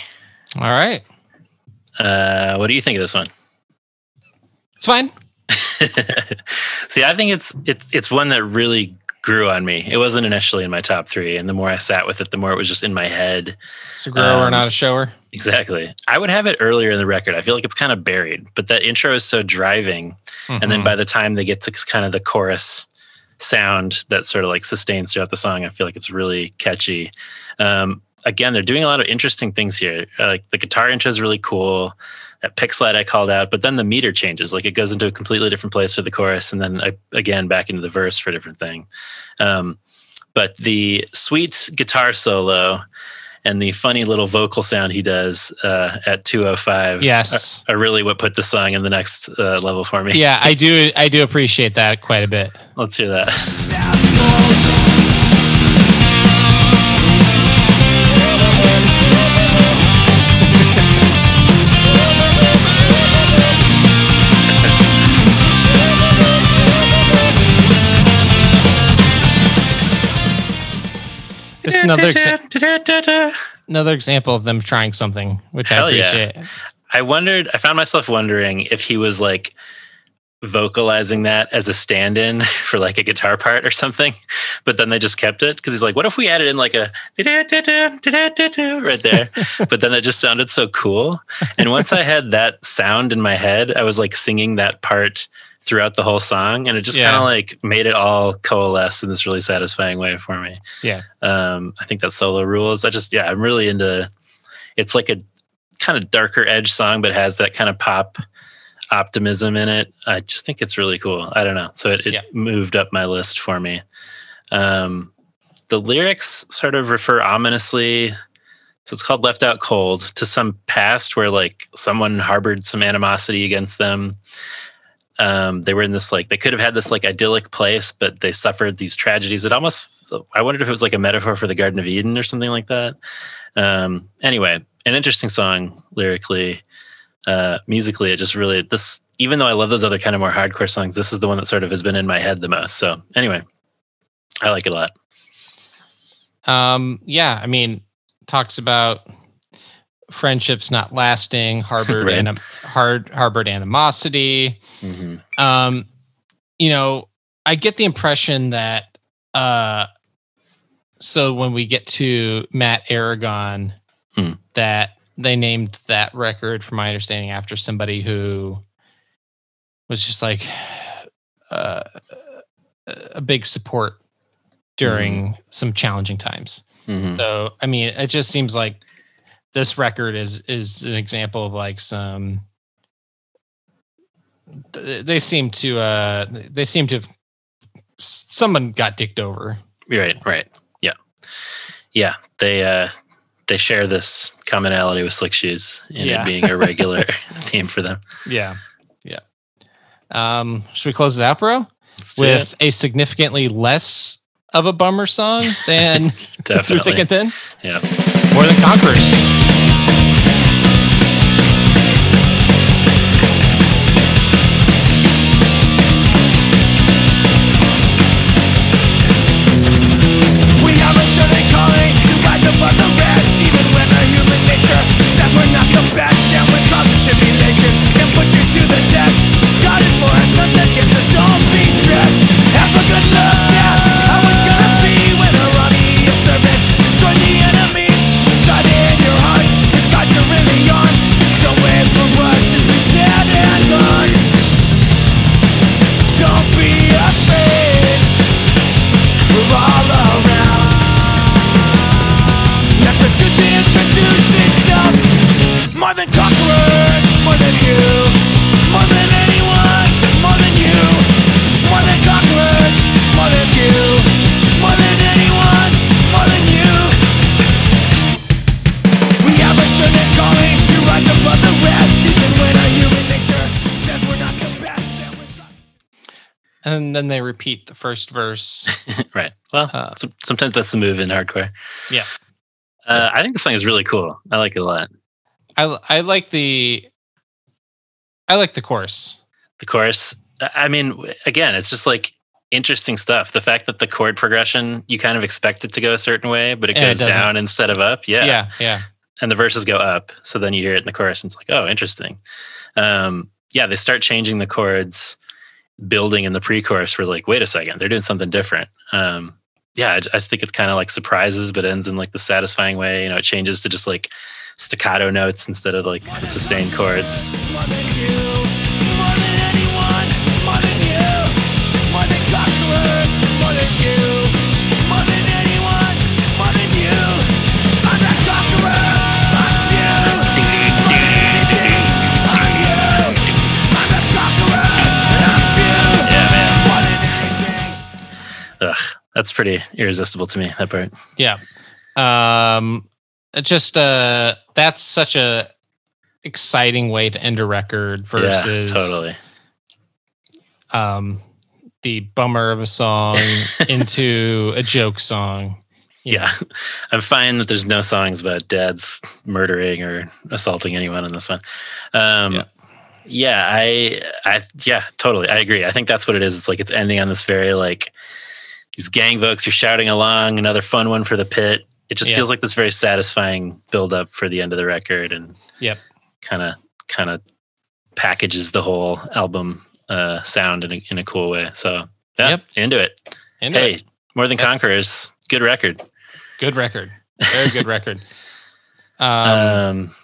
All right. Uh, what do you think of this one? It's fine. See, I think it's it's it's one that really grew on me. It wasn't initially in my top three, and the more I sat with it, the more it was just in my head. It's a grower, Um, not a shower. Exactly. I would have it earlier in the record. I feel like it's kind of buried, but that intro is so driving. And then Mhm. by the time they get to kind of the chorus sound that sort of like sustains throughout the song, I feel like it's really catchy. Um, again, they're doing a lot of interesting things here. Uh, like the guitar intro is really cool. That pick slide I called out, but then the meter changes. Like it goes into a completely different place for the chorus, and then uh, again back into the verse for a different thing. Um, but the sweet guitar solo and the funny little vocal sound he does uh, at 205 Yes. are, are really what put the song in the next uh, level for me. Yeah, I do. I do appreciate that quite a bit. Let's hear that. This is another exa- another example of them trying something, which Hell I yeah. appreciate. I wondered, I found myself wondering if he was like vocalizing that as a stand in for like a guitar part or something. But then they just kept it because he's like, what if we added in like a right there? but then it just sounded so cool. And once I had that sound in my head, I was like singing that part throughout the whole song and it just Yeah. kind of like made it all coalesce in this really satisfying way for me. Yeah. um i think that solo rules i just yeah i'm really into it's like a kind of darker edge song but has that kind of pop optimism in it. I just think it's really cool. I don't know. So it, it moved up my list for me. Um the lyrics sort of refer ominously so it's called left out cold to some past where like someone harbored some animosity against them um, they were in this like they could have had this like idyllic place, but they suffered these tragedies. It almost I wondered if it was like a metaphor for the Garden of Eden or something like that. Um, anyway, an interesting song lyrically, uh, musically. It just really this even though I love those other kind of more hardcore songs, this is the one that sort of has been in my head the most. So anyway, I like it a lot. Um, yeah, I mean, talks about friendships not lasting, harbored Right. anim- hard harbored animosity. Mm-hmm. Um, you know, I get the impression that uh so when we get to Matt Aragon, Hmm. that they named that record, from my understanding, after somebody who was just like uh, a big support during some challenging times. Mhm. So, I mean, it just seems like this record is is an example of like some. They seem to uh they seem to someone got dicked over. Right, right. Yeah. Yeah. They uh they share this commonality with slick shoes in Yeah. it being a regular theme for them. Yeah, yeah. Um, should we close it out, bro? With a significantly less of a bummer song than Through Definitely. Thick and Thin? Yeah. More than Conquerors. And then they repeat the first verse. right. Well, some- sometimes that's the move in hardcore. Yeah. Uh, I think the song is really cool. I like it a lot. I I like the I like the chorus. The chorus, I- mean, again, it's just like interesting stuff. The fact that the chord progression, you kind of expect it to go a certain way, but it And goes doesn't. down instead of up. Yeah. Yeah, yeah. and the verses go up. So then you hear it in the chorus, and it's like, oh, interesting. Um, yeah, they start changing the chords, building in the pre-chorus. We're like, wait a second, they're doing something different. Um, yeah, I, I think it's kind of like surprises, but ends in like the satisfying way. You know, it changes to just like staccato notes instead of like the sustained chords. Ugh, that's pretty irresistible to me. That part. Yeah. Um just uh that's such a exciting way to end a record versus yeah, totally. um the bummer of a song into a joke song. you Yeah, I'm fine that there's no songs about dads murdering or assaulting anyone in this one. Um, yeah. I, I, yeah, totally. I agree. I think that's what it is. It's like it's ending on this very like these gang folks are shouting along. Another fun one for the pit. It just Yeah. feels like this very satisfying build up for the end of the record, and Yep. kind of kind of packages the whole album uh, sound in a, in a cool way. So yeah, Yep. into it. Into hey, it. more than That's- conquerors. Good record. Good record. Very good record. Um, Um,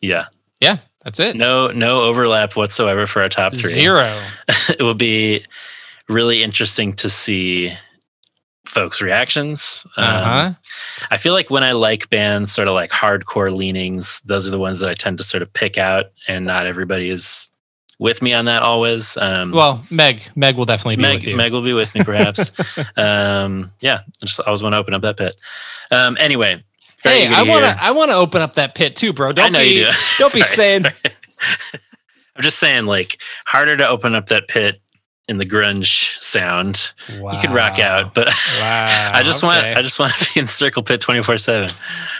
yeah, yeah, that's it. no no overlap whatsoever for our top three. Zero. it will be really interesting to see folks' reactions. Um, Uh-huh. I feel like when I like bands, sort of like hardcore leanings, those are the ones that I tend to sort of pick out, and not everybody is with me on that always. Um, Well, Meg, Meg will definitely be Meg, with you. Meg will be with me, perhaps. um, yeah, I just always want to open up that pit. Um, anyway, Hey, I want to. I want to open up that pit too, bro. Don't I know be. you do. Don't be saying. I'm just saying, like, harder to open up that pit in the grunge sound. You could rock out, but Wow, I just want I just want to be in circle pit 24 seven.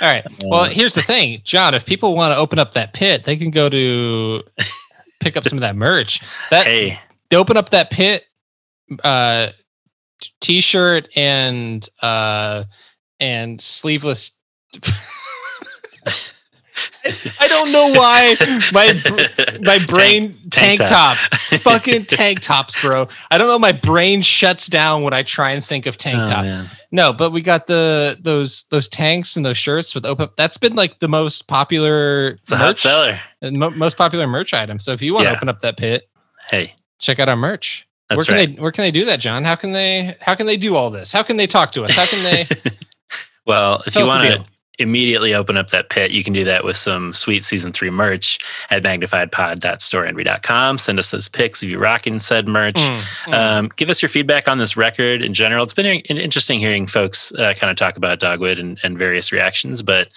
All right. Well, here's the thing, John. If people want to open up that pit, they can go to pick up some of that merch. That Hey, they open up that pit, uh, t- t-shirt and uh and sleeveless. I don't know why my my brain tank, tank top, top. fucking tank tops, bro. I don't know. My brain shuts down when I try and think of tank Oh, top. man. No, but we got the those those tanks and those shirts with open. That's been like the most popular. It's a hot seller. Uh, mo- most popular merch item. So if you want to Yeah. open up that pit, Hey, check out our merch. That's where can right. they where can they do that, John? How can they how can they do all this? How can they talk to us? How can they well, if Tell you want to. Immediately open up that pit, you can do that with some sweet season three merch at magnifiedpod.storeenvy.com. Send us those pics of you rocking said merch. Mm, mm. Um, give us your feedback on this record in general. It's been interesting hearing folks uh, kind of talk about Dogwood and, and various reactions, but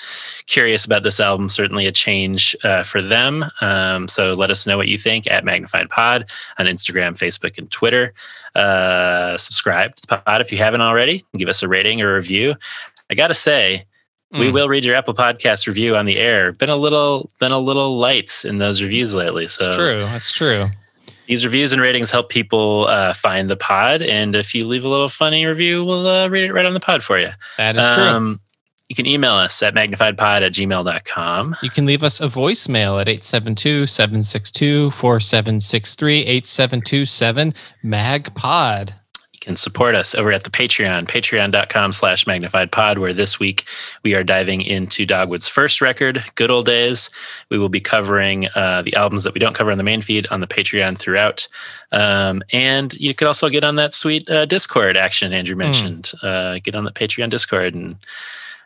curious about this album. Certainly a change uh, for them. Um, so let us know what you think at Magnified Pod on Instagram, Facebook, and Twitter. Uh, subscribe to the pod if you haven't already. Give us a rating or review. I gotta say, we Mm. will read your Apple Podcast review on the air. Been a little, been a little light in those reviews lately. So it's true. That's true. these reviews and ratings help people uh, find the pod. And if you leave a little funny review, we'll uh, read it right on the pod for you. That is true. Um, you can email us at magnifiedpod at gmail.com. You can leave us a voicemail at 872-762-4763, 8727-MAGPOD. You can support us over at the Patreon, patreon.com slash magnified pod, where this week we are diving into Dogwood's first record, Good Old Days. We will be covering uh, the albums that we don't cover on the main feed on the Patreon throughout. Um, and you could also get on that sweet uh, Discord action Andrew mentioned. Uh, get on the Patreon Discord and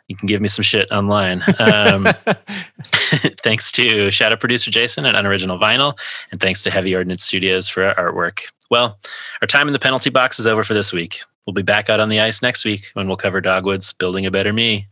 you can give me some shit online. Um, thanks to Shadow Producer Jason at Unoriginal Vinyl, and thanks to Heavy Ordnance Studios for our artwork. Well, our time in the penalty box is over for this week. We'll be back out on the ice next week when we'll cover Dogwood's Building a Better Me.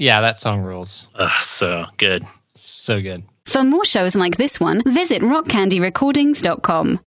Yeah, that song rules. Ugh, so good. So good. For more shows like this one, visit rockcandyrecordings.com.